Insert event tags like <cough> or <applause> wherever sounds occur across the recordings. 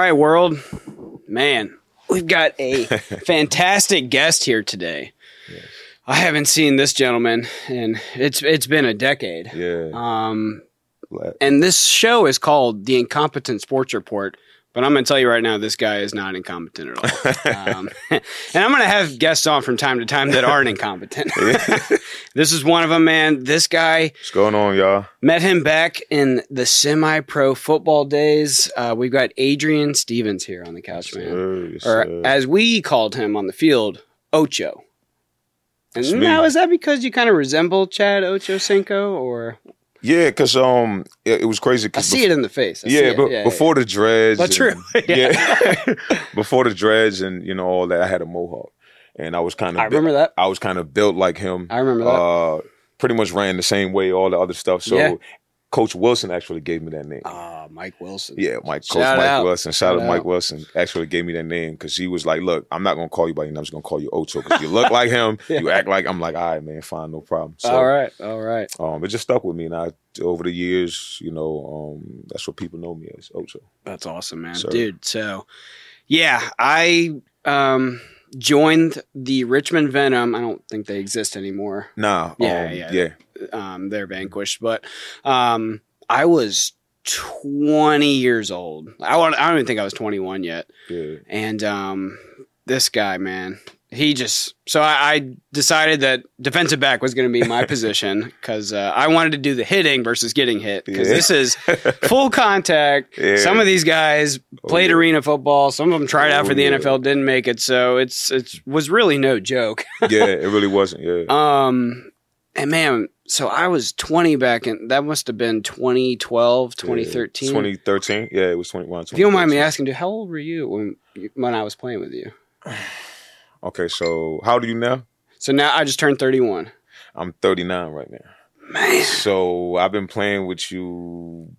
Right, world. Man, we've got a <laughs> fantastic guest here today. I haven't seen this gentleman and it's it's been a decade. Yeah. Um and this show is called The Incompetent Sports Report. But I'm going to tell you right now, this guy is not incompetent at all. um, <laughs> and I'm going to have guests on from time to time that aren't <laughs> incompetent. <laughs> this is one of them, man. This guy What's going on, y'all? met him back in the semi-pro football days. Uh, we've got Adrian Stephens here on the couch, man, or as we called him on the field, Ocho. And now is that because you kind of resemble Chad Ochocinco, or yeah, cause um, it, it was crazy. I see bef- it in the face? I see Yeah, but before the dreads. And- true. <laughs> yeah, <laughs> before the dreads and you know all that, I had a mohawk, and I was kind of. I remember that. I was kind of built like him. I remember that. Uh, pretty much ran the same way, all the other stuff. So, Yeah. Coach Wilson actually gave me that name. Ah, Mike Wilson. Yeah, Mike, Coach Shout Mike. Wilson. Shout, Shout out Mike. Wilson. Actually gave me that name because he was like, "Look, I'm not gonna call you by your name. I'm just gonna call you Ocho because you look <laughs> like him. You act like." I'm like, "All right, man, fine, no problem." So, all right, all right. um, it just stuck with me, and I over the years, you know, um, that's what people know me as Ocho. That's awesome, man, Sir. dude. So, yeah, I um joined the Richmond Venom. I don't think they exist anymore. Nah, Yeah, um, yeah. yeah, Um, they're vanquished, but um, I was twenty years old. I want. I don't even think I was twenty one yet. yeah. And um, this guy, man, he just. So I, I decided that defensive back was going to be my <laughs> position because uh, I wanted to do the hitting versus getting hit because Yeah. this is <laughs> full contact. Yeah. Some of these guys played yeah. arena football. Some of them tried out Oh, for the yeah. NFL, didn't make it. So it's it's was really no joke. yeah, <laughs> it really wasn't. Yeah, Um, and man, so I was 20 back in that must have been 2012, 2013. 2013. Yeah, it was 21. if you don't mind me asking, dude, how old were you when when I was playing with you? <sighs> Okay, so how old are you now? So now I just turned 31. I'm 39 right now. Man, So I've been playing with you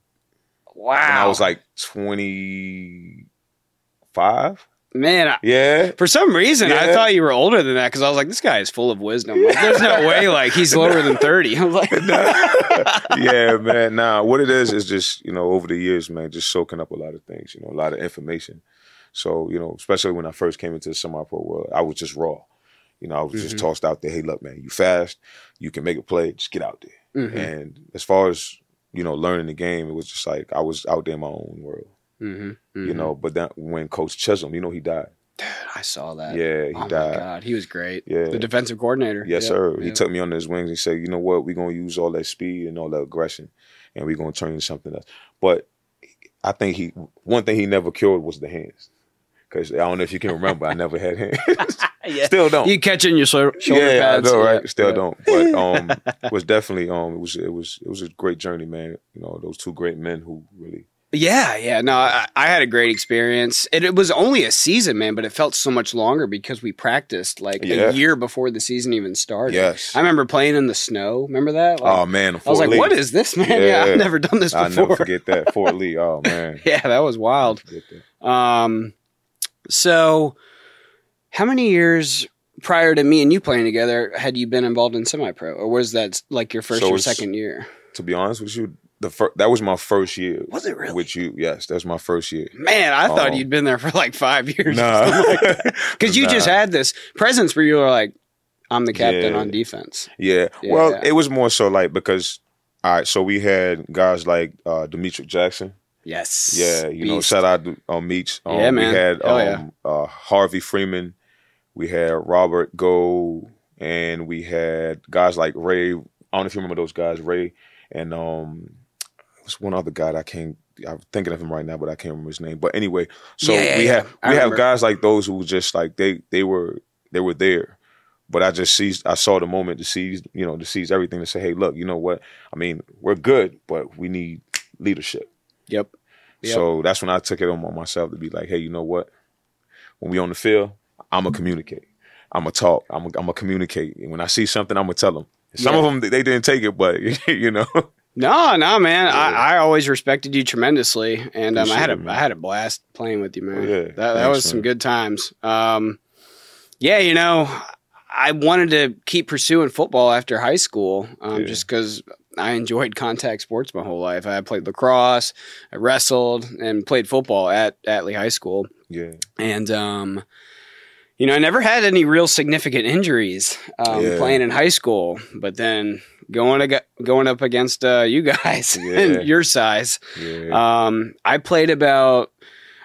wow. when I was like 25. Man, I, Yeah. for some reason I thought you were older than that because I was like, this guy is full of wisdom. Like, there's no <laughs> way like he's lower than 30. I'm like, <laughs> yeah, man. Nah, what it is is just you know over the years, man, just soaking up a lot of things. You know, a lot of information. So you know, especially when I first came into the semi-pro world, I was just raw. You know, I was just Mhm. tossed out there. Hey, look, man, you fast, you can make a play, just get out there. Mhm, And as far as you know, learning the game, it was just like I was out there in my own world. Mhm, You mhm. know, but then when Coach Chisholm, you know, he died. Dude, I saw that. Yeah, he oh my died. god, he was great. Yeah. the defensive coordinator. Yes, Yep, sir. He took me under his wings. and said, "You know what? We're gonna use all that speed and all that aggression, and we're gonna turn into something else." But I think he one thing he never cured was the hands. Because I don't know if you can remember, I never had hands. <laughs> <laughs> Yeah. Still don't. You catching your shou- shoulder yeah, pads. I know, right? Yeah, Still yeah. don't. But <laughs> um, it was definitely um, it was it was it was a great journey, man. You know, those two great men who really. Yeah, yeah. No, I, I had a great experience. It, it was only a season, man, but it felt so much longer because we practiced like Yeah. a year before the season even started. Yes. I remember playing in the snow. Remember that? Like, oh man, I was like, Lee. "What is this, man? Yeah, Yeah. I've never done this before. I before." never forget that Fort Lee. Oh <laughs> man, yeah, that was wild. Um, so how many years prior to me and you playing together had you been involved in semi-pro, or was that like your first So or second year? To be honest with you, the fir- that was my first year. Was it really? With you, yes, that was my first year. Man, I thought Oh. you'd been there for like five years. Nah. Because <laughs> you just had this presence where you were like, I'm the captain Yeah. on defense. Yeah. Yeah. Well, it was more so like because all right, so we had guys like uh Demetric Jackson. Yes. Yeah, you know, shout out to um, Meach. Um, Yeah, man. We had um, yeah. uh, Harvey Freeman. We had Robert Gold, and we had guys like Ray. I don't know if you remember those guys, Ray, and um, one other guy that I can't. I'm thinking of him right now, but I can't remember his name. But anyway, so Yeah, yeah, we yeah. have I we have guys like those who just like they they were they were there. But I just seized, I saw the moment to seize, you know, to seize everything to say, hey, look, you know what? I mean, we're good, but we need leadership. Yep. Yep. So that's when I took it on myself to be like, hey, you know what? When we on the field, I'm gonna communicate. I'm gonna talk. I'm gonna, I'm gonna communicate. And when I see something, I'm gonna tell them. Some of them they didn't take it, but <laughs> you know, No, no, man. Yeah. I, I always respected you tremendously, and um, I had a man. I had a blast playing with you, man. Yeah, that that was some good times. Um, yeah, you know, I wanted to keep pursuing football after high school, um, Yeah. just because I enjoyed contact sports my whole life. I played lacrosse, I wrestled, and played football at at Lee High School. Yeah. And um, you know, I never had any real significant injuries um, Yeah. playing in high school. But then going ag- going up against uh, you guys <laughs> Yeah. and your size, Yeah. um, I played about.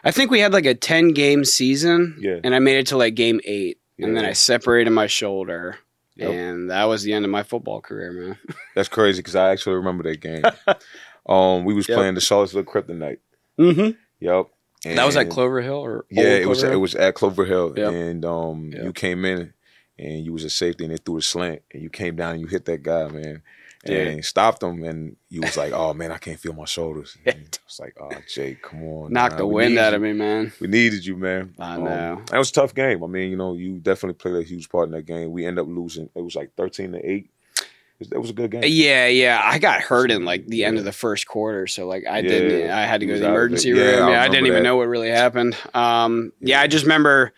I think we had like a ten game season, Yeah. and I made it to like game eight, and then I separated my shoulder. Yep. And that was the end of my football career, man. <laughs> That's crazy because I actually remember that game. <laughs> um, we was Yep. playing the Charlottesville Kryptonite. Mm-hmm. Yep. That was at Clover Hill, or Yeah, it was. Clover It was at Clover Hill, Yep. and um, you came in and you was a safety, and they threw a slant, and you came down and you hit that guy, man, and stopped him, and you was like, "Oh man, I can't feel my shoulders." <laughs> I was like, "Oh, Jake, come on, knocked nah, the we wind out you. of me, man. We needed you, man. I Um, know. That was a tough game. I mean, you know, you definitely played a huge part in that game. We end up losing. It was like thirteen to eight. It was, that was a good game. Yeah, yeah. I got hurt in like the end of the first quarter, so like I Yeah, didn't. I had to go to the emergency room. I Yeah, I, remember didn't even that. know what really happened. Um. Yeah. I just remember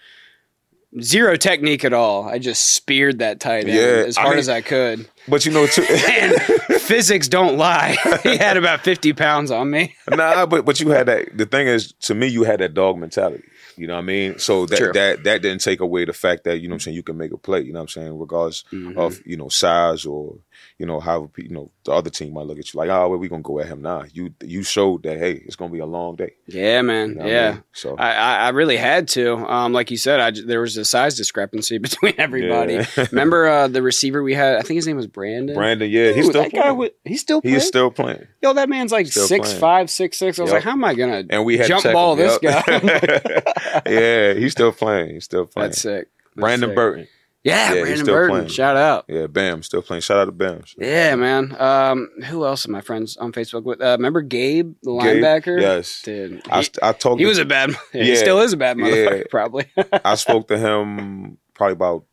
zero technique at all. I just speared that tight end Yeah, as I hard mean- as I could. But you know, too. <laughs> <laughs> Physics don't lie. <laughs> he had about fifty pounds on me. nah, but but you had that. The thing is, to me, you had that dog mentality. You know what I mean? So that True. that that didn't take away the fact that you know what I'm saying you can make a play. You know what I'm saying, regardless Mhm. of you know size or you know how you know the other team might look at you like, oh, well, we gonna go at him now. You you showed that hey, it's gonna be a long day. Yeah, You man. know what I yeah. mean? So I, I, really had to. Um, like you said, I there was a size discrepancy <laughs> between everybody. Yeah. <laughs> Remember uh, the receiver we had? I think his name was Brandon. Brandon, yeah, he's still playing. wa- he's still playing. is still playing. Yo, that man's like Still six playing. five, six six. I was Yep. like, how am I gonna And we jump ball him, this yep. guy? <laughs> yeah, he's still playing. He's still playing. That's sick. Brandon. Burton. Yeah, Yeah, Brandon still Burton. playing. Shout out. Yeah, Bam, still playing. Shout out to Bam. Yeah, man. Um, who else are my friends on Facebook with? Uh, remember Gabe, the Gabe? linebacker? Yes. dude. I, He, I talked he was a bad. <laughs> Yeah, He still is a bad motherfucker, Yeah. probably. <laughs> I spoke to him probably about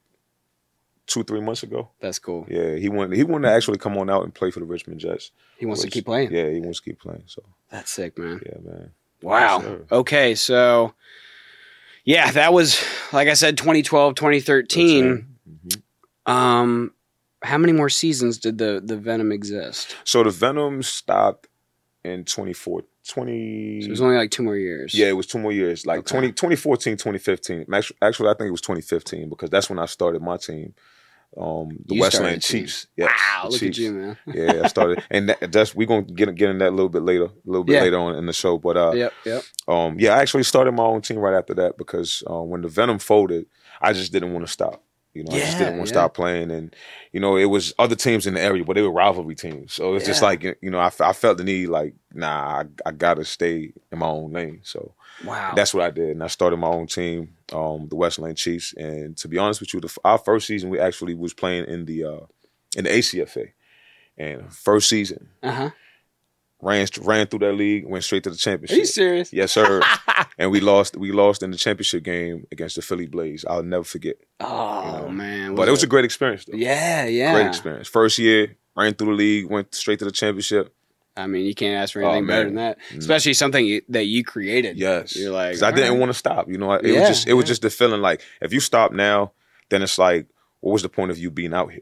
two, three months ago. That's cool. Yeah, he wanted he wanted to actually come on out and play for the Richmond Jets. He wants to keep playing. Yeah, he wants to keep playing. So That's sick, man. yeah, man. Wow. Sir. okay, so yeah, that was like I said 2012, 2013. Mhm. Um how many more seasons did the the Venom exist? So the Venom stopped in 24, 20 So it was only like two more years. yeah, it was two more years, like Okay. 20, 2014, 2015. Actually, actually, I think it was 2015 because that's when I started my team, um, the You Westland. Chiefs. Yes, Wow, look Chiefs. at you, man. <laughs> yeah, I started, and that, that's we're gonna get get in that a little bit later, a little bit Yeah. later on in the show. But uh, yep, yep. um, yeah, I actually started my own team right after that because uh, when the Venom folded, I just didn't want to stop. You know, I just didn't want to yeah. stop playing, and you know, it was other teams in the area, but they were rivalry teams. So it's just Yeah. like you know, I, I felt the need, like, nah, I, I gotta stay in my own lane. So Wow. that's what I did, and I started my own team, um, the Westland Chiefs. And to be honest with you, the, our first season we actually was playing in the uh, in the ACFA, and first season uh-huh. ran ran through that league, went straight to the championship. Are you serious? Yes, sir. <laughs> and we lost. We lost in the championship game against the Philly Blaze. I'll never forget. Oh You know, man. But it was a great experience, though. Yeah, yeah. Great experience. First year, ran through the league, went straight to the championship. I mean, you can't ask for Oh, anything better than that. Mm. Especially something you, that you created. Yes, You're like, I didn't right. want to stop. You know, it Yeah, was just it was just the feeling like if you stop now, then it's like, what was the point of you being out here?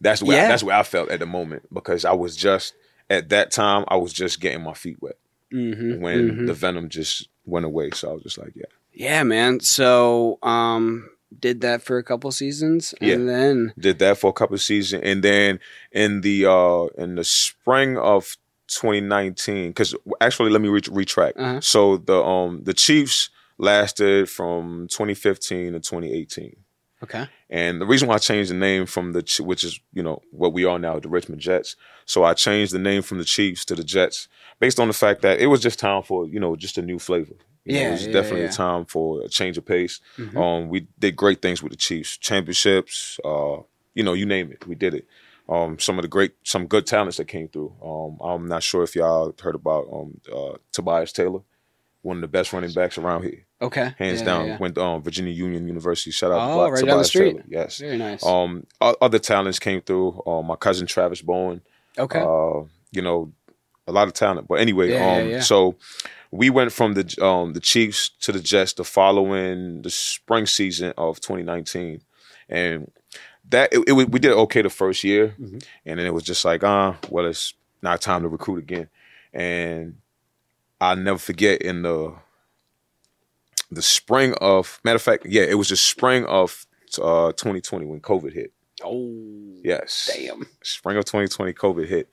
That's where Yeah. I, that's where I felt at the moment because I was just at that time I was just getting my feet wet Mm-hmm, when the venom just went away. So I was just like, yeah. Yeah, man. So, um, did that for a couple seasons, Yeah. and then did that for a couple of seasons and then in the uh in the spring of 2019 because actually let me re- retract Uh-huh. so the um the chiefs lasted from 2015 to 2018 okay, and the reason why I changed the name from the which is you know what we are now the Richmond Jets so I changed the name from the Chiefs to the Jets based on the fact that it was just time for you know just a new flavor You know, Yeah, it was yeah, definitely yeah. a time for a change of pace Mhm. um, we did great things with the Chiefs, championships, uh, you know, you name it, we did it. Um, some of the great, some good talents that came through. Um, I'm not sure if y'all heard about um, uh, Tobias Taylor, one of the best running backs around here, okay, hands Yeah, down. yeah. Went to um, Virginia Union University. Shout out Oh, to right Tobias down the street. Taylor. Yes. Very nice. Um, other talents came through. Um, my cousin Travis Bowen. okay, Uh, you know, a lot of talent. But anyway, Yeah, yeah, um, yeah. so we went from the um the Chiefs to the Jets the following the spring season of 2019, and that it, it, was- we did okay the first year, Mhm. and then it was just like, uh, well, it's now time to recruit again. And I'll never forget in the the spring of matter of fact, yeah, it was the spring of uh 2020 when COVID hit. Oh, Yes. damn. Spring of 2020, COVID hit.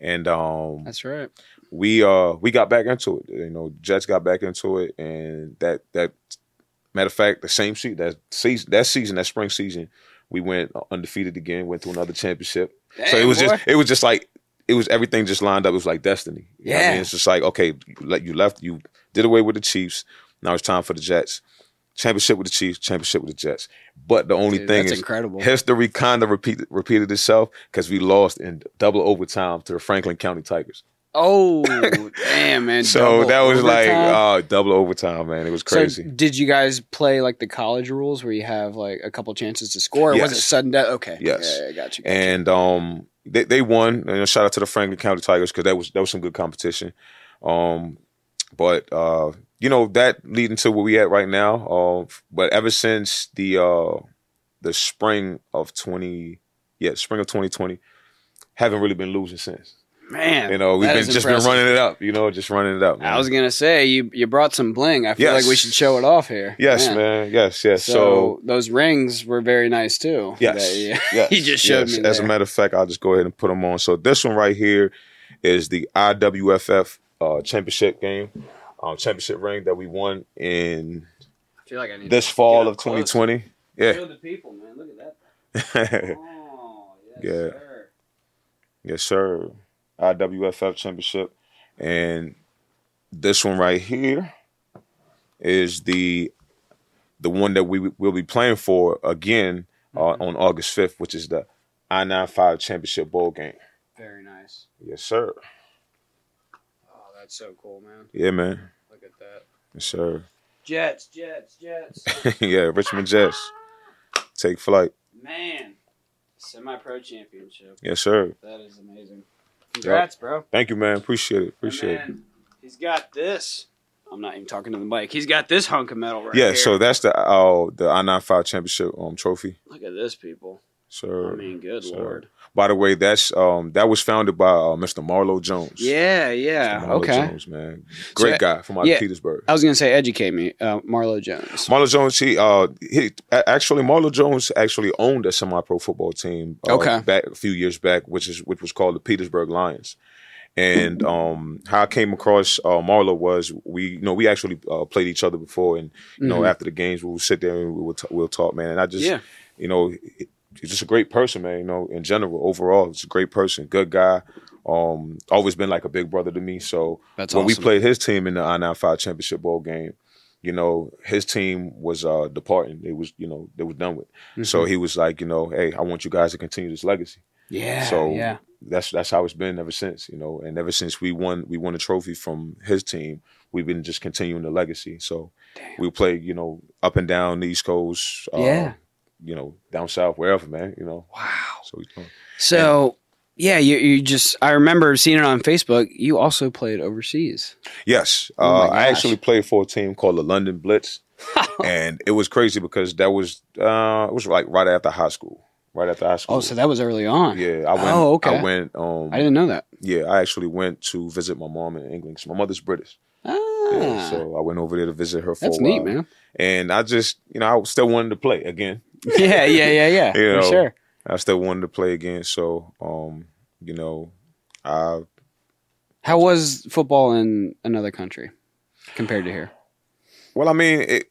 And um That's right. we uh we got back into it. You know, Jets got back into it, and that that matter of fact, the same season that season that season that spring season, we went undefeated again, went to another championship. so it was boy. just it was just like it was everything just lined up. It was like destiny. You what I Yeah. mean, it's just like okay, you you left, you did away with the Chiefs. Now it's time for the Jets. Championship with the Chiefs, championship with the Jets. But the only Dude, thing is incredible. history kind of repeated repeated itself because we lost in double overtime to the Franklin County Tigers. Oh, <laughs> damn, man. So that was like overtime. uh, double overtime, man. It was crazy. So did you guys play like the college rules where you have like a couple chances to score? Or was it sudden death? Okay. Yes. Yeah, I got you. got you. and um, they they won. You know, shout out to the Franklin County Tigers because that was that was some good competition. Um, but uh, you know that leading to where we at right now. Uh, but ever since the uh, the spring of twenty, yeah, spring of twenty twenty, haven't really been losing since. Man, You know, we've been is just impressive. been running it up. You know, just running it up. Man. I was gonna say you you brought some bling. I feel Yes. like we should show it off here. yes, man. Yes, yes. So, so those rings were very nice too. Yes. That <laughs> you- yes, you just showed yes. me. As a there. matter of fact, I'll just go ahead and put them on. So this one right here is the IWFF uh, championship game, um, championship ring that we won in I feel like I need this to fall of up close. 2020. Yeah, Show the people, man. Look at that. <laughs> Oh, yes, Yeah. sir. yes, sir. IWFF championship, and this one right here is the the one that we will be playing for again uh, Mm-hmm. on August 5th, which is the I-95 championship bowl game. Very nice. Yes, sir. Oh, that's so cool, man. Yeah, man. Look at that. Yes, sir. Jets, Jets, Jets. <laughs> yeah, Richmond Jets. Take flight. man, semi-pro championship. Yes, sir. That is amazing. Congrats, bro. Thank you, man. Appreciate it. Appreciate it. He's got this. I'm not even talking to the mic. He's got this hunk of metal right here. Yeah, here. so that's the uh, the I 95 championship um trophy. Look at this, people. Sir. I mean, good sir. lord. By the way, that's um that was founded by uh, Mr. Marlo Jones. Yeah, yeah. Marlo Okay. Jones, man. Great So, guy from out yeah. of Petersburg. I was gonna say, educate me, uh, Marlo Jones. Marlo Jones, he uh he actually Marlo Jones actually owned a semi-pro football team. Uh, Okay. back a few years back, which is which was called the Petersburg Lions. And um, how I came across uh, Marlo was we you know we actually uh, played each other before, and you know Mhm. after the games we would sit there and we would t- we'll talk, man. And I just Yeah. you know he's just a great person, man. You know in general overall, he's a great person, good guy. Um, always been like a big brother to me. So That's when we played his team in the I 95 championship bowl game, you know, his team was uh departing. They was, you know, they was done with. So he was like, you know, hey, I want you guys to continue this legacy. Mm-hmm. yeah, so yeah, that's that's how it's been ever since, you know. And ever since we won we won a trophy from his team, we've been just continuing the legacy. So Damn. we played, you know, up and down the East Coast, uh, Yeah. You know, down south, wherever, man, you know. wow. So we So, yeah, you you just I remember seeing it on Facebook. You also played overseas. Yes, Oh uh, I actually played for a team called the London Blitz, <laughs> and it was crazy because that was uh, it was like right after high school, right after high school. Oh, so that was early on. yeah, I went. Oh, okay. I went. Um, I didn't know that. yeah, I actually went to visit my mom in England. 'cause my mother's British, Ah, yeah, so I went over there to visit her for that's a while. neat, man. And I just, you know, I still wanted to play again. <laughs> yeah, yeah, yeah, yeah. You for sure. I still wanted to play again. So, um, you know, I How was football in another country compared to here? well, I mean, it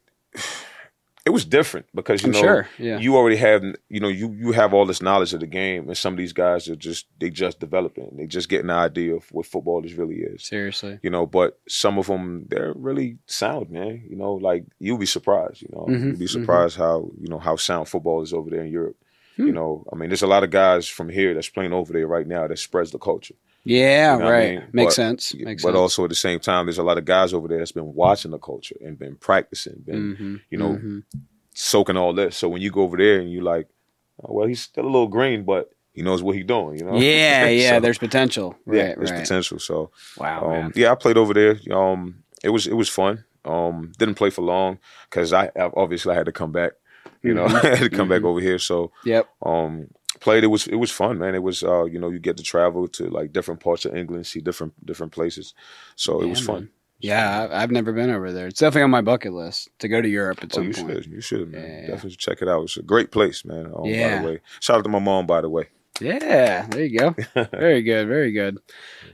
it was different because you I'm know sure. Yeah. you already have you know you you have all this knowledge of the game and some of these guys are just they just developing they just getting an idea of what football is really is Seriously. you know but some of them they're really sound man you know like you'll be surprised you know Mhm, you'll be mhm. surprised how you know how sound football is over there in Europe Hmm. you know I mean there's a lot of guys from here that's playing over there right now that spreads the culture Yeah, You know what I right. mean? Makes But- sense. Makes but sense. also at the same time there's a lot of guys over there that's been watching the culture and been practicing been Mhm, you know, mhm. soaking all this. So when you go over there and you like, oh, well, he's still a little green, but he knows what he's doing. You know. yeah, <laughs> yeah. There's potential. Right, yeah, there's right. potential. So Wow, um, man. yeah, I played over there. Um, it was it was fun. Um, didn't play for long because I I- obviously I had to come back. You know, Mhm. <laughs> I had to come back Mhm. over here. So Yep. um played it was it was fun man it was uh you know you get to travel to like different parts of england see different different places so it Yeah, was man. fun Yeah, I've never been over there. It's definitely on my bucket list to go to Europe at oh some you point. should you should man Yeah. definitely check it out it's a great place man um, by the way shout out to my mom by the way Yeah, there you go. <laughs> very good, very good.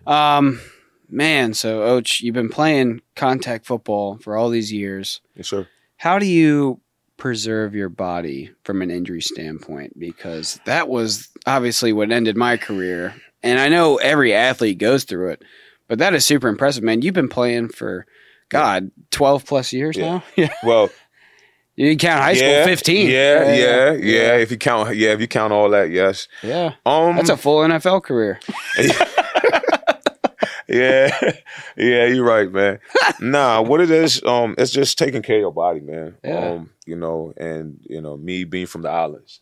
Um, man, so Och, you've been playing contact football for all these years. yes sir How do you preserve your body from an injury standpoint? Because that was obviously what ended my career, and I know every athlete goes through it. But that is super impressive, man. You've been playing for God twelve plus years Yeah. now. <laughs> Yeah, well you count high school yeah, fifteen. yeah, yeah yeah if you count yeah if you count all that yes yeah. um That's a full NFL career. <laughs> <laughs> yeah, <laughs> yeah, you're right, man. nah, what it is, um, it's just taking care of your body, man. Yeah. Um, you know, and you know, me being from the islands,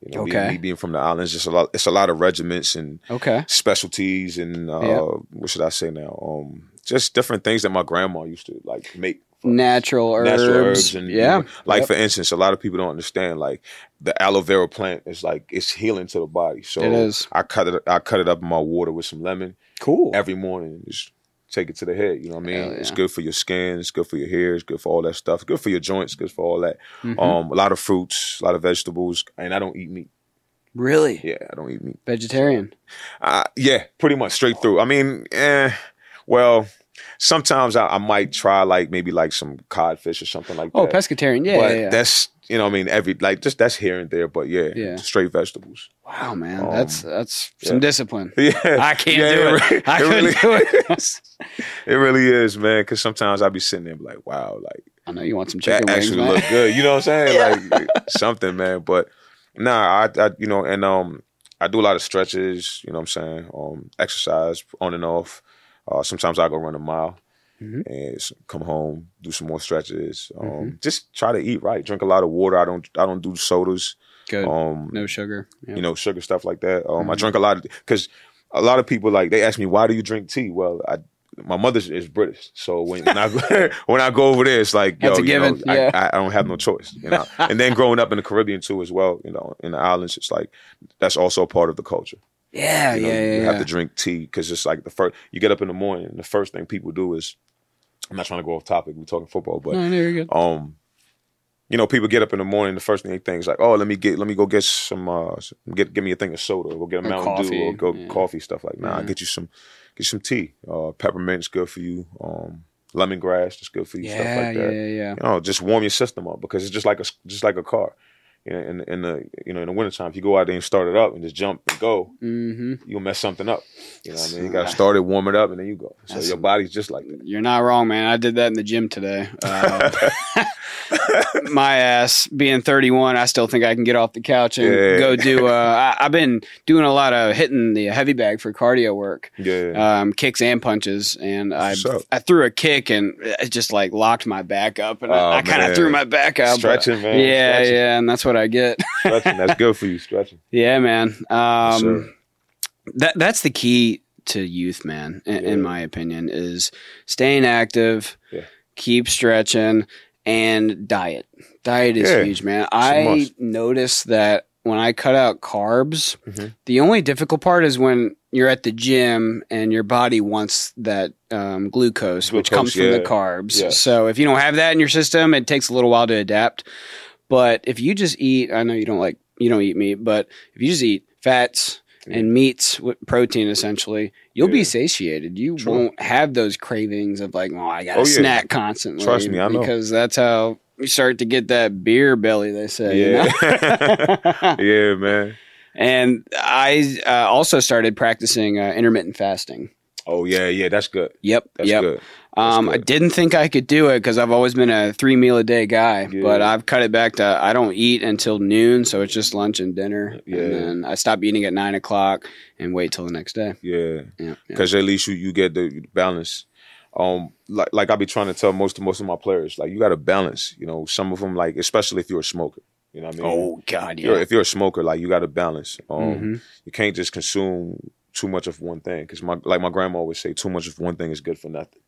you know, me- Okay. me, being from the islands, just a lot. It's a lot of regiments and Okay. specialties, and uh, Yeah. what should I say now? Um, just different things that my grandma used to like make. Natural herbs. Natural herbs and you yeah. know, like Yep. for instance, a lot of people don't understand like the aloe vera plant is like it's healing to the body. So It is. I cut it I cut it up in my water with some lemon cool. every morning just take it to the head. You know what I mean? Hell It's good for your skin. It's good for your hair. It's good for all that stuff. It's good for your joints. Good for all that. Mhm. Um, a lot of fruits, a lot of vegetables, and I don't eat meat. really? Yeah, I don't eat meat. Vegetarian. Uh, yeah, pretty much straight through. I mean, eh, well, sometimes I, I might try like maybe like some codfish or something like Oh, that. Oh, pescatarian. Yeah, but yeah, yeah. that's you know, I mean, every like just that's here and there. But yeah, Yeah. straight vegetables. Wow, man, Um, that's that's some yeah. discipline. <laughs> Yeah, I can't Yeah, do it. really- <laughs> I it couldn't really- do it. <laughs> It really is, man. Because sometimes I be sitting there like, wow, like. I know you want some chicken that wings, actually man. look good. You know what I'm saying? Like something, man. But nah, I, I you know, and um, I do a lot of stretches. You know what I'm saying? Um, exercise on and off. Uh, sometimes I go run a mile Mhm. and come home, do some more stretches. Um, Mhm. just try to eat right. Drink a lot of water. I don't I don't do sodas. Good. Um, no sugar. You know, sugar stuff like that. Um, I Mhm. drink a lot of because a lot of people like they ask me why do you drink tea? Well, I my mother is British, so when, when I go, <laughs> when I go over there, it's like yo, you know, yeah. I, I don't have no choice, you know. <laughs> and then growing up in the Caribbean too, as well, you know, in the islands, it's like that's also part of the culture. Yeah, You know, yeah, yeah. you yeah. have to drink tea because it's like the first you get up in the morning, and the first thing people do is I'm not trying to go off topic. We're talking football, but no, no, you're good. um you know people get up in the morning the first thing they think is like oh let me get let me go get some uh get give me a thing of soda or go get a Or mountain coffee, dew or go yeah. coffee stuff like nah Yeah. I'll get you some get some tea uh peppermint's good for you um lemongrass is good for you stuff Yeah, like yeah, that yeah, yeah. you know just warm your system up because it's just like a just like a car you know, in, in the you know in the wintertime if you go out there and start it up and just jump and go Mm-hmm. you'll mess something up you know what I mean you gotta start it warm it up and then you go so That's- your body's just like that You're not wrong, man. I did that in the gym today. Uh, <laughs> my ass being 31, I still think I can get off the couch and Yeah. go do. Uh, <laughs> I, I've been doing a lot of hitting the heavy bag for cardio work, yeah um, kicks and punches, and I up? I threw a kick and it just like locked my back up, and Oh, I, I kind of threw my back out. but- stretching man yeah, stretching. yeah, and that's what I get. <laughs> stretching that's good for you stretching Yeah, man. Um, that that's the key to youth, man. In, Yeah. in my opinion, is staying active, Yeah. keep stretching, and diet. Diet is Yeah. huge, man. a I noticed that when I cut out carbs, Mhm. the only difficult part is when you're at the gym and your body wants that um, glucose, which Glucose, comes from the carbs. Yeah. So if you don't have that in your system, it takes a little while to adapt. But if you just eat, I know you don't like you don't eat meat, but if you just eat fats and meats with protein essentially, you'll be satiated. You True. won't have those cravings of like, oh, I got to Oh, yeah. snack constantly. Trust me, I know. Because that's how you start to get that beer belly, they say. you Yeah. know? <laughs> yeah, man. and I uh, also started practicing uh, intermittent fasting. Oh yeah, yeah, that's good. Yep. That's yep. good. That's Um, I didn't think I could do it because I've always been a three meal a day guy, Yeah. but I've cut it back to I don't eat until noon, so it's just lunch and dinner, Yeah. and then I stop eating at nine o'clock and wait till the next day. Yeah, Yeah, yeah. because at least you you get the balance. Um, like like I be trying to tell most of most of my players, like you got to balance. You know, some of them like especially if you're a smoker. You know what I mean? Oh God, If you're- yeah. if you're a smoker, like you got to balance. Um, Mhm. you can't just consume too much of one thing because my like my grandma always say, too much of one thing is good for nothing.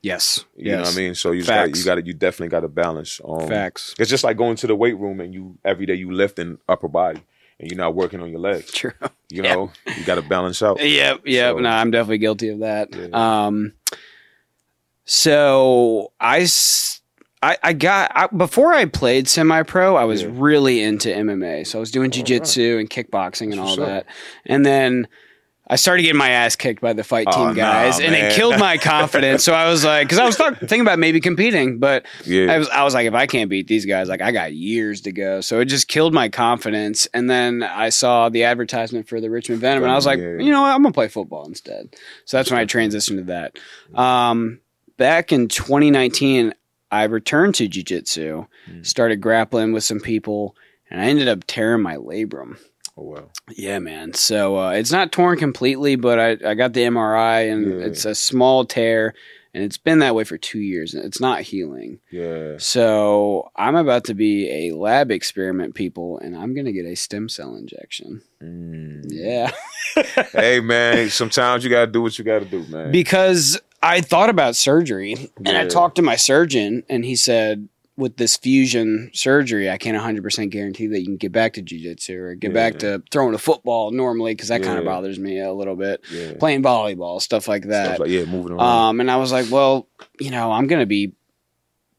Yes. You yes. know what I mean? So you just got you got to you definitely got to balance. Um, Facts. It's just like going to the weight room and you every day you lift lifting upper body and you're not working on your legs. <laughs> True. You Yeah. know, you got to balance out. Yep, yep. So- no, I'm definitely guilty of that. Yeah. Um, so I, s- I, I got I, before I played semi-pro, I was Yeah. really into MMA. So I was doing Oh, jujitsu and kickboxing and all that, and then. I started getting my ass kicked by the fight Oh, team nah, guys, and it killed my <laughs> confidence. so I was like, because I was thinking about maybe competing, but Yeah. I was, I was like, if I can't beat these guys, like I got years to go. So it just killed my confidence. And then I saw the advertisement for the Richmond Venom, and I was like, Yeah. you know what, I'm gonna play football instead. So that's when I transitioned to that. Um, back in 2019, I returned to jujitsu, Mm. started grappling with some people, and I ended up tearing my labrum. Oh well. Yeah, man. So uh, it's not torn completely, but I, I got the MRI, and Yeah. it's a small tear, and it's been that way for two years, and it's not healing. Yeah. So I'm about to be a lab experiment, people, and I'm gonna get a stem cell injection. Mm. Yeah, <laughs> hey man, sometimes you got to do what you got to do, man. because I thought about surgery, and I talked to my surgeon, and he said. With this fusion surgery, I can't 100% guarantee that you can get back to jujitsu or get back to throwing a football normally because that kind of bothers me a little bit. yeah. Playing volleyball, stuff like that. Stuff like yeah, moving around. Um, and I was like, well, you know, I'm going to be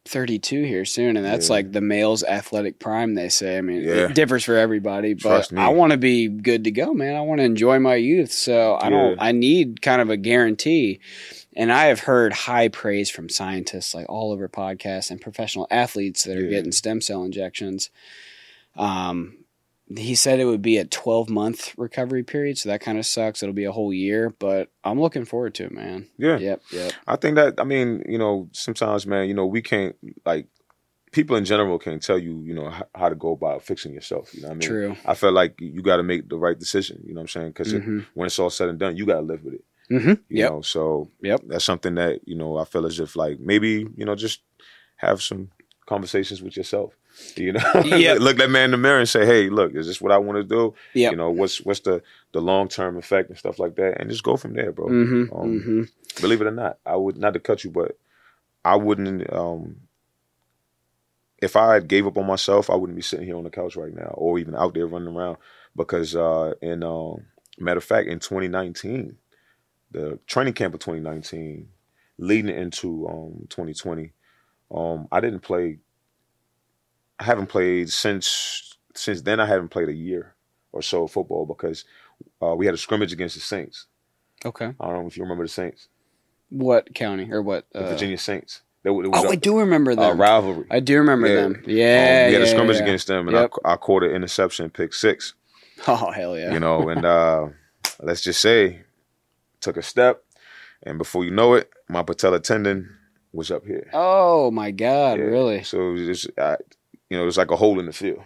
32 here soon, and that's Yeah. like the male's athletic prime. They say. I mean, Yeah. it differs for everybody, but I want to be good to go, man. I want to enjoy my youth, so I don't. Yeah. I need kind of a guarantee. And I have heard high praise from scientists like all over podcasts and professional athletes that are Yeah. getting stem cell injections. Um, he said it would be a 12 month recovery period, so that kind of sucks. It'll be a whole year, but I'm looking forward to it, man. yeah. Yep, yep. I think that I mean, you know, sometimes, man, you know, we can't like people in general can't tell you, you know, how, to go about fixing yourself. You know, what I mean, True. I feel like you got to make the right decision. You know what I'm saying? Because hmm when it's all said and done, you got to live with it. Hmm You Yep. know, so Yep. that's something that you know I feel as if like maybe you know just have some conversations with yourself. <laughs> You know, <laughs> Yeah. look that man in the mirror and say, "Hey, look, is this what I want to do? Yep. You know, what's what's the the long term effect and stuff like that, and just go from there, bro. hmm Um, hmm Believe it or not, I would not to cut you, but I wouldn't. um If I had gave up on myself, I wouldn't be sitting here on the couch right now, or even out there running around. Because uh in um, matter of fact, in 2019, the training camp of 2019, leading into um 2020, um I didn't play. I haven't played since since then. I haven't played a year or so of football because uh, we had a scrimmage against the Saints. Okay. I don't know if you remember the Saints, What county or what? the Uh, Virginia Saints. They, was oh, a, I do remember a them. rivalry. I do remember Yeah. them. Um, Yeah. we had a scrimmage yeah. against them, and Yep. I, I caught an interception, pick six. Oh hell yeah. You know, and uh, let's just say, took a step, and before you know it, my patella tendon was up here. Oh my god, Yeah. really? So it was just, I, you know, it was like a hole in the field.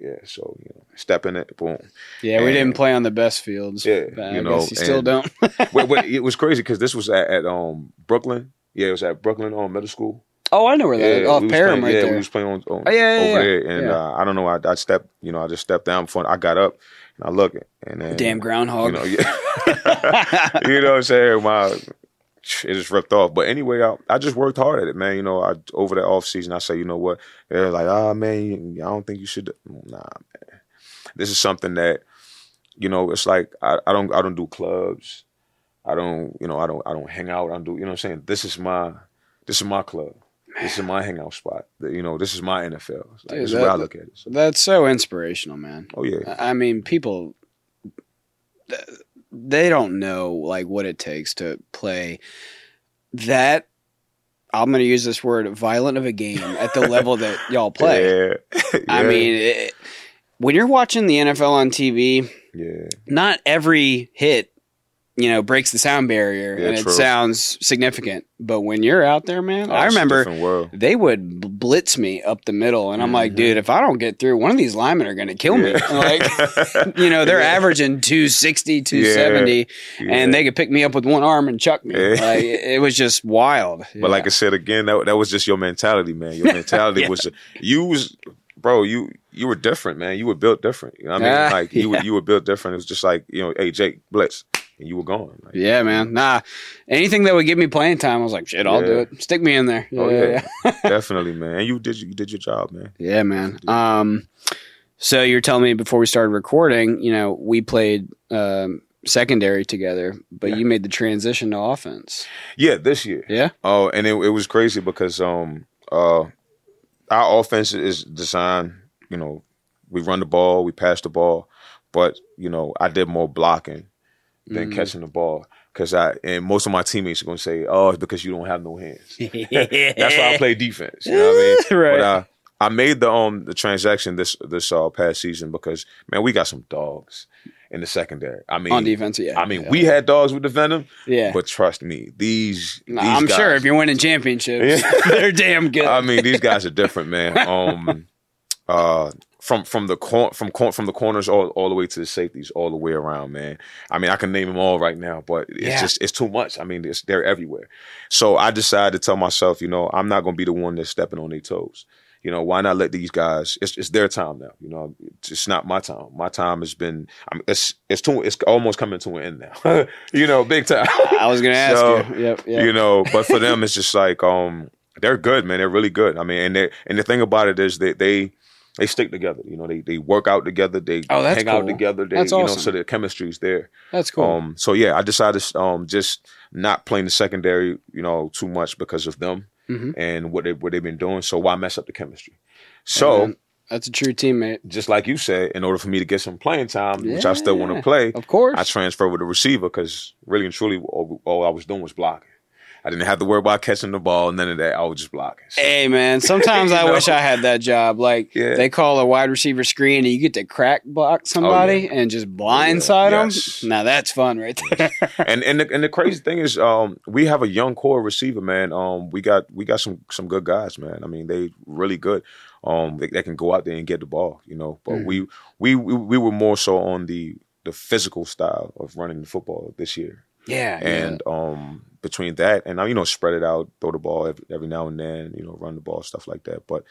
Yeah. So you know, step in it, boom. Yeah, we didn't play on the best fields. Yeah, but I you know, you still don't. <laughs> wait, wait, it was crazy because this was at, at um Brookland. Yeah, it was at Brookland um, Middle School. oh, I know where that is. Oh, we Parham playing, right yeah, there. we was playing on, on Oh, yeah, yeah, over yeah. there, and Yeah. uh, I don't know. I, I stepped, you know, I just stepped down before I got up, and I look, and then Damn you groundhog. know, yeah, <laughs> you know what I'm saying? My it just ripped off. But anyway, I, I just worked hard at it, man. You know, I over the off season, I say, you know what? They're like, ah, man, I don't think you should. Nah, man. This is something that, you know, it's like I, I don't I don't do clubs. I don't, you know, I don't I don't hang out. I don't do, you know what I'm saying? This is my this is my club. This is my hangout spot. You know, this is my NFL. Like, Dude, this is that- where I look at it. So, That's so inspirational, man. oh yeah. I mean, people they don't know like what it takes to play that I'm going to use this word violent of a game at the level that <laughs> y'all play. Yeah. I mean, it, when you're watching the NFL on TV, yeah. not every hit, you know, breaks the sound barrier Yeah, and it true. sounds significant. But when you're out there, man, Oh, I remember they would blitz me up the middle, and I'm like, Mhm. dude, if I don't get through, one of these linemen are going to kill me. Yeah. <laughs> Like, <laughs> you know, they're Yeah. averaging 260, 270, and they could pick me up with one arm and chuck me. Yeah. Like, it, was just wild. <laughs> But like I said again, that that was just your mentality, man. Your mentality Yeah. was you was bro. You you were different, man. You were built different. You know what I mean? Ah, like you were you were built different. It was just like you know, hey Jake Blitz. And you were gone. Like, Yeah, man. Nah, anything that would give me playing time, I was like, shit, I'll do it. Stick me in there. Oh yeah, yeah, <laughs> definitely, man. And you did you did your job, man. Yeah, man. Um, so you're telling me before we started recording, you know, we played um, secondary together, but Yeah. you made the transition to offense. Yeah, this year. Yeah. Oh, and it, it was crazy because um uh our offense is designed, you know, we run the ball, we pass the ball, but you know, I did more blocking than Mhm. catching the ball because I and most of my teammates are gonna say, "Oh, it's because you don't have no hands." <laughs> That's why I play defense. You know what I mean? <laughs> right. But uh, I made the um the transaction this this uh, past season because man, we got some dogs in the secondary. I mean, On defense, yeah. I mean, yeah. we had dogs with the venom, yeah. but trust me, these, Nah, these I'm guys, sure if you're winning championships, Yeah. <laughs> they're damn good. I mean, these guys are different, man. Um, uh, from from the cor- from cor- from the corners all, all the way to the safeties, all the way around, man. I mean, I can name them all right now, but it's Yeah. just it's too much. I mean, it's, they're everywhere. So I decided to tell myself, you know, I'm not going to be the one that's stepping on their toes. You know, why not let these guys? It's, it's their time now. You know, it's, it's not my time. My time has been. I mean, it's it's too. It's almost coming to an end now. <laughs> you know, big time. I was gonna ask So, you. Yep. Yep. you know but for them it's just like um they're good man they're really good i mean and they and the thing about it is that they they stick together you know they they work out together they Oh, hang out together they That's you know awesome. so the chemistry's there That's cool. um so yeah i decided um just not playing the secondary you know too much because of them Mhm. and what they what they've been doing so why mess up the chemistry so that's a true teammate. just like you said in order for me to get some playing time which i still want to play Of course. I transferred with the receiver because really and truly, all, all I was doing was blocking. I didn't have to worry about catching the ball, none of that. I was just blocking. Hey man, <laughs> sometimes I know? wish I had that job. Like Yeah. they call a wide receiver screen, and you get to crack block somebody and just blindside them. Yes. Now that's fun, right there. <laughs> <laughs> and and the, and the crazy thing is, um, we have a young core receiver, man. Um, we got we got some some good guys, man. I mean, they really good. Um, they, they can go out there and get the ball, you know. But Mhm. we, we we we were more so on the the physical style of running the football this year. yeah, and um between that and uh, you know spread it out throw the ball every, every now and then you know run the ball stuff like that. But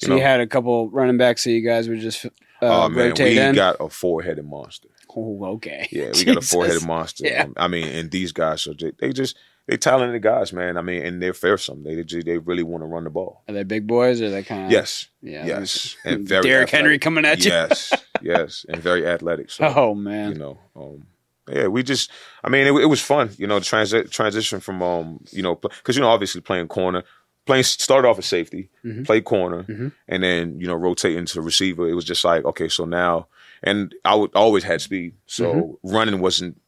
you so know you had a couple running backs, so you guys would just uh, oh man rotate we in. got a four-headed monster. Oh, okay. yeah we <laughs> got a four-headed monster Yeah. I mean and these guys are they, they just they talented guys man. I mean and they're fearsome they they, they really want to run the ball. Are they big boys, or are they kind of yes. Yeah, yes. and very Derrick Henry athletic. coming at you. yes. Yes. And very athletic so <laughs> Oh man, you know um yeah we just i mean it, it was fun you know the transi- transition from um you know because you know obviously playing corner playing started off as safety Mhm. play corner Mhm. and then you know rotate into receiver it was just like okay so now and i would always had speed so Mm-hmm. running wasn't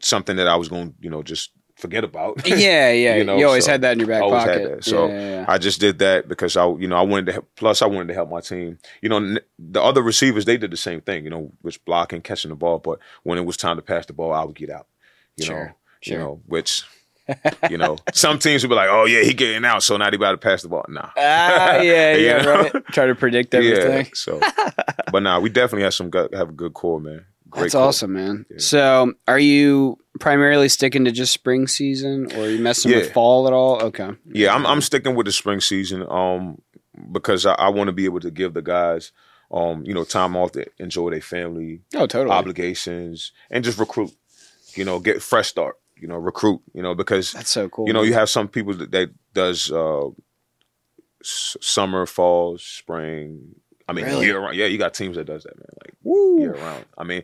something that i was going to you know just forget about <laughs> yeah, yeah. You, You always so had that in your back always had pocket. that. So, yeah. I just did that because I, you know, I wanted to. Help, plus, I wanted to help my team. You know, the other receivers they did the same thing. You know, which blocking, catching the ball. But when it was time to pass the ball, I would get out. You Sure, know, sure. you know, which, <laughs> you know, some teams would be like, "Oh yeah, he getting out, so now he about to pass the ball." Nah, Ah, yeah, <laughs> yeah, know? right. Try to predict everything. yeah. So, but nah, we definitely have some good, have a good core, man. Great That's core. awesome, man. Yeah. So, are you primarily sticking to just spring season, or you messing with fall at all? Okay. Yeah, I'm I'm sticking with the spring season um because I, I want to be able to give the guys um you know time off to enjoy their family Oh, totally. obligations and just recruit. You know, get fresh start. You know, recruit. You know because That's so cool. you know man. you have some people that, that does uh s- summer, fall, spring. I mean Really? year round. Yeah, you got teams that does that man like Woo. year round. I mean,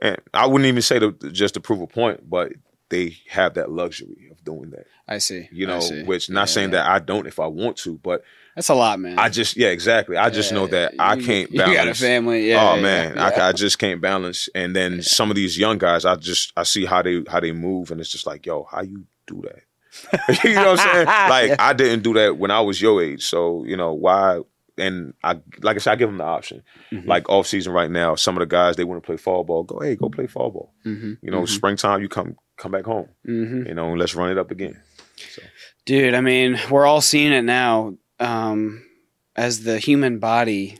and I wouldn't even say to just to prove a point, but they have that luxury of doing that. I see. You know, see. which not Yeah, saying that I don't if I want to, but That's a lot, man. I just yeah, exactly. I just know that I can't balance. You got a family. Yeah. oh man, yeah. I, I just can't balance. And then some of these young guys, I just I see how they how they move, and it's just like, yo, how you do that? <laughs> you know what I'm saying? <laughs> Like. I didn't do that when I was your age, so you know why? And I like I said, I give them the option. Mhm. Like off season right now, some of the guys they want to play fall ball. Go hey, go play fall ball. Mhm, You know, mhm, springtime you come come back home. mhm. You know, let's run it up again. Dude, I mean, we're all seeing it now. Um, as the human body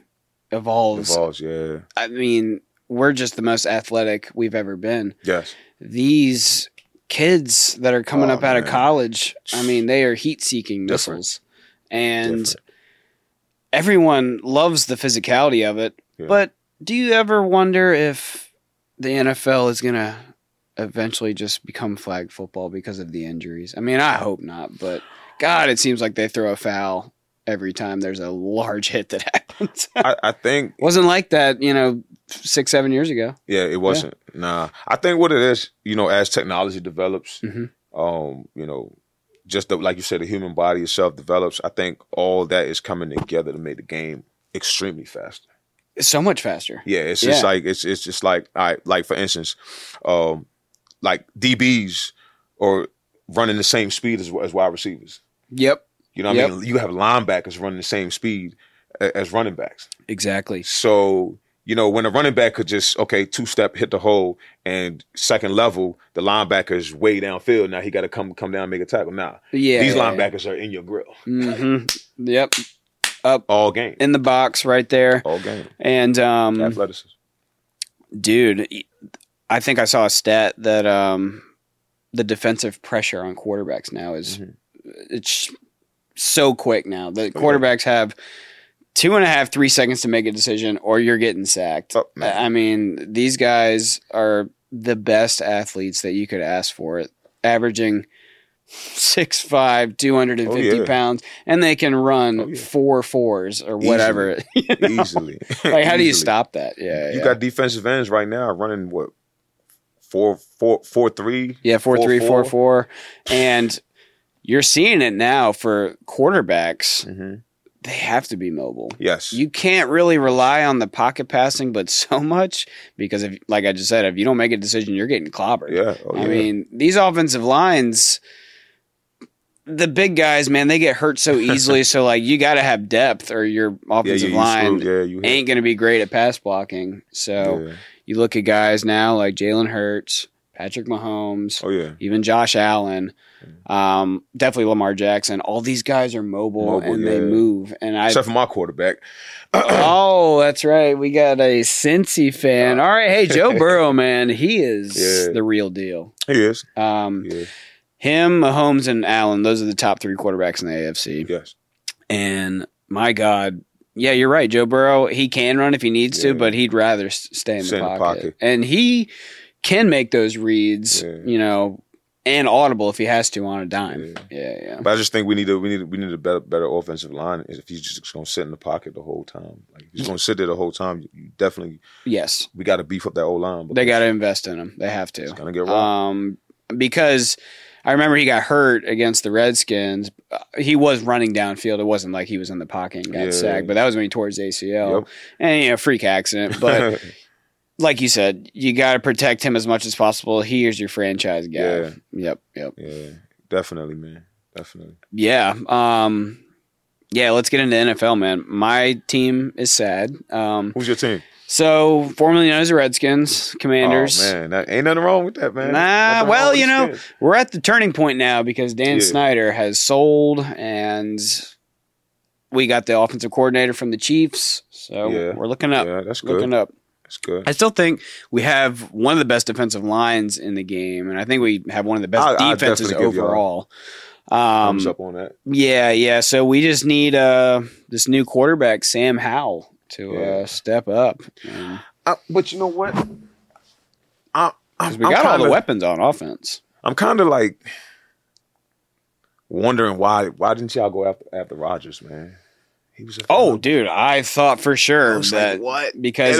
evolves, Evolves, yeah, I mean, we're just the most athletic we've ever been. yes. These kids that are coming Oh, up out of college, I mean, they are heat seeking missiles. And Different. Everyone loves the physicality of it. Yeah. But do you ever wonder if the NFL is going to eventually just become flag football because of the injuries? I mean, I hope not, but God, it seems like they throw a foul every time there's a large hit that <laughs> happens. I, I think Wasn't like that, you know, six, seven years ago. Yeah, it wasn't. Nah, I think what it is, you know, as technology develops, Mhm. um, you know, just the, like you said, the human body itself develops. I think all that is coming together to make the game extremely faster. It's so much faster. Yeah, it's just Yeah. like it's it's just like right, like for instance, um, like DBs or running the same speed as, as wide receivers. Yep. You know what Yep. I mean? You have linebackers running the same speed as running backs. Exactly. So, you know, when a running back could just, okay, two step, hit the hole, and second level, the linebacker's way downfield. Now he got to come come down and make a tackle. Now, Yeah. these linebackers are in your grill hmm Yep. all game. In the box right there. All game. And um Athleticism. dude, I think I saw a stat that um the defensive pressure on quarterbacks now is Mhm. it's so quick now. The quarterbacks have two and a half, three seconds to make a decision, or you're getting sacked. Oh. I mean, these guys are the best athletes that you could ask for. Averaging 6'5", 250 Oh, yeah. pounds, and they can run Oh, yeah. four fours or whatever. <laughs> You know? Easily. Like, how do you stop that? Yeah, You yeah. got defensive ends right now running what? Four, four, four, three. Yeah, four Four, three four four. four, and you're seeing it now for quarterbacks. Mm-hmm. They have to be mobile. Yes. You can't really rely on the pocket passing, but so much because if, like I just said, if you don't make a decision, you're getting clobbered. yeah. Oh, I yeah. mean, these offensive lines, the big guys, man, they get hurt so easily. <laughs> so like, you got to have depth, or your offensive you line. Yeah, ain't going to be great at pass blocking. So Yeah. you look at guys now like Jalen Hurts, Patrick Mahomes Oh yeah. even Josh Allen, um, definitely Lamar Jackson. All these guys are mobile, Mobile, and they yeah. move. And I, Except for my quarterback. <clears throat> oh, that's right, we got a Cincy fan. All right, hey Joe <laughs> Burrow, man, he is Yeah. the real deal. he is. Um, Yeah. him, Mahomes, and Allen, those are the top three quarterbacks in the AFC. Yes. And my God. Yeah, you're right. Joe Burrow, he can run if he needs Yeah. to, but he'd rather stay in Stay the in the pocket. pocket. And he can make those reads, you know, and audible if he has to on a dime. Yeah. Yeah, yeah. But I just think we need a we need a, we need a better better offensive line. If he's just going to sit in the pocket the whole time, like if he's going to sit there the whole time, you, definitely Yes, we got to beef up that old line. they got to invest in him. They have It's to. gonna get wrong. Um, because I remember he got hurt against the Redskins. Uh, He was running downfield. It wasn't like he was in the pocket and got Yeah. sacked, but that was when he tore his ACL. Yep. And you know, freak accident. But <laughs> like you said, you got to protect him as much as possible. He is your franchise guy. Yeah. Yep. Yep. yeah, definitely, man, definitely. Yeah. Um, yeah. Let's get into NFL, man. My team is sad. Um, Who's your team? so formerly known as the Redskins, Commanders. Oh man, that, ain't nothing wrong with that, man. Nah, well, you know, Skins. we're at the turning point now because Dan Yeah. Snyder has sold and we got the offensive coordinator from the Chiefs. So Yeah. we're looking up. yeah, that's good. Looking up. That's good. I still think we have one of the best defensive lines in the game, and I think we have one of the best I'll- I'll defenses definitely give y'all overall. Um, up on that. yeah, yeah. So we just need uh, this new quarterback, Sam Howell, to Yeah. uh, step up. And- Uh, but you know what? I, I'm, 'cause we got all kinda, the weapons on offense. I'm kind of like wondering why why didn't y'all go after after Rodgers, man? He was. A Oh, dude, I thought for I sure that like, what? because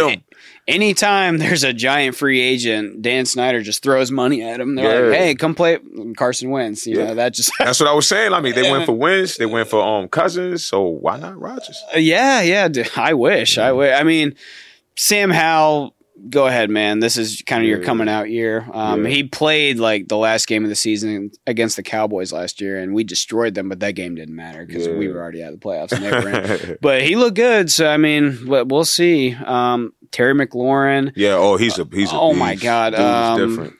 anytime there's a giant free agent, Dan Snyder just throws money at him. They're like, "Hey, come play." Carson Wentz. You Yeah. know that just That's what I was saying. I mean, they went <laughs> for Wentz. They went for um Cousins. So why not Rodgers? yeah, yeah. I wish. I wish. I mean, Sam Howell. Go ahead, man. This is kind of your coming out year. Um, Yeah. He played like the last game of the season against the Cowboys last year, and we destroyed them. But that game didn't matter because we were already out of the playoffs and they were in. <laughs> But he looked good, so I mean, we- we'll see. Um, Terry McLaurin. yeah. Oh, he's a he's a. Oh, my. God, Dude's um, different.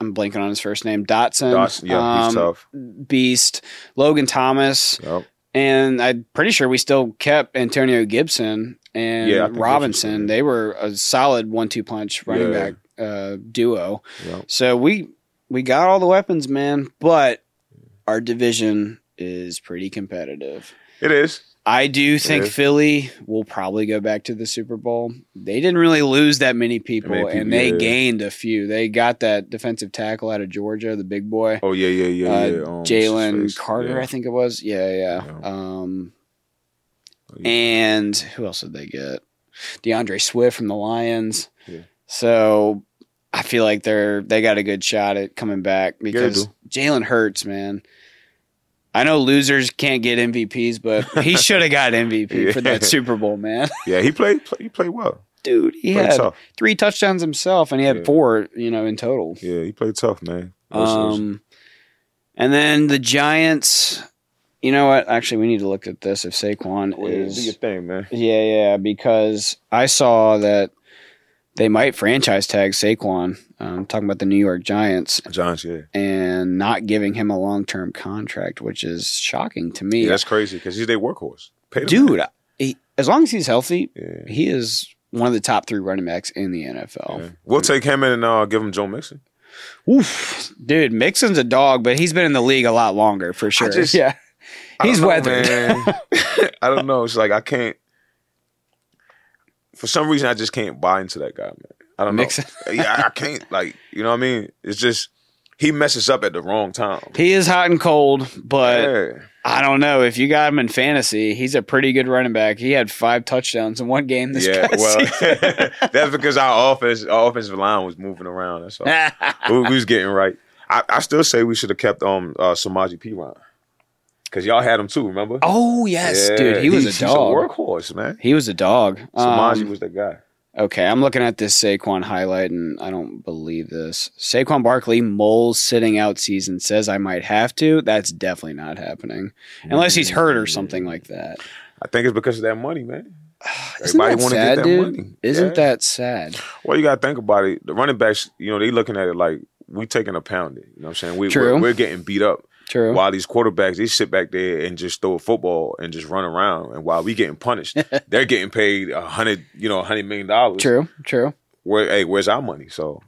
I'm blanking on his first name. Dotson. Dawson, yeah, he's um, tough. Beast. Logan Thomas. Yep. And I'm pretty sure we still kept Antonio Gibson and Yeah, Robinson. They were a solid one-two punch running Yeah. back uh, duo. Yep. So we we got all the weapons, man. But our division is pretty competitive. It is. I do think Yeah. Philly will probably go back to the Super Bowl. They didn't really lose that many people, Many people, and they yeah. gained a few. They got that defensive tackle out of Georgia, the big boy, Oh yeah, yeah, yeah, uh, yeah. Um, Jalen what's his face? Carter. I think it was. Yeah, yeah. Um, Oh, and who else did they get? D'Andre Swift from the Lions. Yeah. So I feel like they're they got a good shot at coming back because. Jalen Hurts, man. I know losers can't get MVPs, but <laughs> he should have got MVP for that Super Bowl, man. <laughs> yeah, he played. Play, he played well. Dude, he Played had tough. three touchdowns himself, and he had Yeah. four, you know, in total. Yeah, he played tough, man. Um, and then the Giants. You know what? Actually, we need to look at this. If Saquon well, yeah, do your is, thing, man. yeah, yeah, because I saw that they might franchise tag Saquon. Um, talking about the New York Giants Giants, yeah. and not giving him a long term contract, which is shocking to me. Yeah, that's crazy because he's their workhorse. Dude, he, as long as he's healthy, Yeah. he is one of the top three running backs in the NFL. yeah. We'll take him in and uh, give him Joe Mixon. Oof, dude, Mixon's a dog, but he's been in the league a lot longer for sure. just- <laughs> yeah, he's know, weathered. <laughs> <laughs> I don't know. It's like I can't. For some reason, I just can't buy into that guy, man. I don't know. Mixon. <laughs> yeah, I can't. Like, you know what I mean? It's just he messes up at the wrong time. He is hot and cold, but yeah. I don't know if you got him in fantasy. He's a pretty good running back. He had five touchdowns in one game this Yeah, well, <laughs> that's because our offense, our offensive line was moving around. That's all. <laughs> we, we was getting right. I, I still say we should have kept um uh, Samaje P. Ron because y'all had him too. Remember? oh yes, Yeah, dude, he was he's- a dog. He's a workhorse, man. he was a dog. Samaje Um, was the guy. Okay, I'm looking at this Saquon highlight and I don't believe this. Saquon Barkley, Moles sitting out season says I might have to. That's definitely not happening. Unless he's hurt or something like that. I think it's because of that money, man. <sighs> Isn't Everybody that wanna sad, get that dude? money. Isn't Yeah. that sad? Well, you got to think about it. The running backs, you know, they looking at it like we taking a pounding. You know what I'm saying? We, True. We're, we're getting beat up. True. While these quarterbacks, they sit back there and just throw a football and just run around. And while we getting punished, <laughs> they're getting paid a hundred, you know, a hundred million dollars. True. True. Where, hey, where's our money? So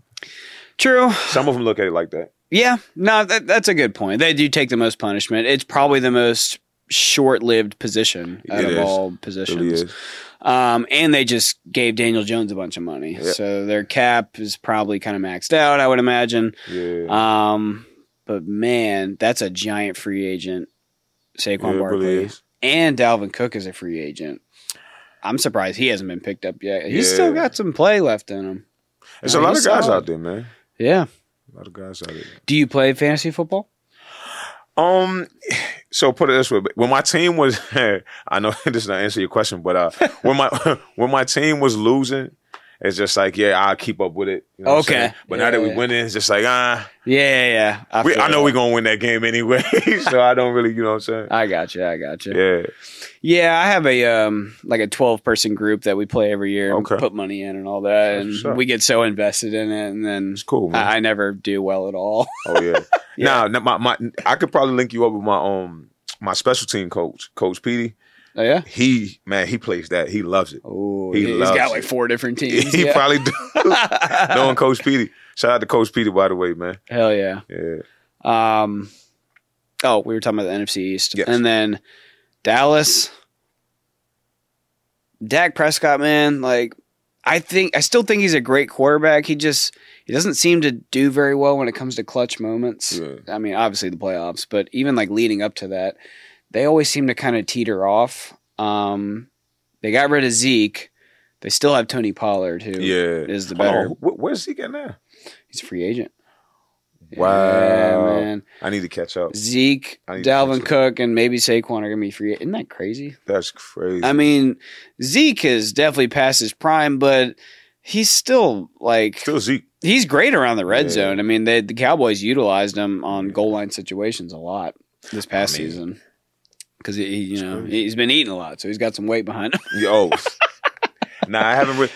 True. some of them look at it like that. Yeah. No, that, that's a good point. They do take the most punishment. It's probably the most short-lived position out It of is. all It positions. Um, and they just gave Daniel Jones a bunch of money, Yeah. so their cap is probably kind of maxed out. I would imagine. Yeah. Um, but man, that's a giant free agent, Saquon Yeah, Barkley, and Dalvin Cook is a free agent. I'm surprised he hasn't been picked up yet. He's Yeah. still got some play left in him. There's No, a lot of guys solid. out there, man. Yeah. A lot of guys out there. Do you play fantasy football? Um, so put it this way: when my team was, <laughs> I know <laughs> this is not answer your question, but uh, when my <laughs> when my team was losing, it's just like, yeah, I'll keep up with it. You know what I'm Okay. but now that we yeah. winning, it's just like, ah, Yeah, yeah. yeah. I, we, I know we're gonna win that game anyway, <laughs> so I don't really, you know what I'm saying? I got you. I got you. Yeah, Yeah, I have a um like a twelve person group that we play every year. and Okay. Put money in and all that, and up. we get so invested in it, and then it's cool. I, I never do well at all. <laughs> oh yeah. Yeah. Now, now, my, my, I could probably link you up with my um my special team coach, Coach Petey. Oh yeah. He man, he plays that. He loves it. Oh, He has got it. like four different teams. <laughs> he yeah. probably do. <laughs> Knowing Coach Petey. Shout out to Coach Petey, by the way, man. Hell yeah. Yeah. Um. Oh, we were talking about the NFC East, Yes. and then Dallas. Dak Prescott, man, like I think I still think he's a great quarterback. He just he doesn't seem to do very well when it comes to clutch moments. Yeah. I mean, obviously the playoffs, but even like leading up to that, they always seem to kind of teeter off. Um, they got rid of Zeke. They still have Tony Pollard, who Yeah. is the better. on. Wh- Where's he getting now? He's a free agent. Wow. Yeah, man. I need to catch up. Zeke, I need to Dalvin. Cook, and maybe Saquon are gonna be free. Isn't that crazy? That's crazy. I mean, Zeke is definitely past his prime, but he's still like Still Zeke. he's great around the red Yeah. zone. I mean, they, the Cowboys utilized him on goal line situations a lot this past I mean, season because he, you know, he's been eating a lot, so he's got some weight behind him. Yo. <laughs> nah, I haven't really,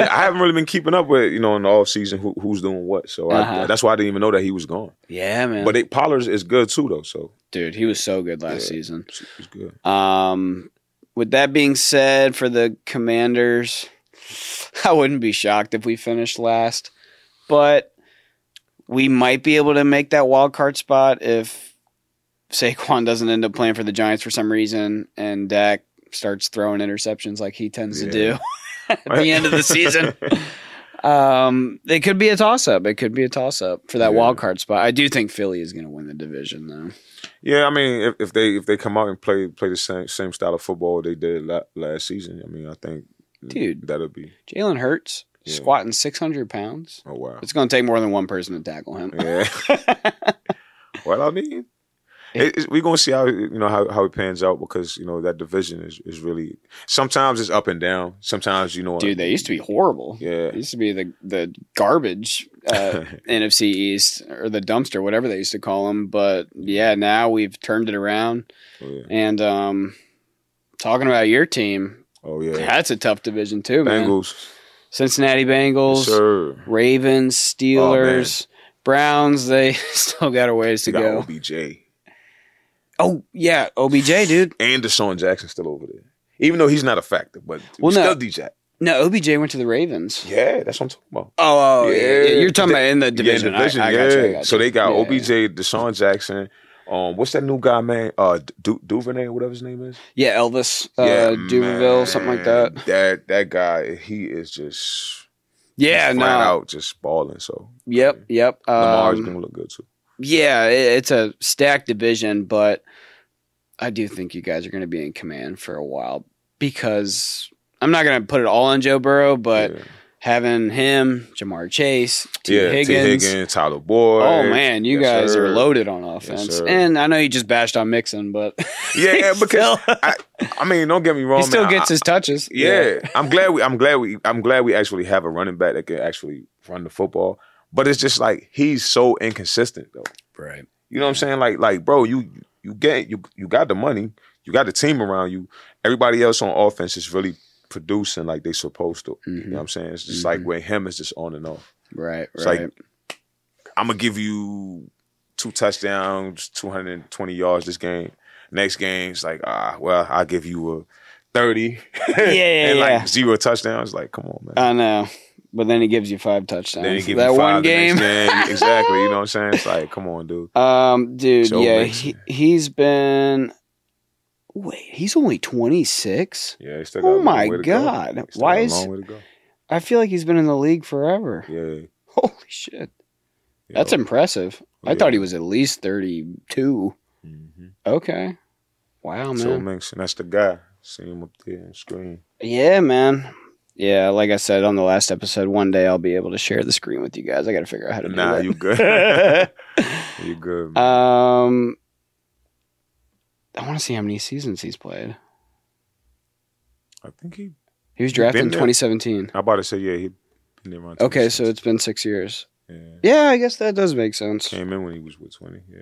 I haven't really been keeping up with you know in the off season who, who's doing what. So Uh-huh. I, that's why I didn't even know that he was gone. yeah, man. But it, Pollard is good too though. So dude, he was so good last Yeah. season. he's good. Um, with that being said, for the Commanders, <laughs> I wouldn't be shocked if we finished last, but we might be able to make that wild card spot if Saquon doesn't end up playing for the Giants for some reason and Dak starts throwing interceptions like he tends to do <laughs> at the end of the season. <laughs> Um, it could be a toss up. It could be a toss up for that Yeah. wild card spot. I do think Philly is going to win the division, though. Yeah, I mean, if, if they if they come out and play play the same same style of football they did la- last season, I mean, I think Dude. that'll be Jalen Hurts Yeah. squatting six hundred pounds. oh wow. It's going to take more than one person to tackle him. Yeah. <laughs> well, I mean, it, we're gonna see how you know how, how it pans out because you know that division is, is really sometimes it's up and down. Sometimes you know, Dude, they used to be horrible. yeah, It used to be the the garbage uh, <laughs> NFC East or the dumpster, whatever they used to call them. But yeah, now we've turned it around. oh yeah, And um, talking about your team, oh yeah. that's a tough division too, man. Bengals, Cincinnati Bengals, yes, sir. Ravens, Steelers, Browns. They <laughs> still got a ways to got go. OBJ Oh yeah, OBJ, dude. and DeSean Jackson still over there, even though he's not a factor, but Well, still no. DJ. No, OBJ went to the Ravens. Yeah, that's what I'm talking about. Oh, oh yeah. Yeah. You're talking They- about in the division. Yeah, division. I, I yeah. got you, got So they got Yeah, OBJ, DeSean Jackson. Um, what's that new guy, man? Uh, du- Duvernay, whatever his name is. Yeah, Elvis, uh, Duberville, something like that. That that guy, he is just Yeah, no. out just balling. So Yep, yep. Lamar's Um, gonna look good too. Yeah, it's a stacked division, but I do think you guys are going to be in command for a while because I'm not going to put it all on Joe Burrow, but yeah, having him, Ja'Marr Chase, Tee yeah Tee Higgins. Higgins, Tyler Boyd. Oh man, you Yes, guys sir. are loaded on offense, sir. and I know you just bashed on Mixon, but <laughs> Yeah, he because I, I mean, don't get me wrong. he still man. gets I- his touches. Yeah, I'm glad we. I'm glad we. I'm glad we actually have a running back that can actually run the football. But it's just like he's so inconsistent though. right. You know what I'm saying? Like, like, bro, you you get you you got the money, you got the team around you. Everybody else on offense is really producing like they supposed to. You know what I'm saying? It's just like with him, it's just on and off. Right, It's right. like I'm gonna give you two touchdowns, 220 yards this game. Next game, it's like ah, well, I'll give you a 30. yeah, <laughs> and yeah. like zero touchdowns. Like, come on, man. I know, but then he gives you five touchdowns. then he give that five one game. game. <laughs> exactly. You know what I'm saying? It's like, come on, dude. Um, dude, Joe yeah, Mixon. he, he's been. Wait, he's only twenty six. Yeah, he still got a Oh my God. Go. Why is- long way to go? I feel like he's been in the league forever. Yeah. <laughs> Holy shit, that's impressive. I Yeah. thought he was at least thirty two. Mhm. Okay, wow, So man. Mixon, that's the guy. See him up there on the screen. yeah, man. Yeah, like I said on the last episode, one day I'll be able to share the screen with you guys. I got to figure out how to do Nah, that. you good. <laughs> you good. man. um, I want to see how many seasons he's played. I think he. He was drafted in 2017. I about to say yeah. He been there around. Okay, so it's been six years. yeah. Yeah, I guess that does make sense. Came in when he was with 20. Yeah.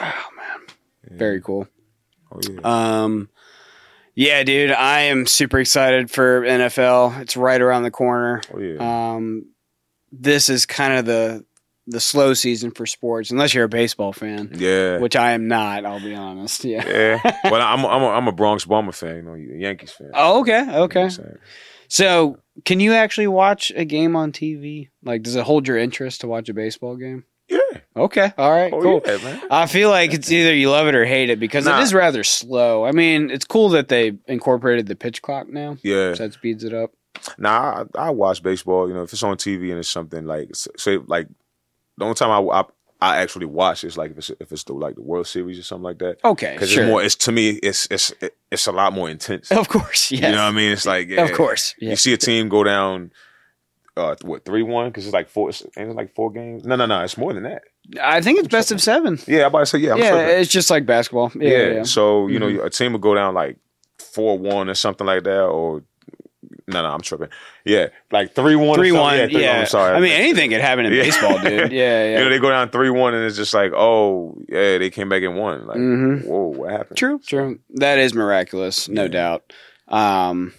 Wow, man, yeah. very cool. Oh yeah. Um, yeah, dude, I am super excited for NFL. It's right around the corner. oh yeah. Um, this is kind of the the slow season for sports, unless you're a baseball fan, yeah. which I am not. I'll be honest. Yeah. Yeah. <laughs> Well, I'm a, I'm a, I'm a Bronx Bomber fan. You know, a Yankees fan. Oh, okay, You know okay. So, can you actually watch a game on TV? Like, does it hold your interest to watch a baseball game? Yeah. Okay, all right, Oh cool. yeah. I feel like it's either you love it or hate it because Nah. it is rather slow. I mean, it's cool that they incorporated the pitch clock now, Yeah. so that speeds it up. Nah, I, I watch baseball. You know, if it's on TV and it's something like, say, like the only time I, I I actually watch is like if it's if it's the like the World Series or something like that. Okay, Because sure. it's more. It's to me, it's it's it's a lot more intense. of course, yes. You know what I mean? It's like yeah. Of course, You see a team go down. Uh, what three one? Because it's like four. Ain't it like four games? No, no, no. It's more than that. I think it's best of seven. Yeah, I'm about to say yeah. I'm yeah, tripping. it's just like basketball. Yeah, Yeah. yeah. Mm-hmm. So you know, a team will go down like four one or something like that, or no, no, I'm tripping. Yeah, like three one. Three one. Yeah, Yeah, I'm sorry. I mean, anything could happen in Yeah. baseball, dude. <laughs> Yeah, yeah. You know, they go down three one, and it's just like, oh yeah, they came back and won. Like, Mhm. whoa, what happened? True, true. That is miraculous, no Yeah. doubt. Um,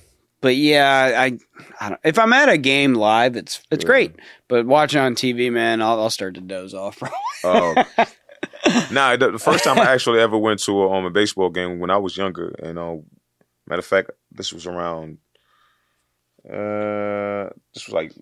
but yeah, I, I don't, if I'm at a game live, it's it's Yeah. great. But watching on TV, man, I'll, I'll start to doze off. Oh. <laughs> nah, the, the first time I actually ever went to a, um, a baseball game when I was younger, and uh, matter of fact, this was around. Uh, this was like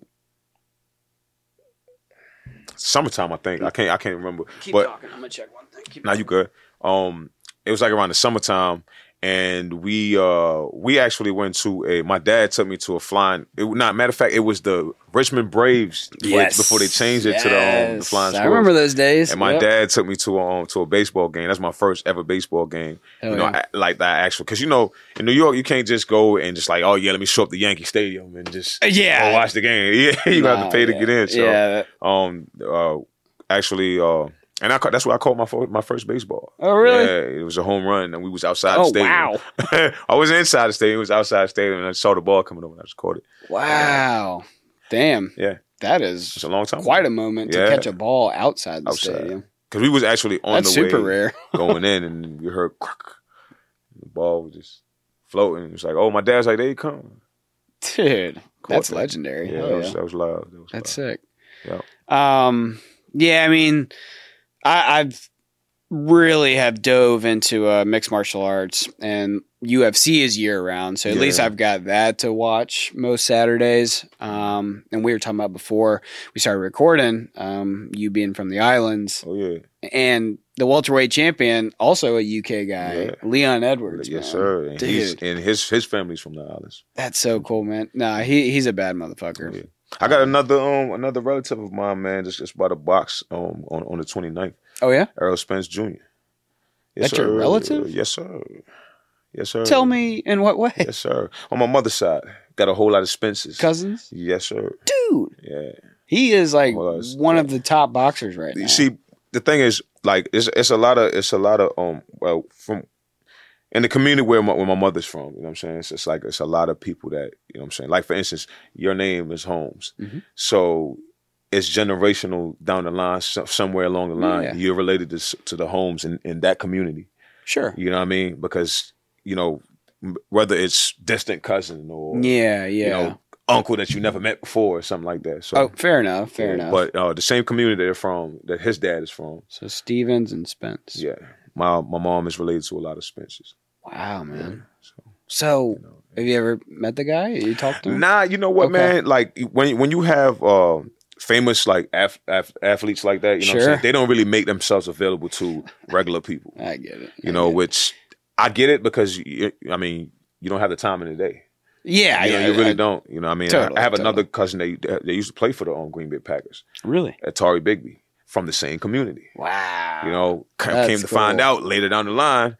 summertime, I think. I can't, I can't remember. Keep but talking. I'm gonna check one thing. Keep Now you good. Um, it was like around the summertime, and we uh we actually went to a. My dad took me to a flying. It, not matter of fact, it was the Richmond Braves before, Yes. they, before they changed it to the, um, the Flying I Squirrels. remember those days. And my Yep. dad took me to a, um, to a baseball game. That's my first ever baseball game. Hell you know, yeah. I, like that actual because you know in New York you can't just go and just like oh yeah let me show up the Yankee Stadium and just Uh, yeah. watch the game. <laughs> Yeah, you have to pay to get in. So Yeah. um uh actually uh and I ca- that's where I caught my my first baseball. Oh, really? Yeah, it was a home run and we was outside the Oh, stadium. wow. <laughs> I was inside the stadium. It was outside the stadium and I saw the ball coming over and I just caught it. Wow. Damn. Yeah, That is it's a long time. quite a moment to Yeah. catch a ball outside the Outside. stadium. because we was actually on That's the super way rare. <laughs> going in, and we heard crack. The ball was just floating. It was like, oh, my dad's like, there you come. Dude, Caught that's that. legendary. Yeah, that was, that was loud. That was That's loud. sick. Yeah. Um, yeah, I mean, I, I've really have dove into uh, mixed martial arts, and UFC is year round, so at least I've got that to watch most Saturdays. Um, and we were talking about before we started recording, um, you being from the islands, Oh yeah, and the welterweight champion, also a UK guy, Yeah. Leon Edwards. yes man. sir. And, he's, Dude. and his his family's from the islands. That's so cool, man. Nah, he he's a bad motherfucker. Yeah. I got another um another relative of mine, man, just just bought a box um on on the 29th. Oh yeah, Errol Spence Jr. That's your relative? Yes, sir. Yes, sir. tell me in what way? Yes, sir. On my mother's side, got a whole lot of Spences. Cousins, Yes, sir. dude. Yeah. He is like one of the top boxers right now. You see, the thing is, like, it's it's a lot of it's a lot of um well from in the community where my where my mother's from. You know what I'm saying? It's just like it's a lot of people that you know what I'm saying. Like for instance, your name is Holmes, Mhm. so it's generational down the line. So, somewhere along the line, Yeah. you're related to to the Holmes in, in that community. sure. You know what I mean? Because you know whether it's distant cousin or Yeah, yeah. you know uncle that you never met before or something like that. So. oh, fair enough. Fair yeah, enough. But uh, the same community they're from, that his dad is from, so Stephens and Spence. yeah. My my mom is related to a lot of Spencers. Wow, man. So, So, you know. have you ever met the guy? You talked to him? Nah, you know what, Okay. man? Like when when you have uh, famous like ath- ath- athletes like that, you know, what I'm saying? they don't really make themselves available to regular people. <laughs> I get it. You I know, get it. which I get it because you, I mean you don't have the time in the day. yeah, You, know, yeah, you really I- don't. You know, what I mean, Totally, I have totally. another cousin that they used to play for the um, Green Bay Packers, Really? Atari Bigby, from the same community. Wow. You know, That's came to find out later down the line,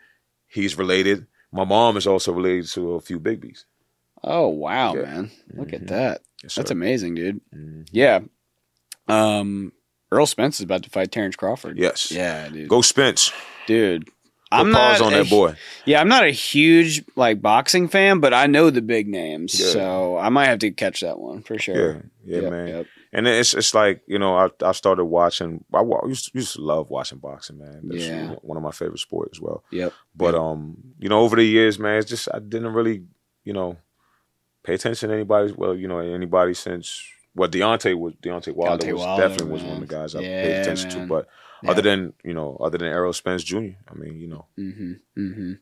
he's related. My mom is also related to a few Bigbies. Oh wow, Yeah. man! Look at Mhm. that. Yes, That's amazing, dude. Mhm. Yeah. Um, Errol Spence is about to fight Terence Crawford. Yes. Yeah, dude. Go Spence. dude. Put I'm pause not on a that boy. Yeah, I'm not a huge like boxing fan, but I know the big names, Yeah. so I might have to catch that one for sure. Yeah, yeah, Yep, man. yep. And it's it's like you know I I started watching. I, I used, to, used to love watching boxing, man. That's Yeah. one of my favorite sports as well. Yep. But um, you know, over the years, man, it's just I didn't really, you know, pay attention to anybody. Well, you know, anybody since well, Deontay was Deontay Wilder Deontay was Wilder, definitely was one of the guys I Yeah, paid attention man. to. But Yeah. other than you know, other than Errol Spence Jr., I mean, you know, Mm-hmm. Mm-hmm.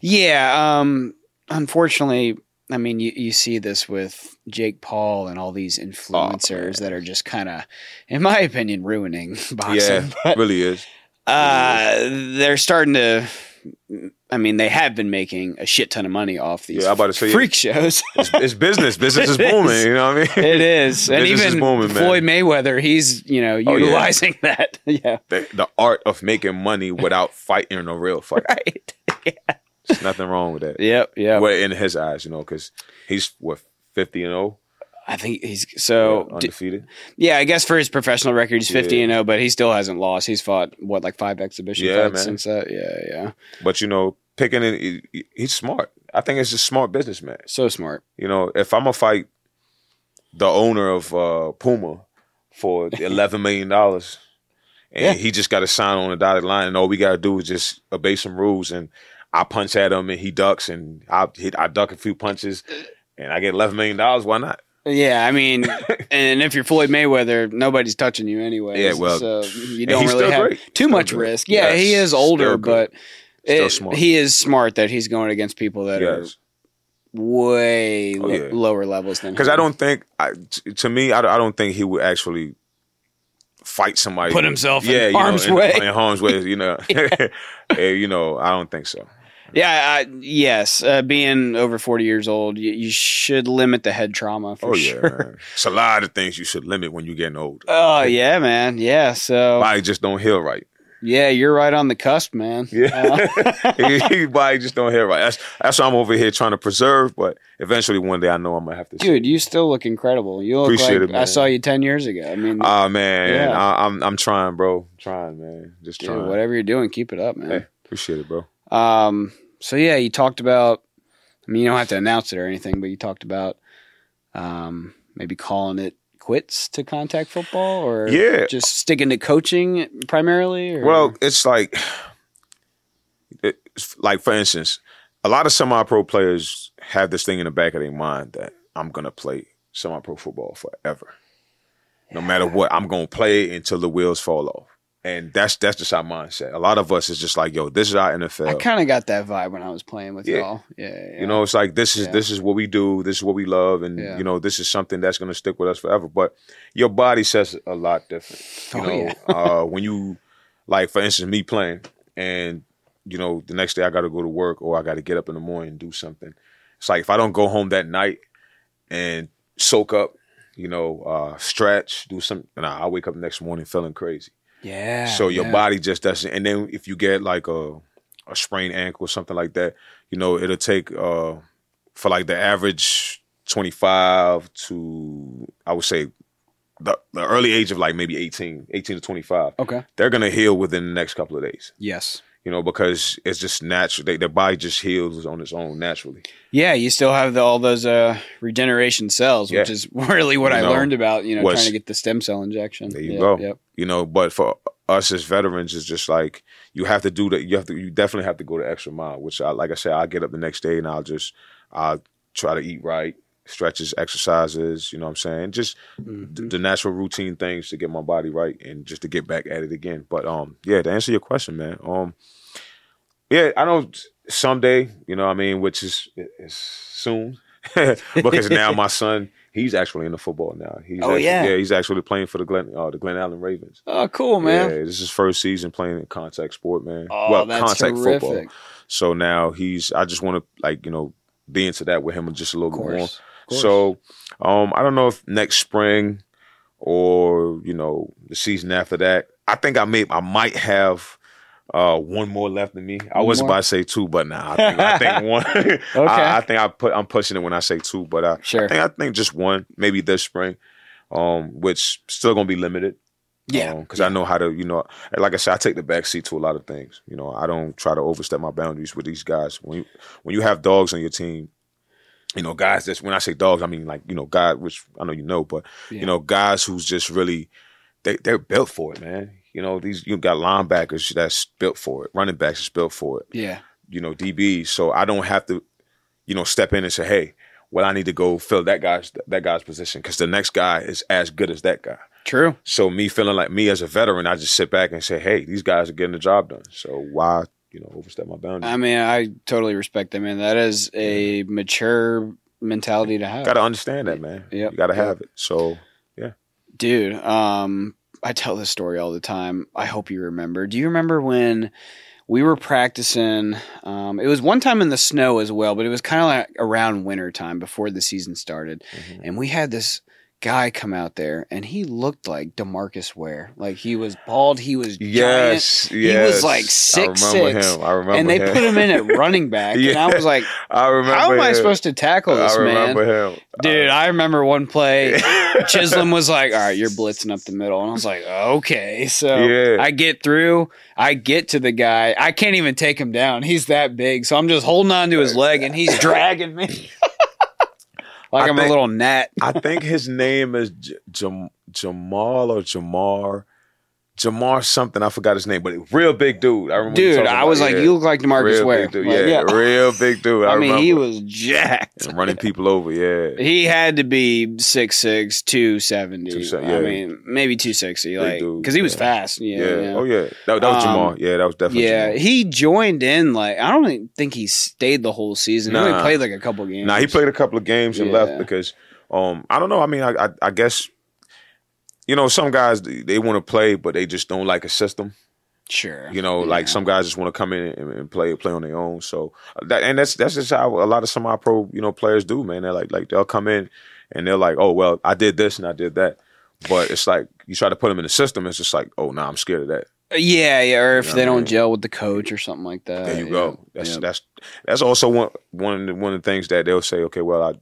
Yeah. Um. Unfortunately, I mean, you, you see this with Jake Paul and all these influencers that are just kind of, in my opinion, ruining <laughs> boxing. yeah, really is. uh, they're starting to. I mean, they have been making a shit ton of money off these Yeah, about to say, freak shows. <laughs> It's, it's business. <laughs> Business is booming. You know what I mean? it is, and is even booming, man. Floyd Mayweather, he's you know Oh, yeah. utilizing that. Yeah, the, the art of making money without fighting in a real fight. right. There's nothing wrong with that. Yep, yeah. Well, in his eyes, you know, because he's what fifty and zero, I think he's so. d- undefeated. Yeah, I guess for his professional record, he's fifty Yeah. and zero, but he still hasn't lost. He's fought what like five exhibition Yeah, fights man. since that. Yeah, yeah. But you know, picking he- he's smart. I think it's a smart businessman. So smart. You know, if I'm gonna fight the owner of uh, Puma for <laughs> eleven million dollars, and Yeah. he just got to sign on the dotted line, and all we gotta do is just obey some rules, and I punch at him, and he ducks, and I hit, I duck a few punches, and I get eleven million dollars. Why not? Yeah, I mean, <laughs> and if you're Floyd Mayweather, nobody's touching you anyway. Yeah, well, so you don't really have great. too Still much risk. Yeah, he is older, but it- he is smart that he's going against people that Yes. are way Oh, lo- yeah. lower levels than Because. I don't think, I, t- to me, I, don't- I don't think he would actually fight somebody. Put himself in yeah, know, harm's in, way. In harm's way, you know. <laughs> <laughs> You know, I don't think so. Yeah, I, yes. Uh, being over 40 years old, you, you should limit the head trauma for oh sure. yeah, <laughs> man. it's a lot of things you should limit when you're getting older. Oh, yeah, man. Yeah. So, Body just don't heal right. yeah, you're right on the cusp, man. Yeah. Uh, <laughs> <laughs> Body just don't heal right. That's that's what I'm over here trying to preserve. But eventually, one day, I know I'm gonna have to. dude, you still look incredible. You look Appreciate like it, I saw you 10 years ago. I mean, Ah man, Yeah. I, I'm I'm trying, bro. trying, man. Just dude, trying. whatever you're doing, keep it up, man. Hey, appreciate it, bro. Um, so yeah, you talked about. I mean, you don't have to announce it or anything, but you talked about um, maybe calling it quits to contact football, or Yeah. just sticking to coaching primarily. Or? Well, it's like, it's like for instance, a lot of semi-pro players have this thing in the back of their mind that I'm gonna play semi-pro football forever, no matter what. I'm gonna play until the wheels fall off, and that's that's just our mindset. A lot of us is just like, yo, this is our NFL. I kind of got that vibe when I was playing with Yeah. y'all. Yeah, yeah, You know, it's like this is Yeah. this is what we do. This is what we love, and you know, this is something that's going to stick with us forever. But your body says a lot different. You Oh, know, uh, when you like, for instance, me playing, and you know, the next day I got to go to work or I got to get up in the morning and do something. It's like if I don't go home that night and soak up, you know, uh, stretch, do something, and I, I wake up the next morning feeling crazy. Yeah. So your yeah. body just doesn't. And then if you get like a a sprained ankle or something like that, you know, it'll take uh for like the average twenty five to I would say the the early age of like maybe 18, 18 to twenty five. Okay. They're gonna heal within the next couple of days. Yes. You know, because it's just natural. They, their body just heals on its own naturally. Yeah, you still have the, all those uh, regeneration cells, which Yeah. is <laughs> really what You I know, learned about. You know, what's- trying to get the stem cell injection. There you Yep, go. Yep. You know, but for us as veterans, it's just like you have to do that. You have to. You definitely have to go the extra mile. Which, I, like I said, I get up the next day and I'll just I'll try to eat right, stretches, exercises. You know what I'm saying? Just Mhm. th- the natural routine things to get my body right and just to get back at it again. But um, yeah, to answer your question, man. Um, yeah, I know someday. You know, what I mean, which is is soon <laughs> because now my <laughs> son. He's actually in the football now. He's Oh, actually, yeah. he's actually playing for the Glen uh, the Glen Allen Ravens. Oh, cool, man. Yeah, this is his first season playing in contact sport, man. Oh, well, that's contact terrific. football. So now he's. I just want to like you know be into that with him just a little bit more. Course. Of course. So, um, I don't know if next spring or you know the season after that. I think I may I might have uh one more left in me. I One was more? about to say two, but nah, I think, I think <laughs> one. <laughs> Okay. I, I think I put I'm pushing it when I say two, but I, Sure. I think I think just one, maybe this spring, um, which still gonna be limited yeah. because I know how to, you know, like I said, I take the back seat to a lot of things. You know, I don't try to overstep my boundaries with these guys. When you when you have dogs on your team, you know, guys. That's when I say dogs, I mean like you know, guys, which I know you know, but Yeah. you know, guys who's just really they they're built for it, man. You know, these you got linebackers that's built for it, running backs is built for it. Yeah. You know, DBs. So I don't have to, you know, step in and say, hey. Well, I need to go fill that guy's that guy's position because the next guy is as good as that guy. True. So me feeling like me as a veteran, I just sit back and say, "Hey, these guys are getting the job done. So why, you know, overstep my boundaries? I mean, I totally respect that, man. That is a mature mentality to have. Got to understand that, man. Yep. You got to have it. So yeah. Dude, um, I tell this story all the time. I hope you remember. Do you remember when we were practicing? Um, it was one time in the snow as well, but it was kind of like around winter time before the season started. mhm. And we had this guy come out there and he looked like Demarcus Ware. Like he was bald, he was giant. yes, He was like I six, remember six, him. I remember And they him. put him in at <laughs> running back. And I was like, I remember. how am I supposed to tackle this I man? him, Dude, I remember one play. <laughs> Chisholm was like, "All right, you're blitzing up the middle," and I was like, "Okay." So Yeah. I get through. I get to the guy. I can't even take him down. He's that big. So I'm just holding on to his leg, and he's <laughs> dragging me like I I'm a little gnat. I think his name is J- Jam- Jamal or Jamar. Jamar something. I forgot his name, but real big dude. I remember. Dude, I was like, yeah. "You look like Demarcus real Ware." Like, yeah, real big dude. I, <laughs> I mean, he was jacked. And running people over. Yeah, He had to be 6'6", 270. 270, I yeah. mean, maybe 260, Big like because he was yeah. fast. Yeah. yeah. yeah. Oh yeah, that, that was Um, Jamal. Yeah, that was definitely. Yeah, Jamal. he joined in like I don't think he stayed the whole season. He only Nah. played like a couple games. Nah, he played a couple of games and Yeah. left because um I don't know. I mean, I I, I guess you know some guys they, want to play, but they just don't like a system. Sure. You know, like some guys just want to come in and, and play play on their own. So that and that's that's just how a lot of semi pro you know players do, man. They're like like they'll come in and they're like, oh well, I did this and I did that, but it's like you try to put them in the system. It's just like, oh, nah, I'm scared of that. Uh, yeah, yeah. Or if You know they don't mean? gel with the coach or something like that. There you yeah, go. That's yeah. that's that's also one one of the, one of the things that they'll say. Okay, well, I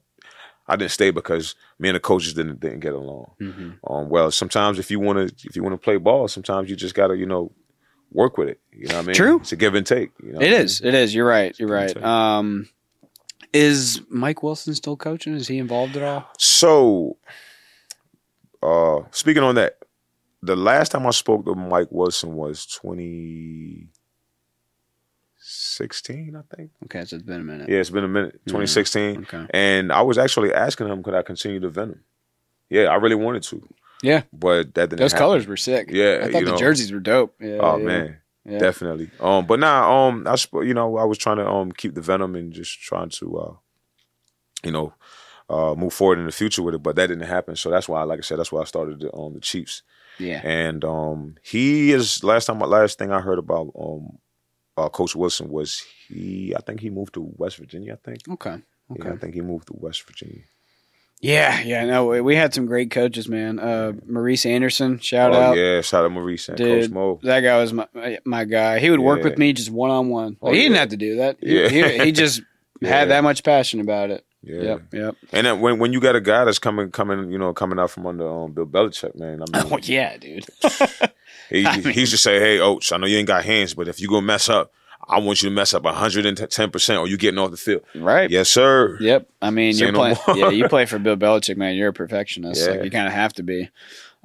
I didn't stay because me and the coaches didn't didn't get along. Mhm. Um, well, sometimes if you want to if you want to play ball, sometimes you just got to you know work with it. You know what I mean? True. It's a give and take. You know It I mean? is. It is. You're right. You're right. Give and take. Um, is Mike Wilson still coaching? Is he involved at all? So, uh, speaking on that, the last time I spoke to Mike Wilson was 2016, I think. Okay, so it's been a minute. Yeah, it's been a minute. 2016. Okay. And I was actually asking him, could I continue to Venom? Yeah, I really wanted to. Yeah. But that didn't Those happen. colors were sick. Yeah, I thought the know. jerseys were dope. Yeah, Oh yeah, man, yeah. definitely. Um, but now, um, I sp- you know, I was trying to um keep the Venom and just trying to uh, you know, uh, move forward in the future with it. But that didn't happen. So that's why, like I said, that's why I started the, um the Chiefs. Yeah. And um, he is last time, last thing I heard about um, uh, Coach Wilson was he. I think he moved to West Virginia. I think. Okay. Okay. Yeah, I think he moved to West Virginia. Yeah, yeah, no, we- we had some great coaches, man. Uh, Maurice Anderson, shout oh out. yeah, shout out Maurice and Dude. Coach Mo. That guy was my my guy. He would work with me just one on one. Oh, He didn't have to do that. He, Yeah. he, he just <laughs> Yeah. had that much passion about it. Yeah. Yep, yep. And then when when you got a guy that's coming coming you know coming out from under um, Bill Belichick, man. I <laughs> mean, Oh yeah, dude. <laughs> he, <laughs> I mean- he used to say, "Hey, Och, I know you ain't got hands, but if you gonna mess up, I want you to mess up 110 percent, or you getting off the field." right. Yes, sir. Yep. I mean, Say you're no playing. yeah, you play <laughs> for Bill Belichick, man. You're a perfectionist. Like Yeah. you kind of have to be.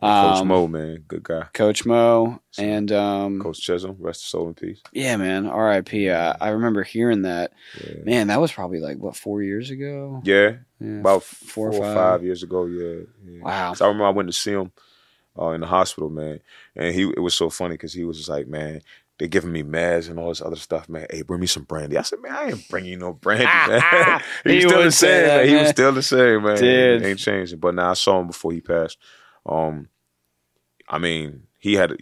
Coach Um, Mo, man, good guy. Coach Mo, and um, Coach Chisholm, rest his soul in peace. yeah, man. R.I.P. I, I remember hearing that. Yeah, Man, that was probably like what four years ago. yeah Yeah, about four four, or or five. five. years ago. Yeah, yeah. Wow. I remember I went to see him uh, in the hospital, man, and he it was so funny because he was just like, man. they're giving me meds and all this other stuff, man. Hey, bring me some brandy. I said, man, I ain't bringing you no brandy, <laughs> man. <laughs> He was still the same, that, man. He was still the same, man. Dude. ain't changing. But now I saw him before he passed. Um, I mean, he had a,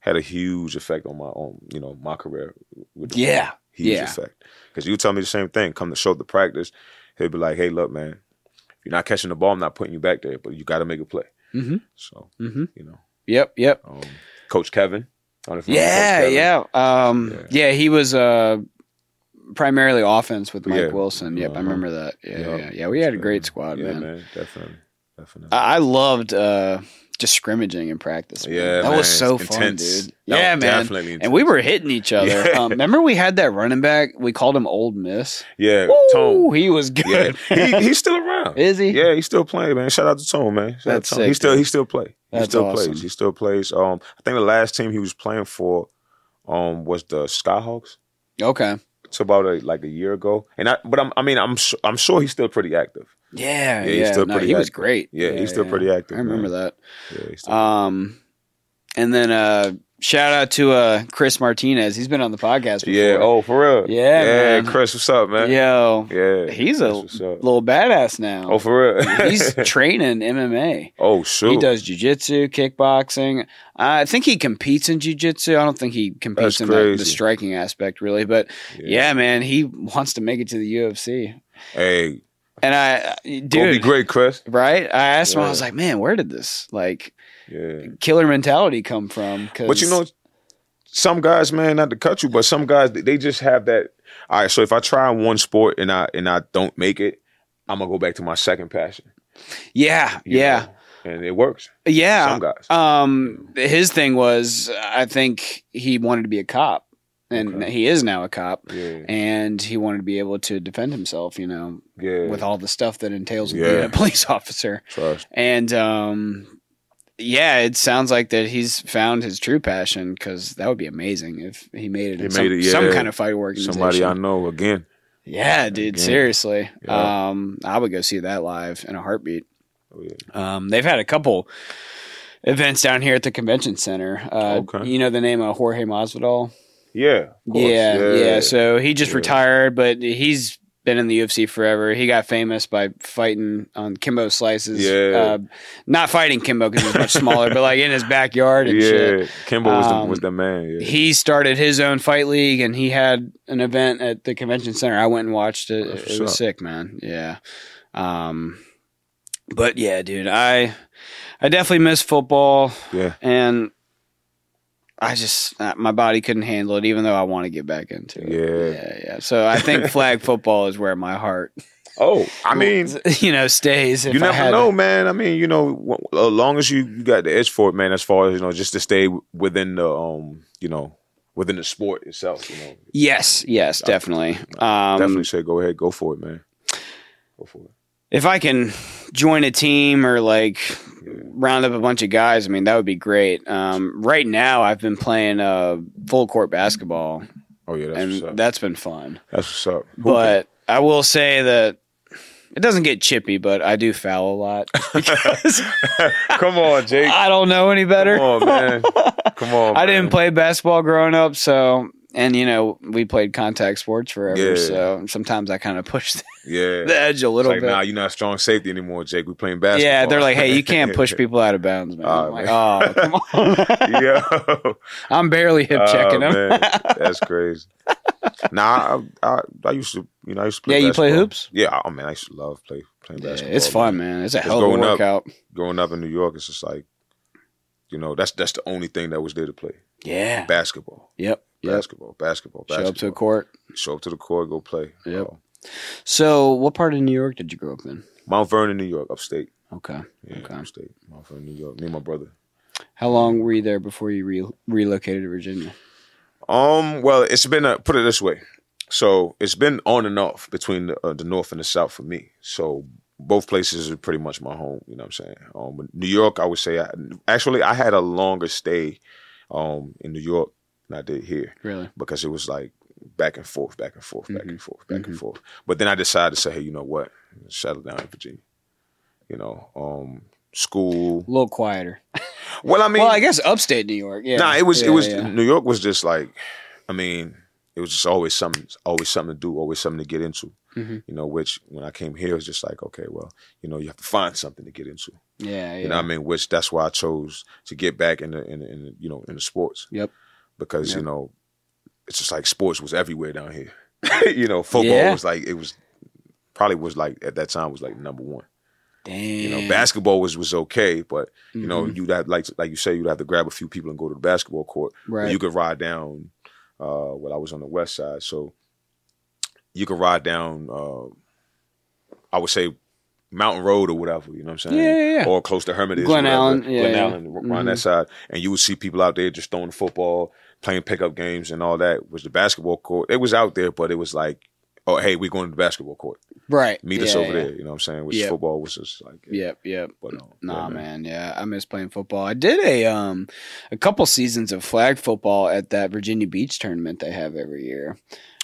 had a huge effect on my on you know my career. With the Yeah. huge Yeah. effect. Because you tell me the same thing. Come to show the practice, he'll be like, "Hey, look, man, if you're not catching the ball, I'm not putting you back there, but you got to make a play." Mm-hmm. So Mm-hmm. you know, Yep. Yep. um, Coach Kevin. I don't know if you remember Yeah, Coach Kevin. yeah. Um, Yeah. yeah. he was uh, primarily offense with Mike Yeah. Wilson. Yep, I Uh-huh. remember that. Yeah, Yeah. yeah, yeah. We had a great squad, yeah, man. definitely, definitely. I, I loved uh, just scrimmaging in practice. man. yeah, that man, was so it's fun, intense. dude. That yeah, man. definitely And we were hitting each other. Um, remember we had that running back? We called him Old Miss. yeah, he was good. he, he's still around. Is he? Yeah, he's still playing, man. Shout out to Tone, man. Shout out That's Tone. sick, He still he still play. He still awesome. plays. He still plays. Um, I think the last team he was playing for, um, was the Skyhawks. Okay. It's about a, like a year ago, and I. But I'm, I mean, I'm su- I'm sure he's still pretty active. Yeah, Yeah, yeah. he's still no, pretty he was great. Yeah, he's still pretty active, I remember man. that. Yeah, he's still, Um, and then uh, shout out to uh, Chris Martinez. He's been on the podcast before. yeah. Oh, for real. Yeah, yeah. man. Chris, what's up, man? Yo, Yeah, he's a that's what's up. little badass now. Oh, for real. He's <laughs> training MMA. oh, shoot. He does jujitsu, kickboxing. I think he competes in jujitsu. I don't think he competes That's in the, the striking aspect really, but yeah. man, he wants to make it to the UFC. Hey, And I, gonna be great, Chris. right? I asked him. I was like, man, where did this like Yeah. killer mentality come from? But you know, some guys, man, not to cut you, but some guys they- they just have that. All right, so if I try one sport and I and I don't make it, I'm gonna go back to my second passion. yeah, you yeah, know? and it works. yeah. Some guys. Um, his thing was, I think he wanted to be a cop, and Okay. he is now a cop, yeah, and he wanted to be able to defend himself. You know, yeah. with all the stuff that entails Yeah. being a <laughs> police officer. trust. And um, yeah, it sounds like that he's found his true passion because that would be amazing if he made it He in some, it, some kind of fight organization. Somebody I know again. yeah, dude, Again. seriously. Yeah. Um, I would go see that live in a heartbeat. Oh, yeah. Um, they've had a couple events down here at the convention center. Uh, Okay. You know the name of Jorge Masvidal? Yeah, of course. Yeah, yeah, So he just Yeah. retired, but he's been in the UFC forever. He got famous by fighting on Kimbo Slice's. Yeah. Uh, not fighting Kimbo because he's much smaller, but like in his backyard and yeah, shit. Kimbo was the, Um, was the man. Yeah. He started his own fight league and he had an event at the convention center. I went and watched it. That's It, what's was up. sick, man. Yeah. Um, but yeah, dude, I I definitely miss football yeah. and I just uh, my body couldn't handle it, even though I want to get back into it. Yeah. yeah, yeah. So I think <laughs> flag football is where my heart, Oh, I <laughs> mean, you know, stays. You never know, man. I mean, you know, as long as you, you got the edge for it, man. As far as you know, just to stay within the, um, you know, within the sport itself. You know, Yes, yes, definitely. <laughs> Um, definitely say go ahead, go for it, man. Go for it. If I can join a team or like round up a bunch of guys, I mean that would be great. Um, right now, I've been playing uh, full court basketball, Oh yeah, that's and what's up. that's been fun. That's what's up. But I will say that it doesn't get chippy, but I do foul a lot <laughs> <laughs> come on, Jake. I don't know any better. Come on, man. <laughs> Come on. I man. didn't play basketball growing up, so and you know we played contact sports forever, Yeah. so sometimes I kind of push the Yeah. edge a It's little like, bit. nah, you're not strong safety anymore, Jake. We playing basketball. yeah, they're like, hey, you can't push <laughs> people out of bounds, man. Oh, I'm like, man. oh, come <laughs> on. Yo. <laughs> I'm barely hip Oh, checking them. man. That's crazy. nah, I, I, I used to, you know, I used to play Yeah, you play hoops? Yeah, oh man, I used to love play playing Yeah, basketball. it's fun, man. It's a hell of a growing up- workout. Growing up in New York, it's just like, you know, that's that's the only thing that was there to play Yeah. basketball, Yep. Yep. basketball, basketball, Show up to a court. Show up to the court, go play. Yep. Oh. So, what part of New York did you grow up in? Mount Vernon, New York, upstate. Okay. Yeah, Okay. upstate. Mount Vernon, New York. Me and my brother. How long were you there before you re- relocated to Virginia? Um, well, it's been a, put it this way. So it's been on and off between the, uh, the north and the south for me. So both places are pretty much my home. You know what I'm saying? Um, but New York, I would say, I, actually, I had a longer stay, um, in New York than I did here Really? because it was like back and forth, back and forth, back Mm-hmm. and forth, back and forth. But then I decided to say, hey, you know what? Settle down in Virginia. You know, um, school. A little quieter. Well, I mean, <laughs> well, I guess upstate New York. Yeah. Nah, it was Yeah, it was yeah. New York was just like, I mean, it was just always something, always something to do, always something to get into. Mhm. You know, which when I came here, it was just like, okay, well, you know, you have to find something to get into. Yeah. Yeah. You know, what I mean, which that's why I chose to get back in the in, the, in the, you know in the sports. Yep. Because Yep. you know, it's just like sports was everywhere down here. <laughs> you know, football Yeah. was like it was probably was like at that time was like number one. Damn. You know, basketball was was okay, but you know, Mhm. you'd have like like you say, you'd have to grab a few people and go to the basketball court. Right. You could ride down. Uh, well, I was on the west side, so you could ride down. Uh, I would say Mountain Road or whatever. You know what I'm saying? Yeah, yeah, yeah. Or close to Hermitage. Glen whatever. Allen, yeah, Glen yeah. Allen, around Mhm. that side, and you would see people out there just throwing the football, playing pickup games, and all that. Was the basketball court? It was out there, but it was like, oh, hey, we're going to the basketball court. right. Meet us over yeah. there. You know what I'm saying? Which Yep. football was just like, Yep. Yep. But no, Nah, yeah, man. Yeah, I miss playing football. I did a um a couple seasons of flag football at that Virginia Beach tournament they have every year.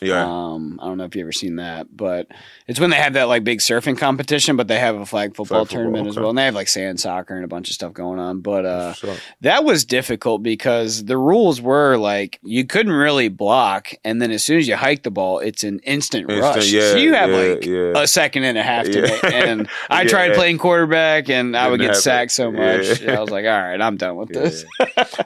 Yeah. Um, I don't know if you ever seen that, but it's when they have that like big surfing competition, but they have a flag football Flag football, tournament as well, and they have like sand soccer and a bunch of stuff going on. But uh, So, that was difficult because the rules were like you couldn't really block, and then as soon as you hike the ball, it's an instant, Instant, rush. yeah, so you have yeah, like yeah. a second and a half to make. <laughs> And I tried playing quarterback, and I would Didn't get happen. sacked so much. I was <laughs> like, all right, I'm done with this. <laughs>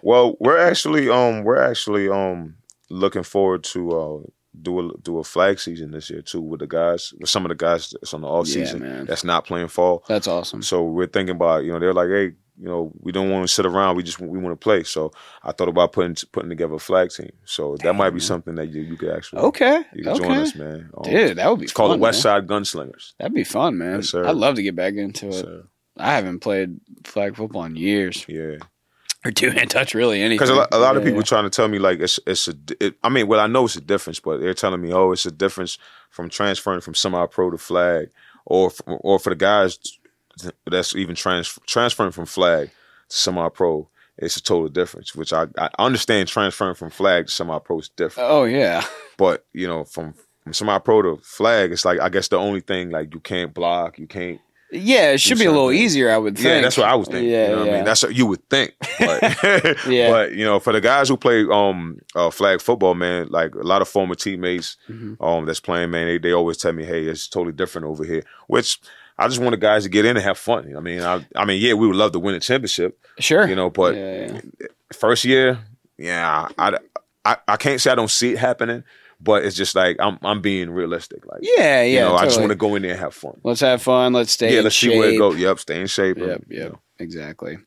Well, we're actually um we're actually um looking forward to uh do a do a flag season this year too with the guys with some of the guys that's on the off Yeah, season man. that's not playing fall. That's awesome. So we're thinking about you know they're like hey you know we don't want to sit around we just we want to play. So I thought about putting putting together a flag team. So that might be something that you you could actually Okay, you can okay, join us man. Um, dude, that would be. It's called the West. Side Gunslingers. That'd be fun, man. Yes, sir. I'd love to get back into it. So, I haven't played flag football in years, yeah. Or two hand touch really anything. Because a lot, a lot of Yeah, people trying to tell me like it's it's a. It, I mean, well, I know it's a difference, but they're telling me, oh, it's a difference from transferring from semi-pro to flag, or f- or for the guys that's even trans, transferring from flag to semi-pro. It's a total difference, which I, I understand transferring from flag to semi-pro is different, Oh yeah, but you know, from from semi-pro to flag, it's like I guess the only thing like you can't block, you can't. Yeah, it should be a little easier, I would think. Yeah, that's what I was thinking. Yeah, you know what I mean? That's what you would think. But, <laughs> <laughs> Yeah. but you know, for the guys who play um uh, flag football, man, like a lot of former teammates Mhm. um that's playing, man, they, they always tell me, hey, it's totally different over here. Which I just want the guys to get in and have fun. I mean, I I mean, yeah, we would love to win a championship, Sure. you know, but Yeah, yeah. first year, yeah, I, I I can't say I don't see it happening, but it's just like I'm I'm being realistic. Like, Yeah, yeah. you know, I just want to go in there and have fun. Let's have fun. Let's stay. yeah, let's see where it goes. Yep, stay in shape. and, Yep, you know. exactly.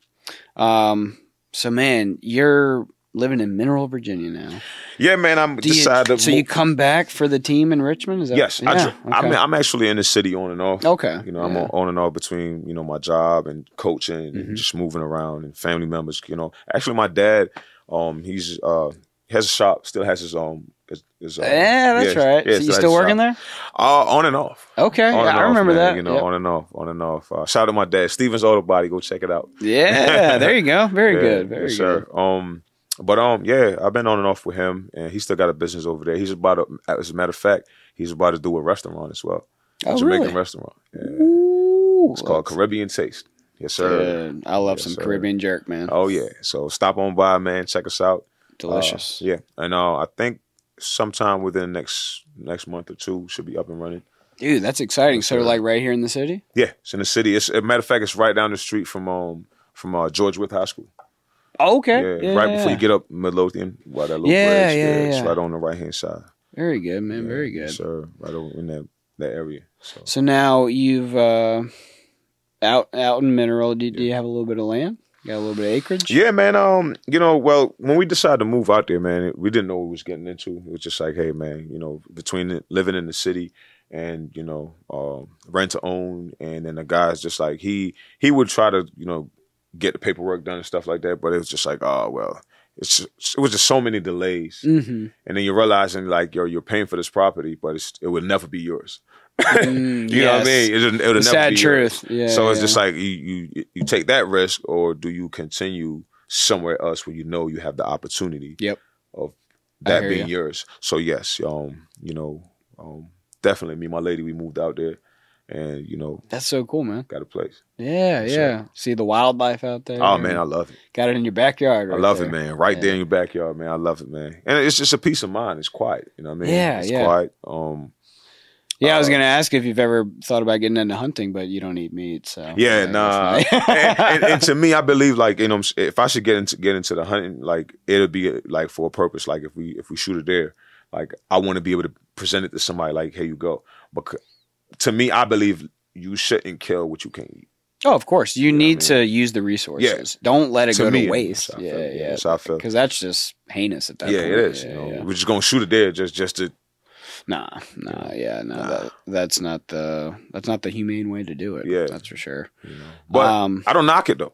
Um, so man, you're living in Mineral, Virginia now. Yeah, man, I'm Do you- decided. to so you come back for the team in Richmond? Is that Yes, I Yeah, dr- I'm, okay. I'm actually in the city on and off. okay. You know, I'm yeah. on, on and off between you know my job and coaching Mhm. and just moving around and family members. You know, actually, my dad, um, he's uh has a shop, still has his um. Uh, Yeah, that's yeah, right. yeah, so you still working shop. there? Uh, on and off. Okay, On yeah, I off, remember man, that. You know, Yep. on and off, on and off. Uh, shout out to my dad, Stephens Auto Body. Go check it out. Yeah, there you go. Very <laughs> Yeah, good. Very yes, good. sir. Um, but um, yeah, I've been on and off with him, and he's still got a business over there. He's about to, as a matter of fact, he's about to do a restaurant as well, a Oh, Jamaican really? restaurant. Ooh, It's called Caribbean Taste. Yes, sir. good. I love Yes, some sir. Caribbean jerk, man. Oh yeah. So stop on by, man. Check us out. Delicious. Uh, yeah, and uh, I think sometime within the next next month or two should be up and running. Dude, that's exciting. So, like right here in the city? Yeah, it's in the city. It's a matter of fact, it's right down the street from um from uh, George Wythe High School. Oh, okay. Yeah, Yeah, right yeah, before you get up Midlothian, by that little Yeah, bridge. yeah, It's yeah. right on the right hand side. Very good, man. Very good. sir. Right over in that that area. So So now you've uh, out out in Mineral. Do, do you have a little bit of land? Got a little bit of acreage? yeah, man. Um, you know, well, when we decided to move out there, man, we didn't know what we was getting into. It was just like, hey, man, you know, between living in the city and you know, um, rent to own, and then the guy's just like he he would try to you know get the paperwork done and stuff like that, but it was just like, oh well, it's just, it was just so many delays, Mm-hmm. and then you're realizing like yo, you're paying for this property, but it's, it would never be yours. Mm, <laughs> You know what I mean? It, would- it would never sad be truth. Yeah. so it's yeah. just like you, you you take that risk, or do you continue somewhere else where you know you have the opportunity Yep. of that being ya. yours. So yes, um, you know, um, definitely me and my lady, we moved out there, and you know, That's so cool, man. got a place. Yeah, Yes, yeah. See the wildlife out there. Oh man, I love it. got it in your backyard. I love there. it, man. Right Yeah. there in your backyard, man. I love it, man. And it's just a peace of mind. It's quiet. You know what I mean? Yeah, it's yeah. quiet. Um, Yeah, I was Uh, gonna ask if you've ever thought about getting into hunting, but you don't eat meat, so Yeah, nah. and, and, and <laughs> to me, I believe like you know, if I should get into get into the hunting, like it'll be like for a purpose. Like if we if we shoot it there, like I want to be able to present it to somebody. Like here you go. But to me, I believe you shouldn't kill what you can't eat. oh, of course, you know what I need mean? to use the resources. Yeah. Don't let it To go me, to waste. that's how I Yeah, yeah, That's how I feel. because that's just heinous at that yeah, point. it is. Yeah, you know, we're just gonna shoot it there just just to. Nah, nah, yeah, no, Nah. That, that's not the that's not the humane way to do it. Yeah. that's for sure. Know. But um, I don't knock it though.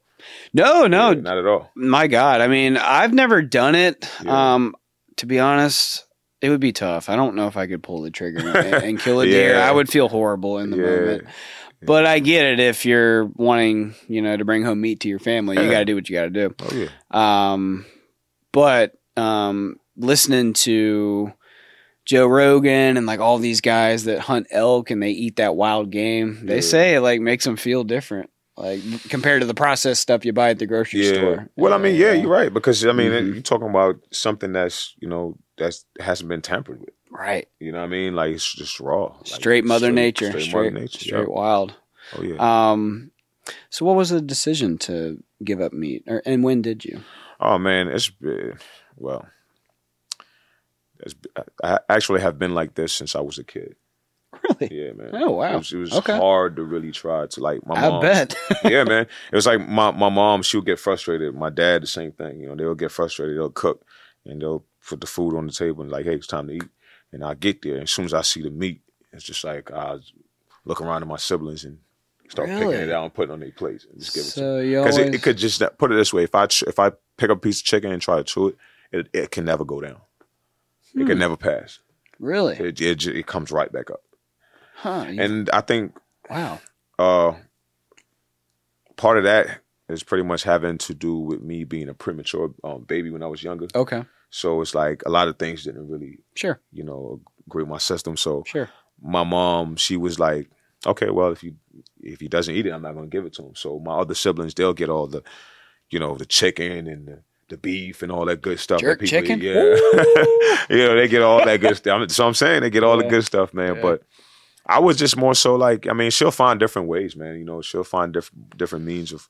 no, no, Yeah, not at all. my God, I mean, I've never done it. Yeah. Um, to be honest, it would be tough. I don't know if I could pull the trigger and, and kill a <laughs> deer. Yeah. I would feel horrible in the Yeah. moment. But I get it if you're wanting, you know, to bring home meat to your family, you got to do what you got to do. Oh yeah. Um, but um, listening to Joe Rogan and like all these guys that hunt elk and they eat that wild game, they Yeah. say it like makes them feel different, like compared to the processed stuff you buy at the grocery Yeah. store. Well, I mean, yeah, you're right because I mean, Mhm. you're talking about something that's you know that's hasn't been tampered with. right. You know what I mean? Like it's just raw. Like, Straight Mother straight- Nature, Straight, straight, Mother Nature. straight yeah. wild. Oh yeah. Um, so what was the decision to give up meat, or and when did you? oh man, it's been well. I actually have been like this since I was a kid. Really? Yeah, man. Oh, wow. It was, it was Okay. hard to really try to like my mom. I bet. <laughs> yeah, man. <laughs> It was like my my mom. She would get frustrated. My dad, the same thing. You know, they'll get frustrated. They'll cook and they'll put the food on the table and like, hey, it's time to eat. And I get there, and as soon as I see the meat, it's just like I look around at my siblings and start Really? picking it out and putting it on their plates and just give it to so you because always it, it could just put it this way: if I if I pick up a piece of chicken and try to chew it, it, it can never go down. It Hmm. can never pass. really, It, it it comes right back up. huh? you- And I think wow. uh, part of that is pretty much having to do with me being a premature um, baby when I was younger. Okay, So it's like a lot of things didn't really, sure, you know, agree with my system. So sure. my mom, she was like, okay, well, if you if he doesn't eat it, I'm not gonna give it to him. So my other siblings, they'll get all the, you know, the chicken and the, the beef and all that good stuff. Jerk that people chicken? eat. Yeah, yeah, <laughs> they get all that good <laughs> stuff. So I'm saying they get all the good stuff, man. Yeah. But I was just more so like, I mean, she'll find different ways, man. You know, she'll find different different means of,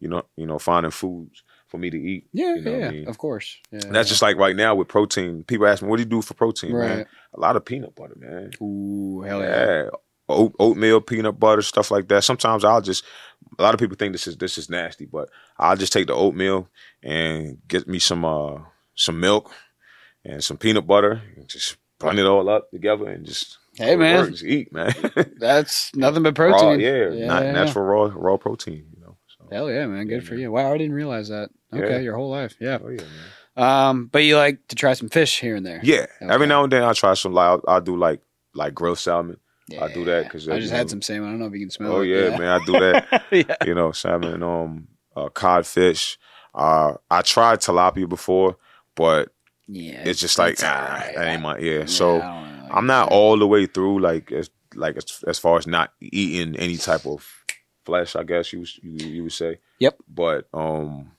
you know, you know, finding foods for me to eat. Yeah, you know yeah, I mean? of course. Yeah, And that's just like right now with protein. People ask me, "What do you do for protein, man?" A lot of peanut butter, man. Ooh, hell yeah. Oat, oatmeal, peanut butter, stuff like that. Sometimes I'll just. A lot of people think this is this is nasty, but I'll just take the oatmeal and get me some uh some milk and some peanut butter, and just blend it all up together and just Hey, man. works. eat man. <laughs> That's nothing but raw, protein. yeah, yeah, not yeah. natural raw raw protein. You know. So, Hell yeah, man. Good Yeah, for man. you. Wow, I didn't realize that. Okay, Yeah. your whole life. Yeah. oh yeah, man. Um, but you like to try some fish here and there. Yeah, Okay. every now and then I try some. Like I'll, I'll do like like grilled salmon. I do that because I just you had know- some salmon. I don't know if you can smell Oh it. yeah, man, I do that. <laughs> yeah. you know, salmon, um, uh, codfish. Uh, I tried tilapia before, but Yeah. it's just like ah, alright. that ain't my yeah. Yeah, So like I'm not all the way through like as like as, as far as not eating any type of flesh. I guess you you you would say. Yep. But um,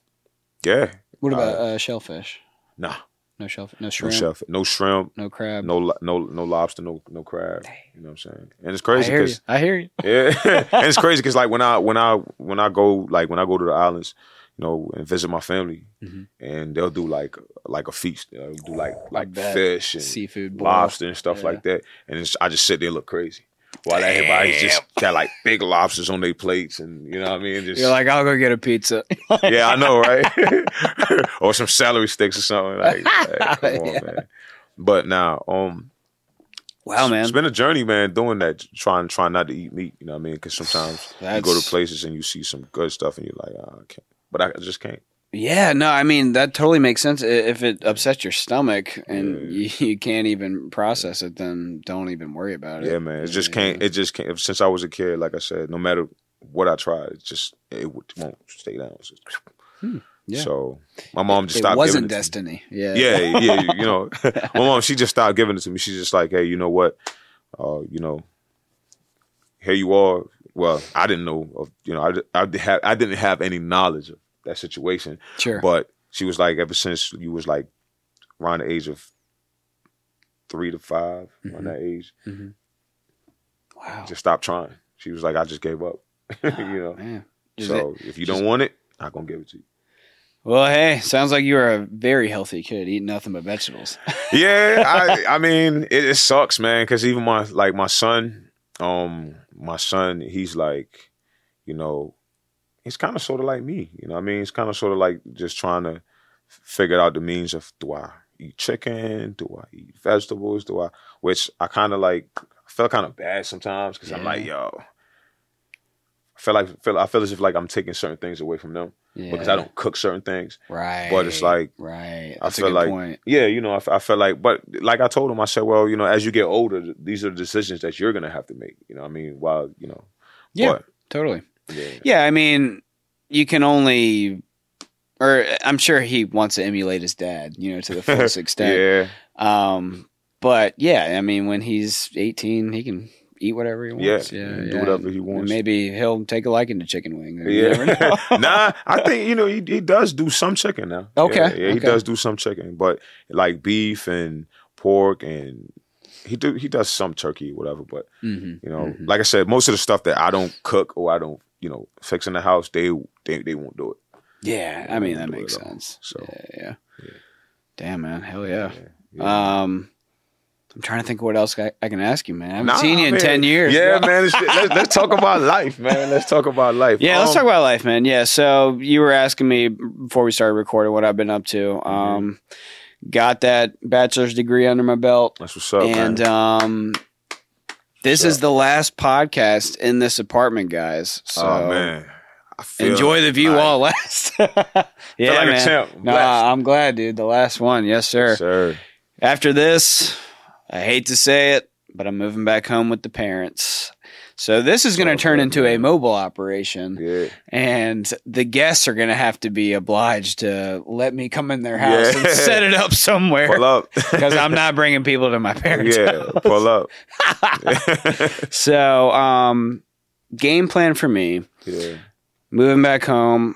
yeah, What about uh, shellfish? nah, No shellfish. No no shrimp. shellfish, no shrimp, No crab. no lo- no no lobster, no no crab. Dang. You know what I'm saying? And it's I crazy hear you. because I hear you. <laughs> Yeah, <laughs> and it's crazy because like when I when I when I go like when I go to the islands, you know, and visit my family, Mhm. and they'll do like like a feast. They'll do like like bet. fish and Seafood boil. lobster and stuff Yeah. like that, and it's, I just sit there and look crazy while everybody's just got like big lobsters on their plates, and you know what I mean. Just You're like, I'll go get a pizza. <laughs> yeah, I know, right? <laughs> or some celery sticks or something. Like, <laughs> hey, come on, Yeah. man. But now, um, wow, man. it's been a journey, man, doing that, trying trying not to eat meat. You know what I mean? Because sometimes you go to places and you see some good stuff, and you're like, oh, I can't. But I just can't. Yeah, no, I mean that totally makes sense. If it upsets your stomach and you, <laughs> you can't even process it, then don't even worry about it. Yeah, man. It just can't. It just can't. Since I was a kid, like I said, no matter what I tried, it just it won't stay down. Just- Hmm, yeah. So my mom just it stopped. wasn't giving it to me. destiny. Yeah, yeah, yeah, <laughs> you know, my mom, she just stopped giving it to me. She's just like, hey, you know what, uh, you know, here you are. Well, I didn't know of, you know, I, I, I didn't have any knowledge of that situation, sure. but she was like, ever since you was like around the age of three to 5 Mhm. around that age, Mhm. Wow, just stop trying. She was like, I just gave up, <laughs> you know. man. So if you don't want it, I'm gonna give it to you. Well, hey, sounds like you are a very healthy kid, eating nothing but vegetables. <laughs> yeah, I I mean it, it sucks, man, because even my like my son, um, my son, he's like, you know, he's kind of sort of like me, you know. what I mean, he's kind of sort of like just trying to figure out the means of do I eat chicken, do I eat vegetables, do I, which I kind of like I feel kind of bad sometimes because I'm like, yo. I feel like feel I feel as if like I'm taking certain things away from them Yeah. because I don't cook certain things. Right. But it's like- right. I feel a good like- point. Yeah, you know, I felt like, but like I told him, I said, well, you know, as you get older, these are the decisions that you're gonna have to make. You know, what I mean, while you know, Yeah, but, totally. Yeah, Yeah, I mean, you can only, or I'm sure he wants to emulate his dad, you know, to the fullest <laughs> extent. yeah, Um, but yeah, I mean, when he's 18, he can eat whatever he wants. Yeah, yeah. do whatever he And wants. maybe he'll take a liking to chicken wing. Yeah, know. <laughs> nah, I think you know he, he does do some chicken now. <laughs> Okay, yeah, yeah, he okay. does do some chicken, but like beef and pork and he do he does some turkey, whatever. But Mhm, you know, mhm. like I said, most of the stuff that I don't cook or I don't you know fix in the house, they they they won't do it. Yeah, I mean that makes sense. So, yeah, yeah. yeah. Damn man, hell yeah. yeah. Um, I'm trying to think of what else I, I can ask you, man. I haven't Nah, seen you in ten years. Yeah, bro. man. Let's, let's, let's talk about life, man. Let's talk about life. Yeah, let's Um, talk about life, man. Yeah, so you were asking me before we started recording what I've been up to. Mm-hmm. Um, got that bachelor's degree under my belt, That's what's up, and man. um, this What's is the last podcast in this apartment, guys. So oh man, enjoy the view like- while it lasts. yeah, like man. No. I'm glad, dude. The last one, yes, sir. sir. After this, I hate to say it, but I'm moving back home with the parents. So this is going to Oh, turn into a mobile operation, Yeah, and the guests are going to have to be obliged to let me come in their house and set it up somewhere pull up. because I'm <laughs> not bringing people to my parents' yeah, house. pull up. <laughs> <laughs> So, um, game plan for me, Yeah. moving back home,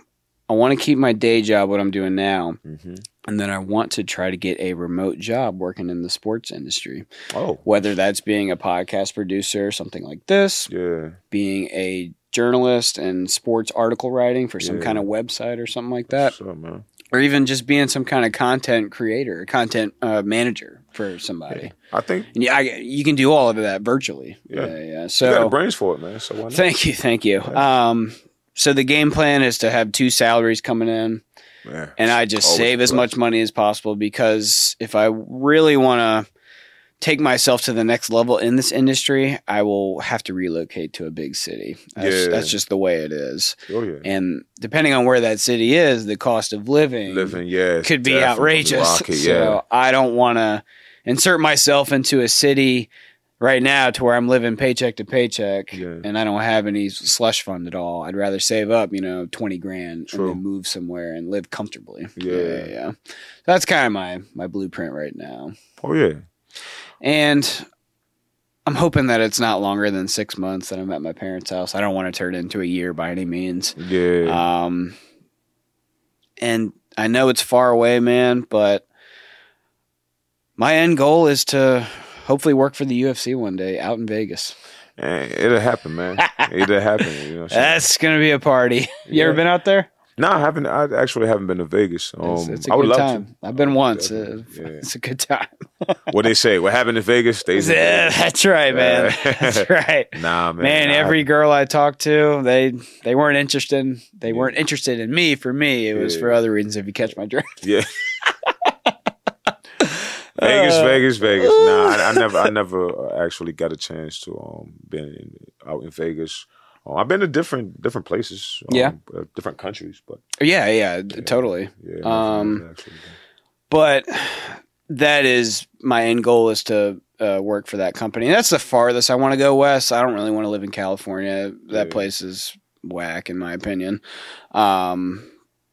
I want to keep my day job, what I'm doing now, hmm and then I want to try to get a remote job working in the sports industry. Oh. Whether that's being a podcast producer, something like this, Yeah. being a journalist and sports article writing for some Yeah. kind of website or something like that, up, or even just being some kind of content creator, content uh, manager for somebody. I think And yeah, I, you can do all of that virtually. Yeah. yeah. yeah. you got So brains for it, man. So why not? thank you, thank you. Um, so the game plan is to have two salaries coming in, And I just save as much money as possible because if I really want to take myself to the next level in this industry, I will have to relocate to a big city. That's, Yeah. that's just the way it is. Oh yeah. And depending on where that city is, the cost of living, Living, yeah, could be outrageous. rocket, So. I don't want to insert myself into a city right now to where I'm living paycheck to paycheck Yeah. and I don't have any slush fund at all. I'd rather save up, you know, 20 grand True. and then move somewhere and live comfortably. Yeah. Yeah. yeah. That's kind of my, my blueprint right now. Oh yeah. And I'm hoping that it's not longer than six months that I'm at my parents' house. I don't want to turn it into a year by any means. Yeah. Um, and I know it's far away, man, but my end goal is to hopefully work for the UFC one day out in Vegas. And it'll happen, man. it'll happen. You know what I'm saying? That's gonna be a party. <laughs> You Yeah. ever been out there? No, I haven't. I actually haven't been to Vegas. Um, It's, it's a I would good love time. I've been once. Uh, yeah. <laughs> It's a good time. <laughs> What they say? What happened in Vegas stays in Vegas. that's right, man. That's right. Nah, man. Man, I- every girl I talked to, they they weren't interested. They weren't interested in me. For me, it was Yeah. for other reasons. If you catch my drift. Yeah. Vegas, Uh, Vegas, Vegas. Nah, I, I never, I <laughs> never actually got a chance to um been in, out in Vegas. Um, I've been to different different places. Um, Yeah. uh, different countries, but Yeah, yeah, totally. yeah. Um, actually but that is my end goal is to uh, work for that company. And that's the farthest I want to go west. I don't really want to live in California. That Yeah. place is whack, in my opinion. Um,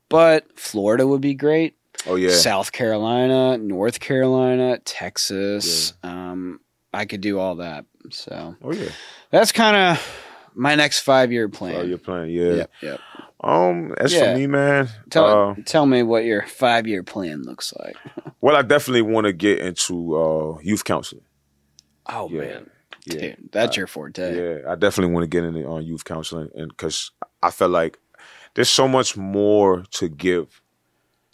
but Florida would be great. Oh yeah, South Carolina, North Carolina, Texas. Um, I could do all that. So oh yeah. that's kind of my next five year plan. Oh, you're playing, yeah. Yep, yep. Um, as Yeah. for me, man, Tell uh, tell me what your five year plan looks like. <laughs> well, I definitely want to get into uh youth counseling. Oh Yeah. man, Yeah, Dude, that's your forte. Yeah, I definitely want to get into on youth counseling, and because I felt like there's so much more to give.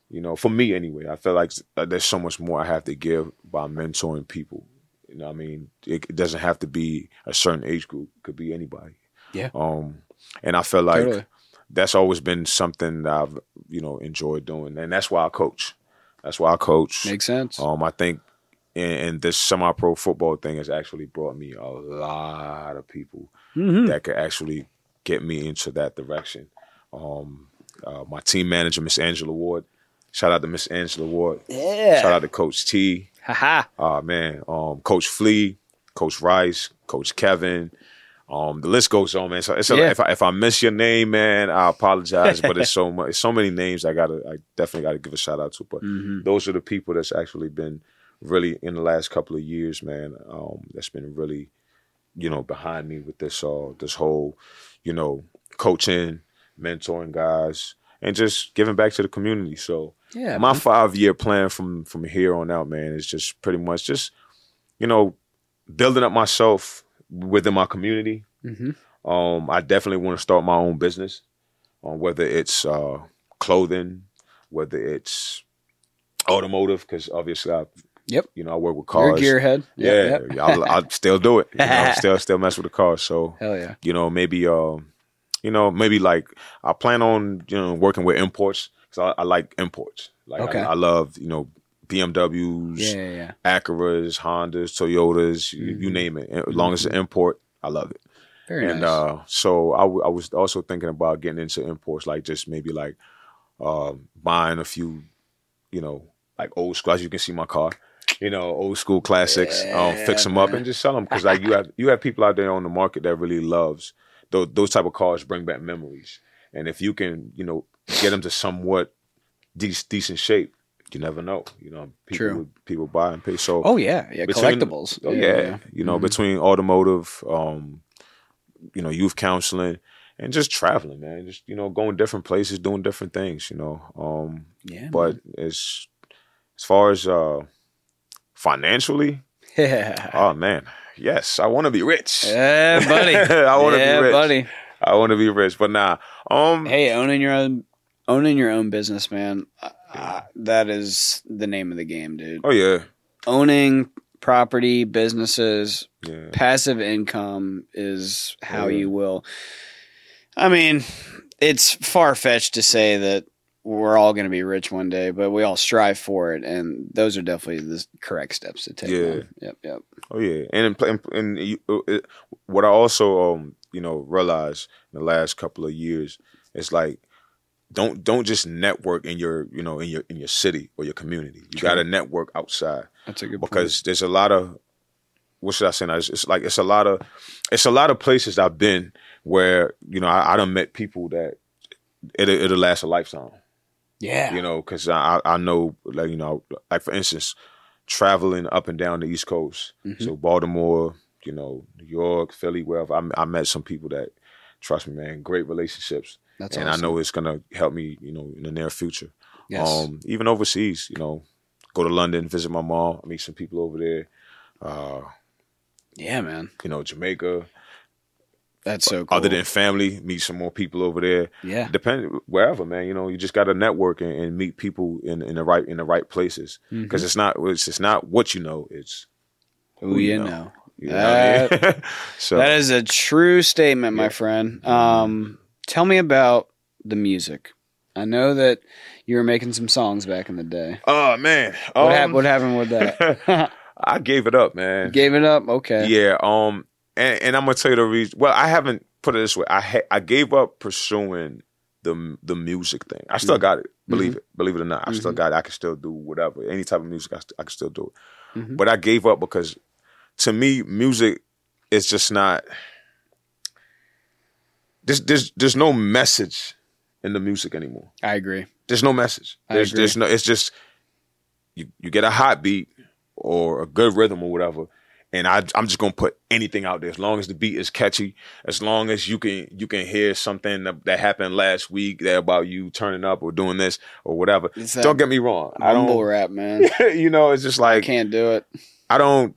You know, for me anyway, I feel like uh, there's so much more I have to give by mentoring people. You know, what I mean, it, it doesn't have to be a certain age group; it could be anybody. Yeah. Um, and I feel like Totally. that's always been something that I've you know enjoyed doing, and that's why I coach. That's why I coach. Makes sense. Um, I think, and, and this semi-pro football thing has actually brought me a lot of people Mhm. that could actually get me into that direction. Um, uh, my team manager, Miss Angela Ward. Shout out to Miss Angela Ward. Yeah. Shout out to Coach T. Haha. Uh, man, um, Coach Flea, Coach Rice, Coach Kevin. Um, the list goes on, man. So it's a, Yeah. if I if I miss your name, man, I apologize. but it's <laughs> so much, it's so many names I gotta, I definitely gotta give a shout out to. But Mhm. those are the people that's actually been really in the last couple of years, man. Um, that's been really, you know, behind me with this uh this whole, you know, coaching, mentoring guys, and just giving back to the community. So Yeah. my five year plan from from here on out, man, is just pretty much just, you know, building up myself within my community. Mhm. Um, I definitely want to start my own business, um, whether it's uh, clothing, whether it's automotive, because obviously I, Yep. you know, I work with You're a cars. gearhead. Yeah, Yep. I'll, I'll still do it. You know, still <laughs> still mess with the cars. So Hell yeah. you know, maybe um, you know, maybe like I plan on you know working with imports because I, I like imports. Like Okay. I, I love you know BMWs, Yeah, yeah, yeah. Acuras, Hondas, Toyotas, you, you Mhm. name it. As long as it's an import, I love it. Very and nice. uh, so I, w- I was also thinking about getting into imports, like just maybe like um, buying a few, you know, like old school. As you can see my car, you know, old school classics. um, fix them up and just sell them because like you have you have people out there on the market that really loves those those type of cars. Bring back memories, and if you can, you know, get them to somewhat de- decent shape. You never know, you know. People True. people buy and pay. So oh yeah, yeah. between- Collectibles. Oh yeah, you know, Mhm. between automotive, um, you know, youth counseling and just traveling, man. Just, you know, going different places, doing different things, you know. Um Yeah. but as as far as uh financially, yeah. <laughs> oh man, yes, I want to be rich. Yeah, buddy. <laughs> I want to yeah, be rich. buddy. I want to be rich, but nah. Um, Hey, owning your own owning your own business, man. Uh, that is the name of the game, dude. oh yeah, Owning property, businesses, yeah, passive income is how Yeah. you will. I mean, it's far fetched to say that we're all going to be rich one day, but we all strive for it, and those are definitely the correct steps to take. Yeah. man. Yep. Yep. oh yeah. And and, and you, uh, it, what I also um you know realized in the last couple of years is like don't don't just network in your you know in your in your city or your community. You got to network outside. That's a good point. because there's a lot of what should I say? Now? It's, it's like it's a lot of it's a lot of places I've been where you know I, I done met people that it'll, it'll last a lifetime. Yeah. You know, because I I know like you know like for instance, traveling up and down the East Coast, Mhm. so Baltimore, you know, New York, Philly, wherever. I, I met some people that trust me, man, great relationships, That's and awesome. I know it's gonna help me, you know, in the near future. Yes. Um, even overseas, you know, go to London, visit my mom, meet some people over there. Uh, yeah, man. you know, Jamaica. That's so cool. Other than family, meet some more people over there. yeah. Depend wherever, man. You know, you just got to network and, and meet people in, in the right in the right places. Because it's not it's, it's not what you know. It's Who you know. You know what I mean? <laughs> so That is a true statement, my Yeah. friend. Um, tell me about the music. I know that you were making some songs back in the day. oh man, What, hap- Um, what happened with that? <laughs> I gave it up, man. Gave it up. Okay. Yeah. Um. And, and I'm gonna tell you the reason. Well, I haven't put it this way. I ha- I gave up pursuing the the music thing. I still Mhm. got it. Believe Mm-hmm. it. Believe it or not, I still Mhm. got it. I can still do whatever. Any type of music, I, st- I can still do it. Mhm. But I gave up because, to me, music is just not. There's there's there's no message in the music anymore. I agree. There's no message. There's there's no. It's just you you get a hot beat or a good rhythm or whatever, and I I'm just gonna put anything out there as long as the beat is catchy, as long as you can you can hear something that, that happened last week that about you turning up or doing this or whatever. Don't get me wrong. I don't. rap, man. <laughs> you know, it's just like I can't do it. I don't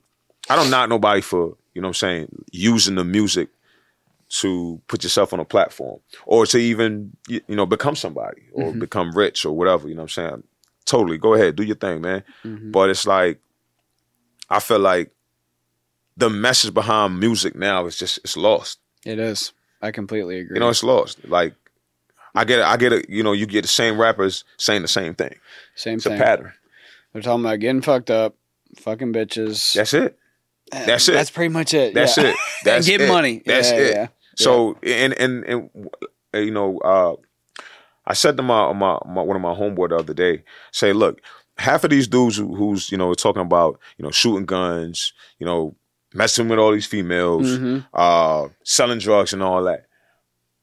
I don't knock nobody for, you know what I'm saying, using the music to put yourself on a platform or to even you know become somebody or Mhm. become rich or whatever, you know what I'm saying? Totally. Go ahead, do your thing, man. Mhm. But it's like I feel like the message behind music now is just it's lost. It is. I completely agree. You know, it's lost. Like I get it, I get it, you know, you get the same rappers saying the same thing. Same It's thing. a pattern. They're talking about getting fucked up, fucking bitches. That's it. Eh, that's it. That's pretty much it. That's yeah. it. <laughs> That's and get it. money. That's Yeah, it. yeah. So and and and you know, uh, I said to my, my my one of my homeboy the other day, say, look, half of these dudes who, who's you know talking about you know shooting guns, you know, messing with all these females, Mhm. uh, selling drugs and all that.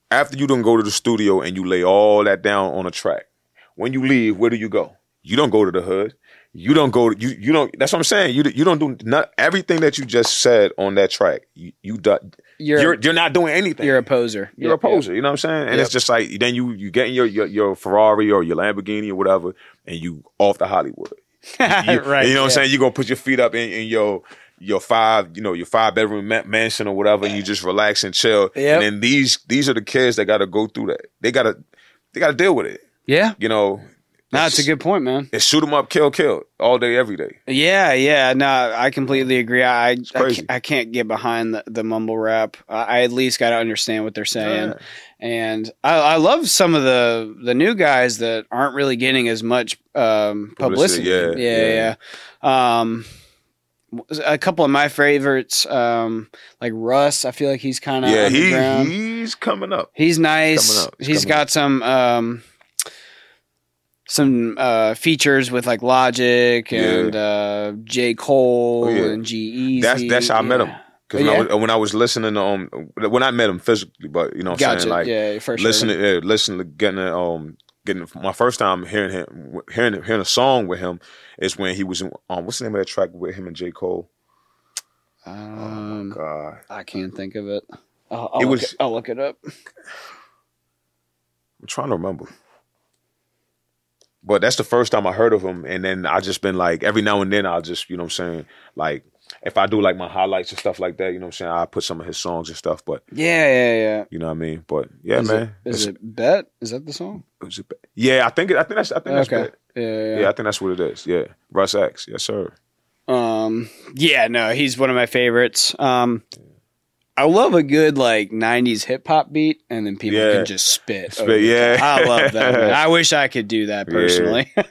After you don't go to the studio and you lay all that down on a track, when you leave, where do you go? You don't go to the hood. You don't go. To, you you don't. That's what I'm saying. You you don't do not everything that you just said on that track. You you do, You're you're you're not doing anything. you're a poser. You're Yep, a poser, you know what I'm saying? And Yep. it's just like then you you get in your, your your Ferrari or your Lamborghini or whatever, and you off to Hollywood. <laughs> yep. You, right. You know what I'm saying? You gonna put your feet up in, in your your five you know your five bedroom ma- mansion or whatever, and you just relax and chill. Yep. And then these these are the kids that got to go through that. They gotta they gotta deal with it. Yeah. You know. No, it's a good point, man. It's shoot 'em up, kill, kill all day, every day. Yeah, yeah. No, I completely agree. I I, can't, I can't get behind the, the mumble rap. I, I at least got to understand what they're saying. Yeah. And I, I love some of the the new guys that aren't really getting as much um, publicity. Publicity, yeah, yeah, yeah. Um, a couple of my favorites, um, like Russ. I feel like he's kind of Yeah, he he's coming up. He's nice. coming up. He's He's coming got some um some uh features with like Logic and uh J. Cole Oh, yeah. and G That's- that's how I met him. Because when, Oh, I yeah? was- when I was listening to um when I met him physically, but you know what I'm saying like yeah, first listening, yeah, listening getting um getting my first time hearing him hearing hearing a song with him is when he was in um what's the name of that track with him and J Cole? Um, God, I can't think of it. I'll, I'll It was- it, I'll look it up. I'm trying to remember. But that's the first time I heard of him. And then I just been like, every now and then I'll just, you know what I'm saying? Like, if I do like my highlights and stuff like that, you know what I'm saying? I put some of his songs and stuff. But, Yeah, yeah, yeah. you know what I mean? But yeah, is man. It, is it Bet? Is that the song? it- yeah, I think, it, I think that's, I think that's Okay. it. Yeah, yeah. Yeah. I think that's what it is. Yeah. Russ X. Yes, sir. Um, yeah, no, he's one of my favorites. Um, I love a good like '90s hip hop beat, and then people Yeah. can just spit. Spit, yeah. I love that. Man. <laughs> I wish I could do that personally. <laughs>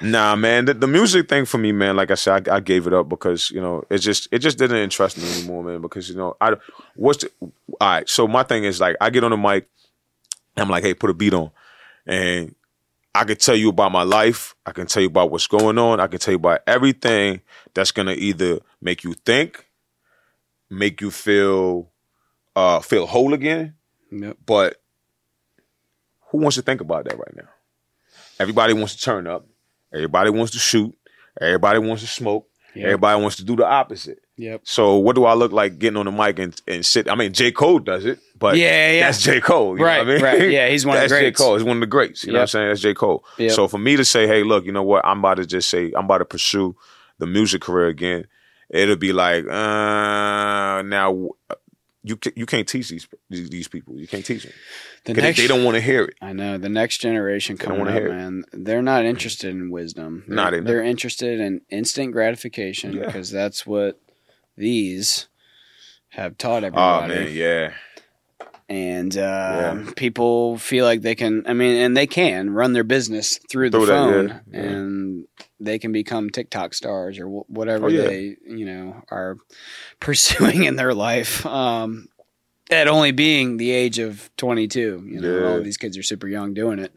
Nah, man. The, the music thing for me, man. Like I said, I, I gave it up because you know it just it just didn't interest me anymore, man. Because you know I what's the, all right. So my thing is like I get on the mic, I'm like, hey, put a beat on, and I can tell you about my life. I can tell you about what's going on. I can tell you about everything that's gonna either make you think, make you feel uh feel whole again. yep. But who wants to think about that right now? Everybody wants to turn up. Everybody wants to shoot. Everybody wants to smoke. Yep. Everybody wants to do the opposite. Yep. So what do I look like getting on the mic and, and sit? I mean, J. Cole does it, but Yeah, yeah. that's J. Cole. You Right, know what I mean? right. Yeah, he's one of the <laughs> that's greats. J. Cole. He's one of the greats. You know what I'm saying? That's J. Cole. Yep. So for me to say, hey, look, you know what? I'm about to just say, I'm about to pursue the music career again. It'll be like, uh, now you you can't teach these these people. You can't teach them. The next, they don't want to hear it. I know the next generation coming up, hear it. man. They're not interested in wisdom. They're, not. they're interested in instant gratification Yeah. because that's what these have taught Oh everybody. man, yeah, and uh, people feel like they can i mean and they can run their business through the Through that, phone yeah, yeah. and they can become tiktok stars or wh- whatever Oh, yeah. they you know are <laughs> pursuing in their life um, at only being the age of 22 you know Yeah. all these kids are super young doing it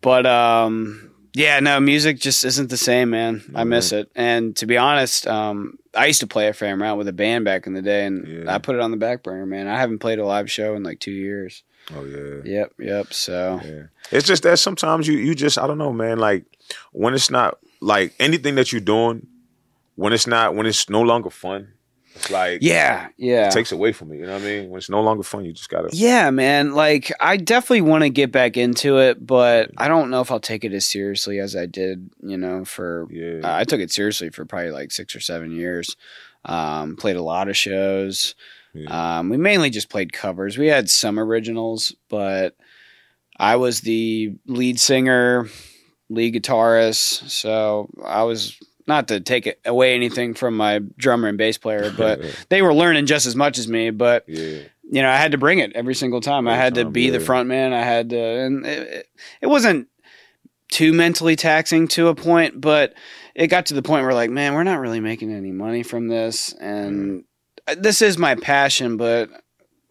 but um yeah no music just isn't the same man i miss it and to be honest um i used to play a fair amount with a band back in the day and Yeah. i put it on the back burner man i haven't played a live show in like two years oh yeah. yep yep so Yeah. It's just that sometimes you you just I don't know, man. Like when it's not like anything that you're doing, when it's not when it's no longer fun, it's like yeah yeah it takes away from it. You know what I mean? When it's no longer fun, you just gotta. yeah man like i definitely want to get back into it but i don't know if i'll take it as seriously as i did you know for Yeah. Uh, I took it seriously for probably like six or seven years. Um, played a lot of shows. Yeah. Um, we mainly just played covers. We had some originals, but I was the lead singer, lead guitarist. So I was not to take away anything from my drummer and bass player, <laughs> but they were learning just as much as me. But yeah. you know, I had to bring it every single time. I had to be the front man. I had to, and it, it, it wasn't too mentally taxing to a point, but it got to the point where like, man, we're not really making any money from this, and this is my passion, but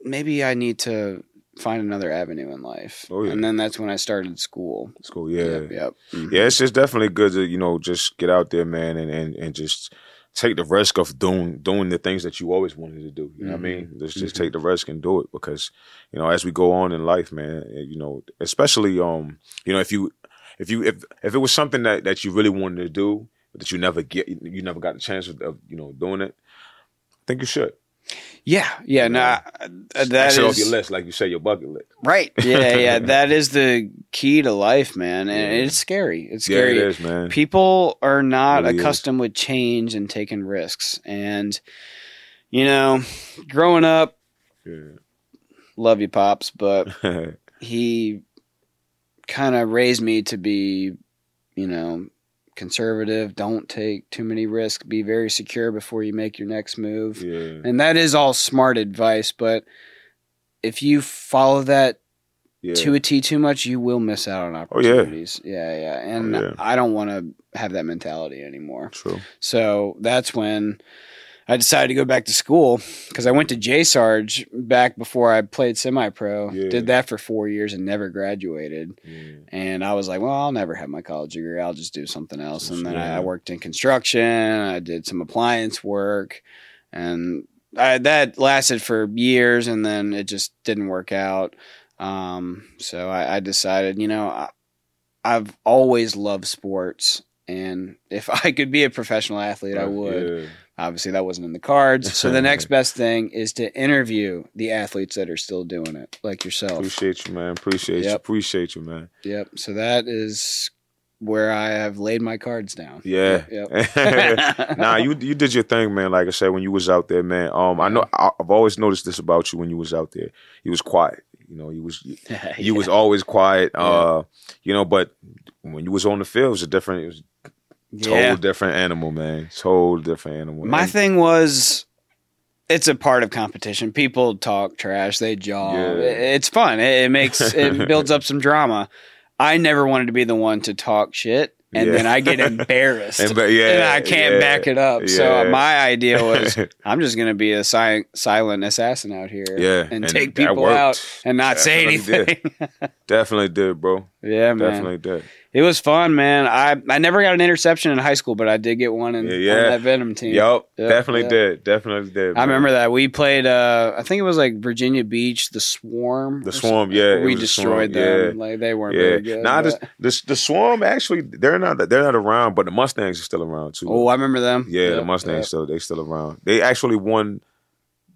maybe I need to find another avenue in life. Oh, yeah. And then that's when I started school. School. Yeah. Yep. yep. Mhm. Yeah, it's just definitely good to you know just get out there, man, and and, and just take the risk of doing doing the things that you always wanted to do. You know what I mean? Just just Mhm. take the risk and do it because you know as we go on in life, man, eh, you know, especially um, you know, if you if you if if it was something that that you really wanted to do but that you never get you never got the chance of, of you know doing it, I think you should. Yeah. Yeah. No, Yeah. I- uh, that X it off your list, like you say, your bucket list. right. Yeah. Yeah. <laughs> that is the key to life, man. And Yeah. it's scary. It's Yeah, scary. it is, man. people are not Really is. accustomed with change and taking risks and you know growing up Yeah. love you pops but <laughs> he kind of raised me to be you know conservative don't take too many risks be very secure before you make your next move yeah. and that is all smart advice but if you follow that Yeah. to a T too much, you will miss out on Oh, yeah. opportunities. yeah. yeah, And Oh, yeah. I don't want to have that mentality anymore. True. So that's when I decided to go back to school because I went to J Sarge back before I played semi pro. Yeah. Did that for four years and never graduated. Yeah. And I was like, well, I'll never have my college degree. I'll just do something else. And then I. I worked in construction. I did some appliance work, and I, that lasted for years. And then it just didn't work out. Um, so I, I decided, you know, I, I've always loved sports, and if <laughs> I could be a professional athlete, I would. Yeah. Obviously, that wasn't in the cards. So the next best thing is to interview the athletes that are still doing it, like yourself. Appreciate you, man. Appreciate you. Appreciate you, man. Yep. So that is where I have laid my cards down. Yeah. Yep. <laughs> nah, you you did your thing, man. Like I said, when you was out there, man. Um, I know I've always noticed this about you when you was out there. You was quiet. You know, you was you, <laughs> you was always quiet. Uh, you know, but when you was on the field, it was a different. It was a total different animal, man. Total different animal. My And- thing was, it's a part of competition. People talk trash, they jaw. Yeah. It's fun. It, it makes it <laughs> builds up some drama. I never wanted to be the one to talk shit, and Yeah. then I get <laughs> embarrassed, And ba- yeah, and I can't yeah, back it up. So my idea was, <laughs> I'm just gonna be a si- silent assassin out here, Yeah, and, and take people out and not say Definitely anything. Definitely did, bro. Yeah, man. Definitely did. It was fun, man. I I never got an interception in high school, but I did get one in Yeah, on that Venom team. Yup, Yep, definitely yep. did. Definitely did. I remember that we played. uh I think it was like Virginia Beach, the Swarm. The Swarm, something. yeah, we destroyed Swarm, them. yeah. Like they weren't Yeah, very good. nah, but- the, the Swarm actually they're not they're not around, but the Mustangs are still around too. oh, I remember them. yeah, the Mustangs yep. still they still around. They actually won.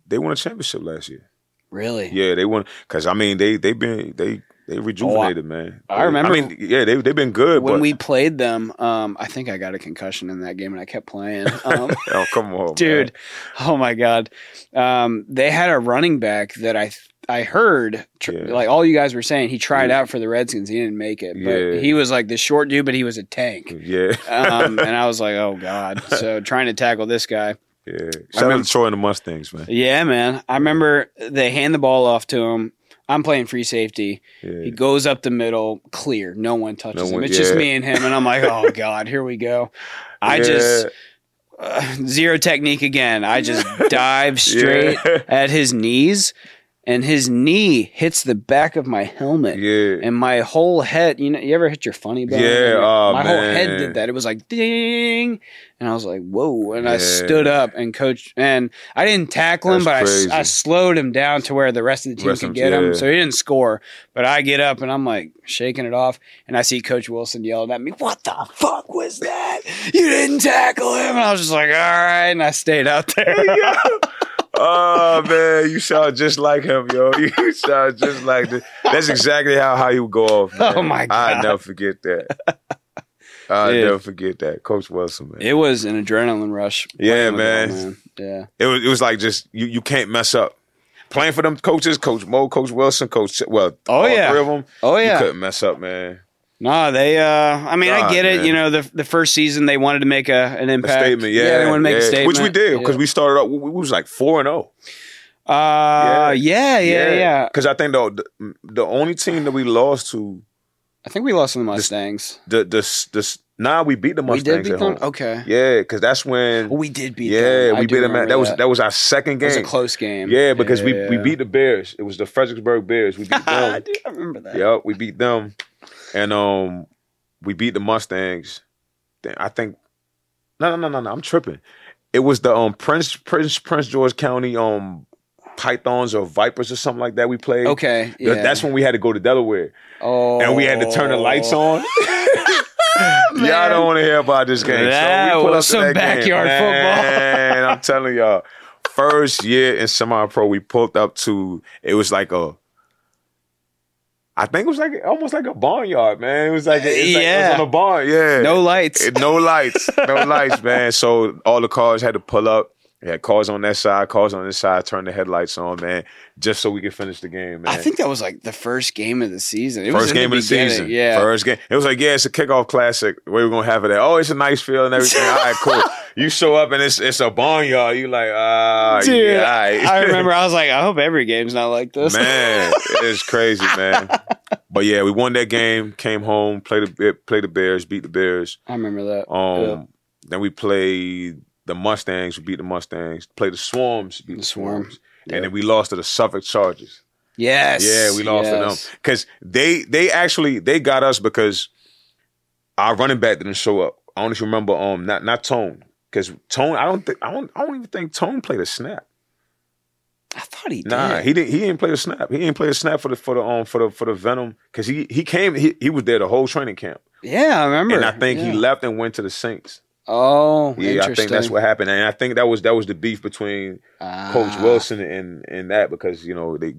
They won a championship last year. Really? Yeah, they won because I mean they they've been they they rejuvenated man. I remember- I mean yeah they they been good. When but, we played them, um, I think I got a concussion in that game, and I kept playing. <laughs> Um, oh come on, dude, oh my god, um, they had a running back that I. I heard, tr- Yeah. like all you guys were saying, he tried Yeah. out for the Redskins. He didn't make it, but Yeah. he was like this short dude, but he was a tank. Yeah, um, and I <laughs> was like, oh god. So <laughs> trying to tackle this guy. yeah. I Shout out remember- to Troy and the Mustangs, man. Yeah, man. I remember they hand the ball off to him. I'm playing free safety. Yeah. He goes up the middle, clear. No one touches No him. one- It's just me and him, and I'm like, oh <laughs> god, here we go. I Yeah. just uh, zero technique again. I just <laughs> dive straight Yeah. at his knees, and his knee hits the back of my helmet. Yeah. And my whole head, you know, you ever hit your funny bone? Yeah, oh, my whole head did that. It was like ding, and I was like, "Whoa!" And I stood up and coach, and I didn't tackle him, That's but I. I slowed him down to where the rest of the team Rest could get him, so he didn't score. But I get up and I'm like shaking it off, and I see Coach Wilson yelling at me, "What the fuck was that? You didn't tackle him!" And I was just like, "All right," and I stayed out there. <laughs> oh man, you sound just like him, yo. <laughs> You sound just like this. That's exactly how how you go off. Oh man. Oh, my god, I never forget that. I Dude. never forget that, Coach Wilson, man. it was an adrenaline rush. Yeah, with man. Yeah. It was it was like just you you can't mess up. Playing for them coaches, Coach Mo, Coach Wilson, Coach well, Oh, all yeah. three of them. Oh You yeah. couldn't mess up, man. No, they. uh I mean, I God, get it. man. You know, the the first season they wanted to make a an A impact. statement, yeah, they want to make a statement, which we did because Yeah. we started up. We, we was like four and zero. Uh, yeah, yeah, yeah. Because I think the, the the only team that we lost to I think we lost to the Mustangs. the the the nah we beat the We Mustangs did beat at them. Okay. Yeah, because that's when Well, we did beat yeah them. I we beat them. At, remember that was that was our second It was game. a close game. Yeah, because we we beat the Bears. It was the Fredericksburg Bears. We beat <laughs> I them. do remember that. yep, we beat them, and um we beat the Mustangs. I think no no no no no I'm tripping. It was the um Prince Prince Prince George County um Pythons or Vipers or something like that we played. Okay. Yeah. That's when we had to go to Delaware. Oh. and we had to turn the lights on. <laughs> <laughs> <laughs> y'all don't want to hear about this game. That so we pull was up some that game. backyard football. Man, <laughs> I'm telling y'all, first year in semi-pro, we pulled up to. It was like a. I think it was like almost like a barnyard, man. It was like, it's like it Yeah. was on a barn, yeah. no lights. No lights, no <laughs> lights, man. So all the cars had to pull up. Had cars on that side, cars on this side, turn the headlights on, man, just so we could finish the game, man. I think that was like the first game of the season. It was First game of the season. Yeah. First game. It was like, yeah, it's a kickoff classic. Where we're gonna have it at? Oh, it's a nice field and everything. all right, cool. <laughs> You show up and it's it's a barnyard. You like, ah, Dude, yeah. right. I <laughs> remember I was like, I hope every game's not like this. man, it's crazy, man. <laughs> But yeah, we won that game. Came home, played the played the Bears, beat the Bears. I remember that. Um, Yeah. then we played the Mustangs. We beat the Mustangs. Played the Swarms. Beat the, The Swarm. Swarms. Yeah. And then we lost to the Suffolk Chargers. Yes. Yeah, we lost to them because they they actually they got us because our running back didn't show up. I don't know remember um not not Tone because Tone I don't think I don't I don't even think Tone played a snap. I thought he did. Nah, he didn't he didn't play a snap. He didn't play a snap for the for the um for the for the Venom because he he came he, he was there the whole training camp yeah, I remember. and I think Yeah. he left and went to the Saints. Oh, Yeah, I think that's what happened, and I think that was that was the beef between Coach Ah, Wilson and and that because you know they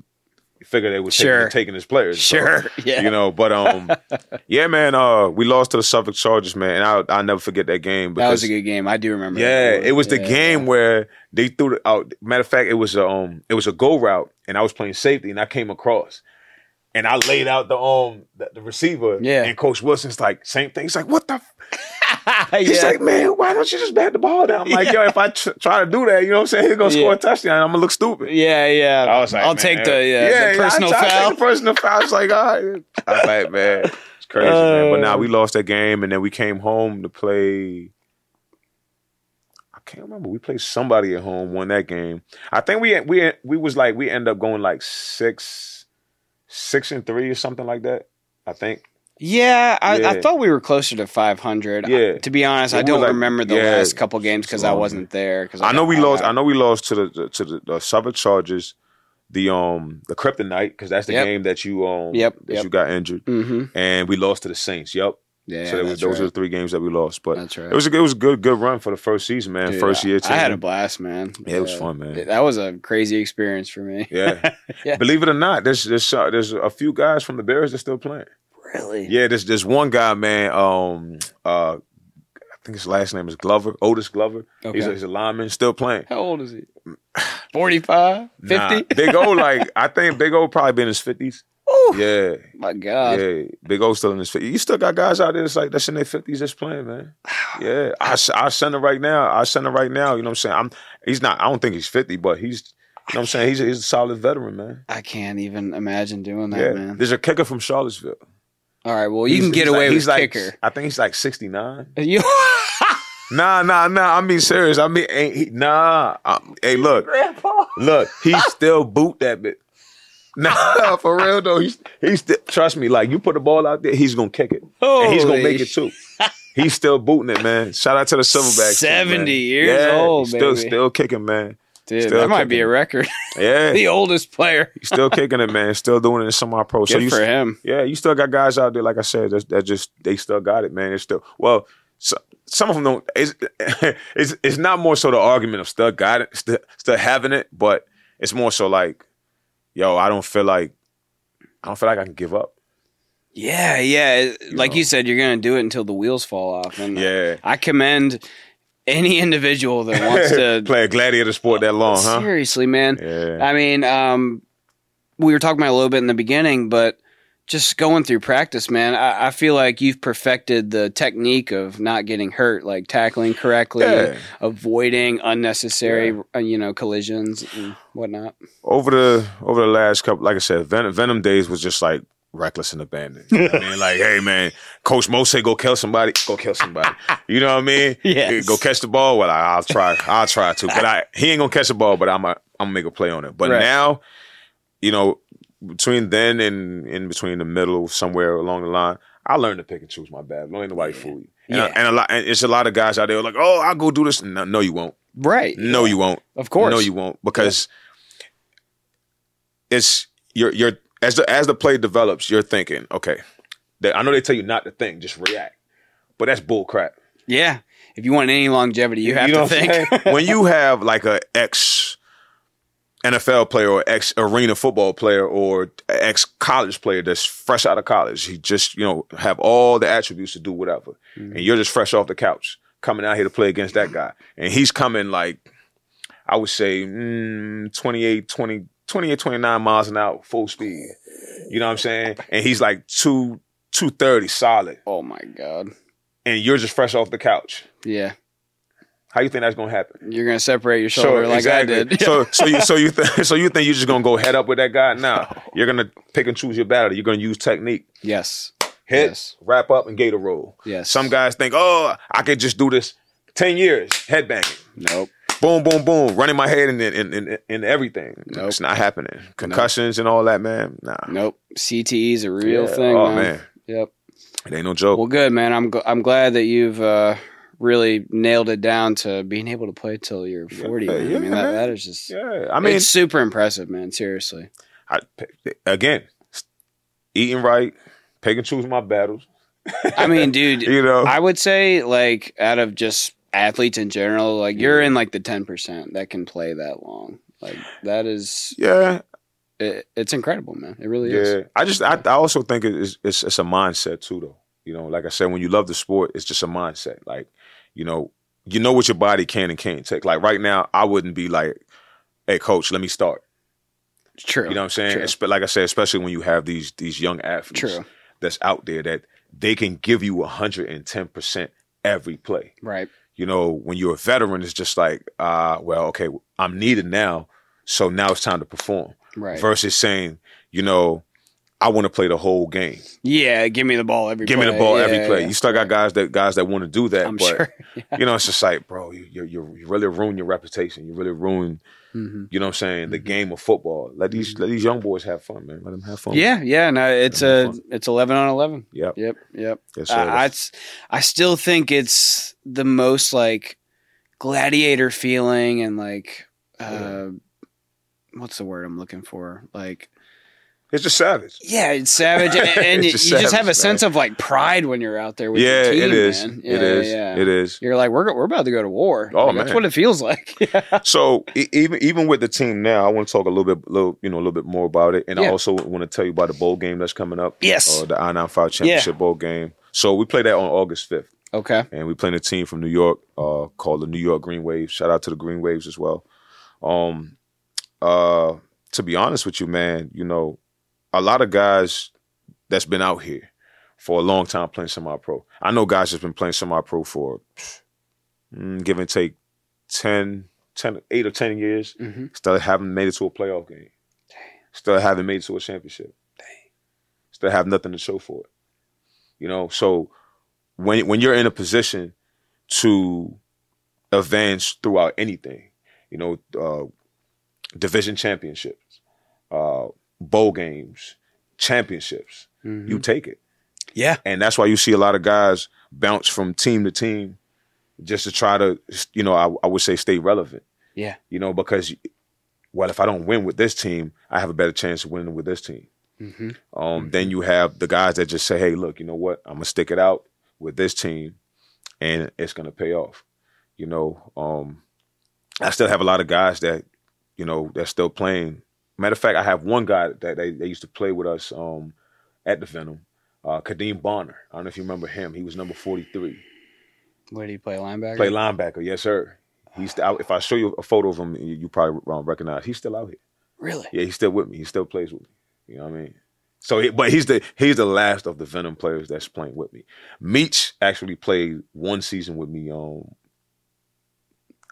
figured they were taking, Sure. taking his players. so, Sure. <laughs> Yeah. You know, but um, <laughs> yeah, man. Uh, we lost to the Suffolk Chargers, man, and I I'll never forget that game Because, that was a good game. I do remember. yeah, it was the Yeah. game where they threw it out. Matter of fact, it was a um, it was a go route, and I was playing safety, and I came across, and I laid out the um, the, the receiver, Yeah. and Coach Wilson's like same thing. He's like, what the. F-? He's yeah. like, man, why don't you just bat the ball down? I'm like, Yeah. yo, if I tr- try to do that, you know what I'm saying? He's gonna Yeah. score a touchdown. I'm gonna look stupid. yeah, yeah. I was like, I'll man, take the yeah, the personal I, I foul. Take the personal foul. I was like, all right. I was like, man, it's crazy, man. But now we uh. lost that game, and then we came home to play. I can't remember. We played somebody at home, won that game. I think we we we was like we end up going like six, six and three or something like that. I think. Yeah, I, I thought we were closer to 500. Yeah. To be honest, It I don't like- remember the yeah, last couple games because I wasn't there. Because I know we lost. I know we lost to the to the, the Suffolk Chargers, the um the Kryptonite because that's the Yep. game that you um Yep, that yep. you got injured, Mm-hmm. and we lost to the Saints. Yep. Yeah, so was, those are the three games that we lost. But That's right. it was a, it was a good good run for the first season, man. Dude, first year. I, I had a blast, man. Yeah, it was fun, man. That was a crazy experience for me. Yeah. <laughs> Yeah. Believe it or not, there's there's there's a few guys from the Bears that still playing. Really? Yeah, there's there's one guy, man. Um, uh, I think his last name is Glover, Otis Glover. Okay. He's, a, he's a lineman, still playing. How old is he? <sighs> 45? 50? Nah, <laughs> Big O, like I think Big O probably been in his fifties. Ooh, Yeah, my God. yeah. Big O still in his fifties. You still got guys out there that's like that's in their fifties that's playing, man. <sighs> Yeah, I I send it right now. I send it right now. You know what I'm saying? I'm. He's not. I don't think he's fifty, but he's. You know what I'm saying? He's a, he's a solid veteran, man. I can't even imagine doing that, yeah. man. There's a kicker from Charlottesville. All right, well, you He's- can get away like, with he's like, kicker. I think he's like 69. <laughs> You <laughs> Nah, nah, nah. I mean serious. I mean, ain't he, nah. Uh, hey, look, Grandpa. look. He <laughs> still boot that bit. Nah, for real though. He's he's still trust me. Like you put the ball out there, he's gonna kick it, and he's gonna make it too. He's still booting it, man. Shout out to the Silverbacks. too, man. 70 years yeah, old, he's still still kicking, man. Dude, Still that might be a record. <laughs> Yeah, the oldest player. he's still kicking it, man. Still doing it in semi pro. So you for him. Yeah, you still got guys out there, like I said, that, that just they still got it, man. They're still well. So, some of them don't. It's, <laughs> it's it's not more so the argument of still got it, still, still having it, but it's more so like, yo, I don't feel like I don't feel like I can give up. Yeah, yeah. It- Like know. you said, you're going to do it until the wheels fall off. And Yeah, I commend any individual that wants to. <laughs> play a gladiator sport that long, huh? Seriously, man. Yeah, I mean, um, we were talking about a little bit in the beginning, but just going through practice, man, I, I feel like you've perfected the technique of not getting hurt, like tackling correctly, Yeah. avoiding unnecessary, uh, you know, collisions and whatnot. over the over the last couple, like I said, Venom, Venom days was just like reckless and abandoned. You know I mean, like, hey man, Coach Mo say go kill somebody, go kill somebody. You know what I mean? <laughs> Yeah. Go catch the ball. Well, I, I'll try. I'll try to, but I he ain't gonna catch the ball. But I'm a, I'm gonna make a play on it. But Right. now, you know, between then and in between the middle, somewhere along the line, I learned to pick and choose my bad. Don't let nobody fool you. And, Yeah. and a lot, and it's a lot of guys out there like, oh, I'll go do this. No, no you won't. Right. No, you won't. Of course. No, you won't because it's you're you're as the as the play develops, you're thinking, okay. They, I know they tell you not to think, just react, but that's bull crap. Yeah. If you want any longevity, you have know to think. when you have like a ex NFL player or ex arena football player or ex college player that's fresh out of college, he just you know have all the attributes to do whatever, Mm-hmm. and you're just fresh off the couch coming out here to play against that guy, and he's coming like I would say mm, 28, 20, 28, 29 miles an hour, full speed. You know what I'm saying? And he's like two two thirty solid, oh my God. and you're just fresh off the couch. Yeah. How you think that's gonna happen? You're going to separate your shoulder like I did. So <laughs> so you so you th- so you think you're just gonna go head up with that guy? No, you're gonna pick and choose your battle. You're gonna use technique, yes. hit, Yes. wrap up, and gator roll. Yes. Some guys think, oh, I could just do this ten years headbanging, Nope. Boom, boom, boom, running my head in in in, in everything. Nope. It's not happening. Concussions and all that, man. Nah, Nope. CTE is a real Yeah. thing. Oh man. man, Yep. it ain't no joke. Well, good man. I'm gl- I'm glad that you've uh, really nailed it down to being able to play till you're 40. Yeah, man. I mean, that, that is just. yeah, I mean, it's super impressive, man. Seriously. I, again, eating right, pick and choose my battles, I mean, <laughs> dude, you know, I would say like out of just athletes in general, like you're in like the ten percent that can play that long. Like that is, yeah, it, it's incredible, man. It really yeah. is. I just, I, I also think it's, it's it's a mindset too, though. You know, like I said, when you love the sport, it's just a mindset. Like, you know, you know what your body can and can't take. Like right now, I wouldn't be like, "Hey, coach, let me start." True. You know what I'm saying? True. Like I said, especially when you have these these young athletes True. that's out there that they can give you 110 percent every play. Right. You know, when you're a veteran, it's just like, uh, well, okay, I'm needed now, so now it's time to perform. Right. Versus saying, you know, I want to play the whole game. yeah. Give me the ball every. Give me the ball Yeah, every play. yeah. You still got guys that guys that want to do that, I'm but sure. <laughs> you know, it's just like, bro, you you you you really ruin your reputation. You really ruin, hmm you know, what I'm saying, the Mhm. game of football. Let these let these young boys have fun, man. Let them have fun. Yeah. Yeah. No, it's a it's eleven on eleven. Yep. Yep. Yep. Yes, sir. I, I, I still think it's the most like gladiator feeling and like uh what's the word I'm looking for? Like it's just savage. yeah, it's savage and, and <laughs> you, It's you just just have a savage, sense of like pride when you're out there with yeah, your team, it is. man. it Yeah, is. yeah. It is. You're like we're we're about to go to war. Oh, Like, that's what it feels like. <laughs> Yeah. So even even with the team now, I want to talk a little bit, little you know, a little bit more about it, and I also want to tell you about the bowl game that's coming up. Yes. uh, the I nine five Championship Bowl game. So we play that on August 5th, Okay. and we playing a team from New York uh, called the New York Green Waves. Shout out to the Green Waves as well. Um, uh, to be honest with you, man, you know, a lot of guys that's been out here for a long time playing semi-pro. I know guys that's been playing semi-pro for mm, give and take 10, 10, 8 or 10 years, hmm still haven't made it to a playoff game. Still haven't made it to a championship. Still have nothing to show for it. You know, so when when you're in a position to advance throughout anything, you know, uh, division championships, uh, bowl games, championships, Mm-hmm. you take it. Yeah. And that's why you see a lot of guys bounce from team to team just to try to, you know, I, I would say stay relevant. Yeah. You know, because, well, if I don't win with this team, I have a better chance of winning with this team. hmm Um, Then you have the guys that just say, hey, look, you know what? I'm going to stick it out with this team and it's going to pay off. You know, um, I still have a lot of guys that, you know, they're still playing. Matter of fact, I have one guy that they, they used to play with us um, at the Venom, uh, Kadeem Bonner. I don't know if you remember him. He was number 43. Where did he play linebacker? Play linebacker, yes, sir. He's still, if I show you a photo of him, you, you probably um, recognize. He's still out here. Really? Yeah, he's still with me. He still plays with me. You know what I mean? So, he, but he's the he's the last of the Venom players that's playing with me. Meach actually played one season with me. Um,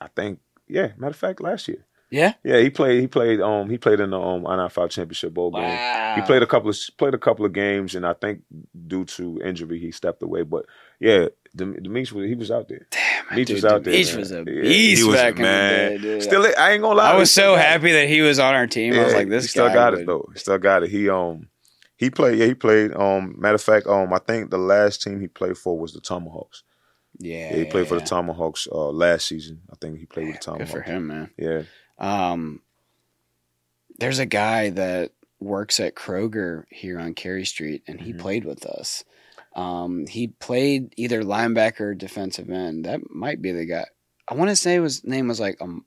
I think, yeah. Matter of fact, last year, Yeah. yeah, he played. He played. Um, he played in the um I five championship bowl game. He played a couple of played a couple of games, and I think due to injury, he stepped away. But yeah, the, the Meach was he was out there. Damn, Meach dude, was out there. Meach was a beast was, back man. in the day. Dude. Still, I ain't gonna lie. I was so happy that he was on our team. I was like, this he still got would- it though. He still got it. He um he played. Yeah, he played. Um, matter of fact, um, I think the last team he played for was the Tomahawks. Yeah, Yeah, he played for the. Tomahawks uh, last season. I think he played with the Good Tomahawks. for him, man. Yeah. Um, there's a guy that works at Kroger here on Cary Street, and he Mhm. played with us. Um, he played either linebacker or defensive end. That might be the guy. I want to say his name was like um,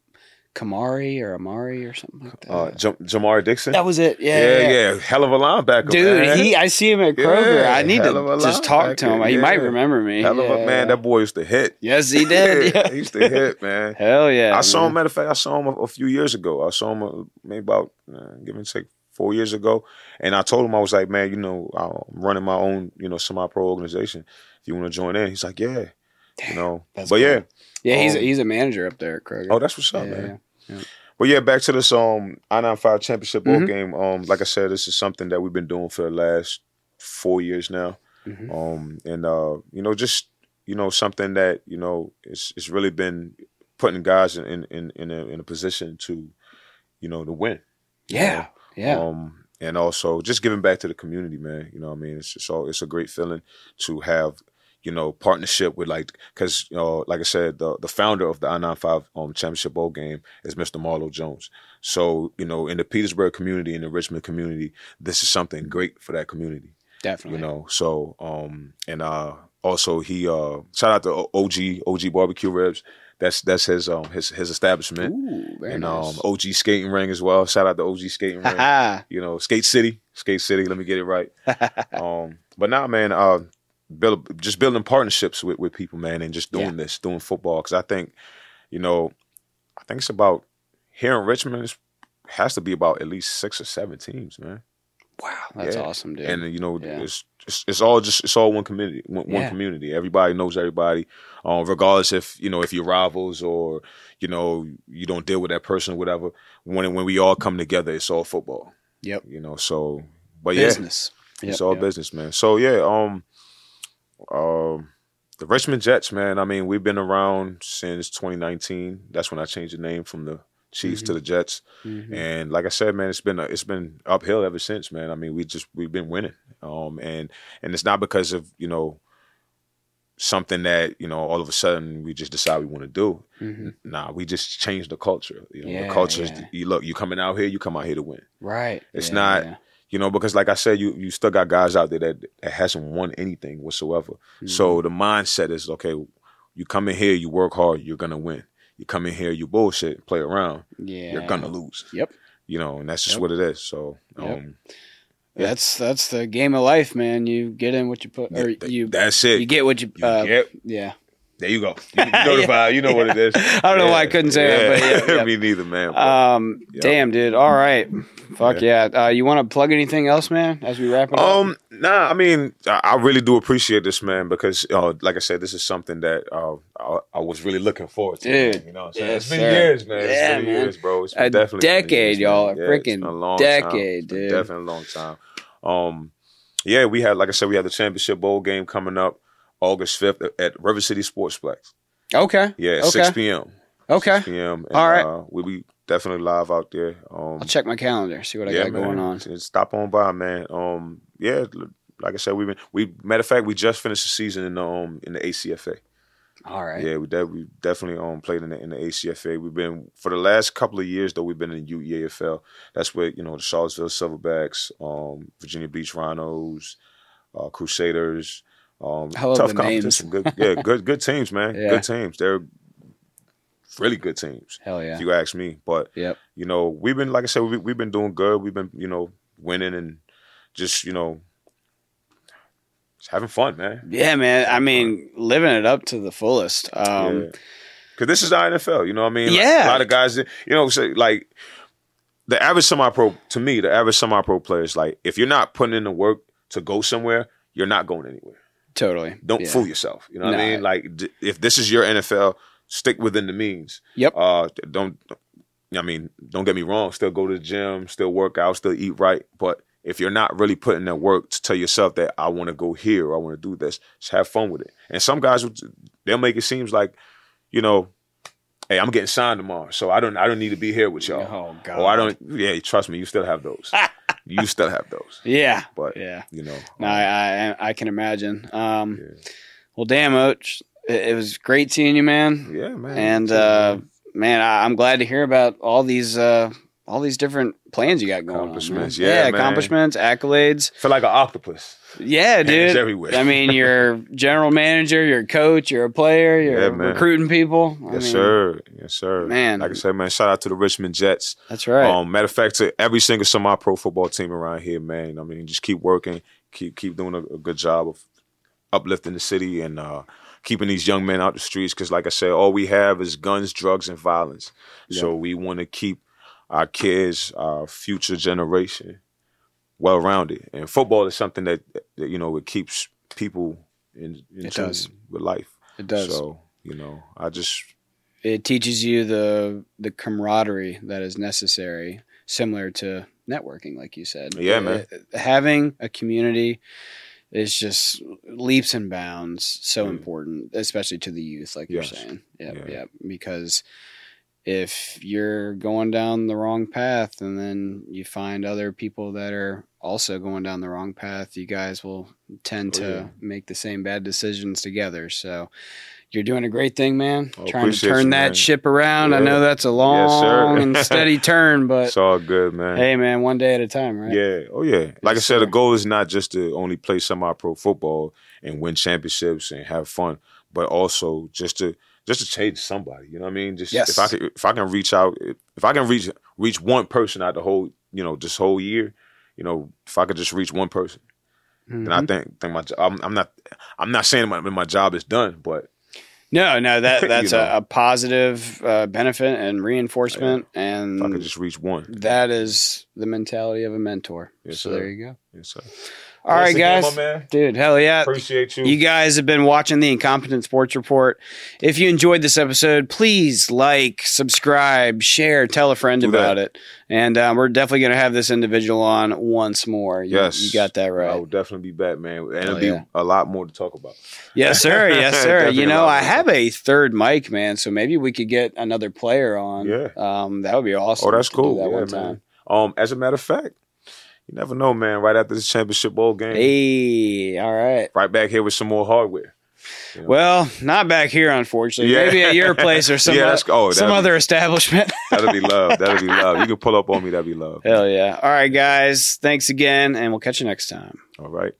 Kamari or Amari or something like that. Uh, Jam- Jamar Dixon. that was it. Yeah, yeah, yeah. yeah, Hell of a linebacker, Dude, man. he I see him at Kroger. I need to just talk to him. He might remember me. Hell of a man. That boy used to hit. yes, he did. He used to hit, man. <laughs> Hell yeah! I saw him. Matter of fact, I saw him a, a few years ago. I saw him uh, maybe about uh, give and take four years ago, and I told him I was like, man, you know, I'm running my own, you know, semi-pro organization. If you want to join in, he's like, yeah, you know. that's but cool. yeah, Yeah, he's a, Um, he's a manager up there at Kroger. oh, that's what's up, yeah, man. yeah. But yeah, back to this um I 95 championship bowl Mhm. game. Um, like I said, this is something that we've been doing for the last four years now. Mhm. Um, and uh, you know, just you know, something that you know, it's it's really been putting guys in in in, in, a, in a position to, you know, to win. you Yeah, know? yeah. Um, and also just giving back to the community, man. You know, what I mean, it's just all it's a great feeling to have, you know, partnership with like because you know, like I said, the the founder of the I 95 um championship bowl game is Mr. Marlo Jones. So you know, in the Petersburg community, in the Richmond community, this is something great for that community. Definitely. You know, so um, and uh, also he uh, shout out to OG OG Barbecue Ribs. That's that's his um his his establishment. Ooh, and nice. um, OG Skating Ring as well. Shout out to OG Skating Ring. <laughs> You know, Skate City, Skate City. Let me get it right. <laughs> um, but now, man, uh, build just building partnerships with, with people, man, and just doing Yeah. this, doing football. Because I think, you know, I think it's about here in Richmond. It has to be about at least six or seven teams, man. wow, that's Yeah. awesome, dude. And you know, Yeah. it's, it's it's all just it's all one community, one, one community. Everybody knows everybody, um, regardless if you know if you're rivals or you know you don't deal with that person or whatever. When when we all come together, it's all football. Yep. You know, so but yeah, Business. it's all yep. business, man. So yeah, um, um, the Richmond Jets, man. I mean, we've been around since 2019. That's when I changed the name from the Chiefs Mm-hmm. to the Jets. Mhm. And like I said, man, it's been a, it's been uphill ever since, man. I mean, we just we've been winning, um, and and it's not because of you know something that you know all of a sudden we just decide we want to do. Mhm. Nah, we just changed the culture. You know, Yeah, the culture yeah. is you look, you coming out here, you come out here to win. Right. It's Yeah, not-. You know, because like I said, you you still got guys out there that, that hasn't won anything whatsoever. So Mm-hmm. the mindset is okay. You come in here, you work hard, you're gonna win. You come in here, you bullshit, play around, yeah. you're gonna lose. Yep. You know, and that's just Yep. what it is. So, Yep. um, Yeah. That's that's the game of life, man. You get in what you put, or th- you that's it. you get what you. You Uh, get- yeah. There you go. You, you know. You know what it is. <laughs> I don't know why I couldn't say that. but yeah, yeah. <laughs> me neither, man. Um. Yep. Damn, dude. All right. Fuck yeah. Uh, you want to plug anything else, man? As we wrap it up. Um, nah, I mean, I, I really do appreciate this, man, because, uh, like I said, this is something that uh, I, I was really looking forward to. Dude, man, you know what I'm saying? yes, it's been sir. years, man. Yeah, it's been man. years, bro. It's A definitely been decade, years, y'all. man. A Yeah, it's freaking been a long time. decade, been dude. Definitely a long time. Um, yeah, we had, like I said, we had the championship bowl game coming up August 5th at River City Sportsplex. okay. Yeah, Okay. 6 p.m. Okay. 6 p.m. And, All right. Uh, we'll be definitely live out there. Um, I'll check my calendar. See what I got going on. Stop on by, man. Um, yeah, like I said, we've been we matter of fact, we just finished the season in the um in the ACFA. All right. Yeah, we de- we definitely um played in the in the ACFA. We've been for the last couple of years though. We've been in the UEAFL. That's where you know the Charlottesville Silverbacks, um, Virginia Beach Rhinos, uh, Crusaders. Um, tough the names. competition. Good, yeah, good good teams, man. <laughs> Yeah. Good teams. They're really good teams Hell yeah. if you ask me. But Yep. you know, we've been like I said, we, we've been doing good. We've been you know winning and just you know just having fun, man. Yeah, man. I mean, living it up to the fullest. Um, yeah. Cause this is the NFL, you know what I mean? Like, Yeah. a lot of guys, you know, like the average semi-pro. To me, the average semi-pro player is like, if you're not putting in the work to go somewhere, you're not going anywhere. Totally. Don't Yeah. fool yourself. You know what I mean? Like, d- if this is your NFL, stick within the means. Yep. Uh, don't. I mean, don't get me wrong. Still go to the gym, still work out, still eat right. But if you're not really putting that work to tell yourself that I want to go here or I want to do this, just have fun with it. And some guys, they'll make it seems like, you know, hey, I'm getting signed tomorrow, so I don't, I don't need to be here with y'all. Oh God. Or I don't. Yeah, trust me, you still have those. <laughs> you still have those. <laughs> Yeah. But Yeah. you know, No, um, I, I I can imagine. Um, Yeah. Well, damn, Och, it, it was great seeing you, man. yeah, man. And uh, man. I, I'm glad to hear about all these uh, all these different plans you got going on. Accomplishments, yeah, man. accomplishments, accolades. feel like an octopus. Yeah, Hands dude. everywhere. I mean, you're <laughs> general manager, you're a coach, you're a player, you're Yeah, recruiting people. I Yes, mean, sir. Yes, sir. Man. like I said, man, shout out to the Richmond Jets. That's right. Um, matter of fact, to every single semi-pro football team around here, man. I mean, just keep working, keep keep doing a, a good job of uplifting the city and uh, keeping these young men out the streets. Because, like I said, all we have is guns, drugs, and violence. So we want to keep our kids, our future generation, well rounded. And football is something that, that you know it keeps people in, in It does. with life. it does. So you know, I just it teaches you the the camaraderie that is necessary, similar to networking, like you said. Yeah, man. Uh, Having a community is just leaps and bounds so Mm. important, especially to the youth, like Yes. you're saying. Yep, Yeah. yep. Because if you're going down the wrong path and then you find other people that are also going down the wrong path, you guys will tend Oh, to yeah. make the same bad decisions together. So You're doing a great thing, man. Oh, Trying to turn you, that ship around. I know that's a long <laughs> and steady <laughs> turn, but It's all good, man. hey, man, one day at a time, right? Yeah. Oh yeah. Like Yes, I said, sir. the goal is not just to only play semi-pro football and win championships and have fun, but also just to just to change somebody. You know what I mean? Just Yes. if I can if I can reach out, if I can reach reach one person out the whole you know this whole year, you know, if I could just reach one person, Mhm. then I think think my I'm, I'm not I'm not saying my my job is done, but No, no, <laughs> that You that's know. a, a positive uh, benefit and reinforcement, And if I could just reach one, that is the mentality of a mentor. Yes, so sir. there you go. yes, sir. All right, Once again, guys, dude, hell yeah. Appreciate you. You guys have been watching the Incompetent Sports Report. If you enjoyed this episode, please like, subscribe, share, tell a friend Do about that. it. And um, we're definitely going to have this individual on once more. You, Yes. you got that right. I right. will definitely be back, man, and it'll be yeah. a lot more to talk about. Yes, sir. <laughs> Yes, sir. You know, I have a third mic, man. So maybe we could get another player on. Yeah. Um, that would be awesome. Oh, that's cool. That yeah, one man. time. Um, as a matter of fact, you never know, man. Right after this championship bowl game, Hey, all right. right back here with some more hardware. Yeah. Well, not back here, unfortunately. Yeah. Maybe at your <laughs> place or some, Yeah, o- that's- oh, some be- other establishment. <laughs> That'll be love. That'll be love. You can pull up on me. That'll be love. Hell yeah. All right, guys. Thanks again, and we'll catch you next time. All right.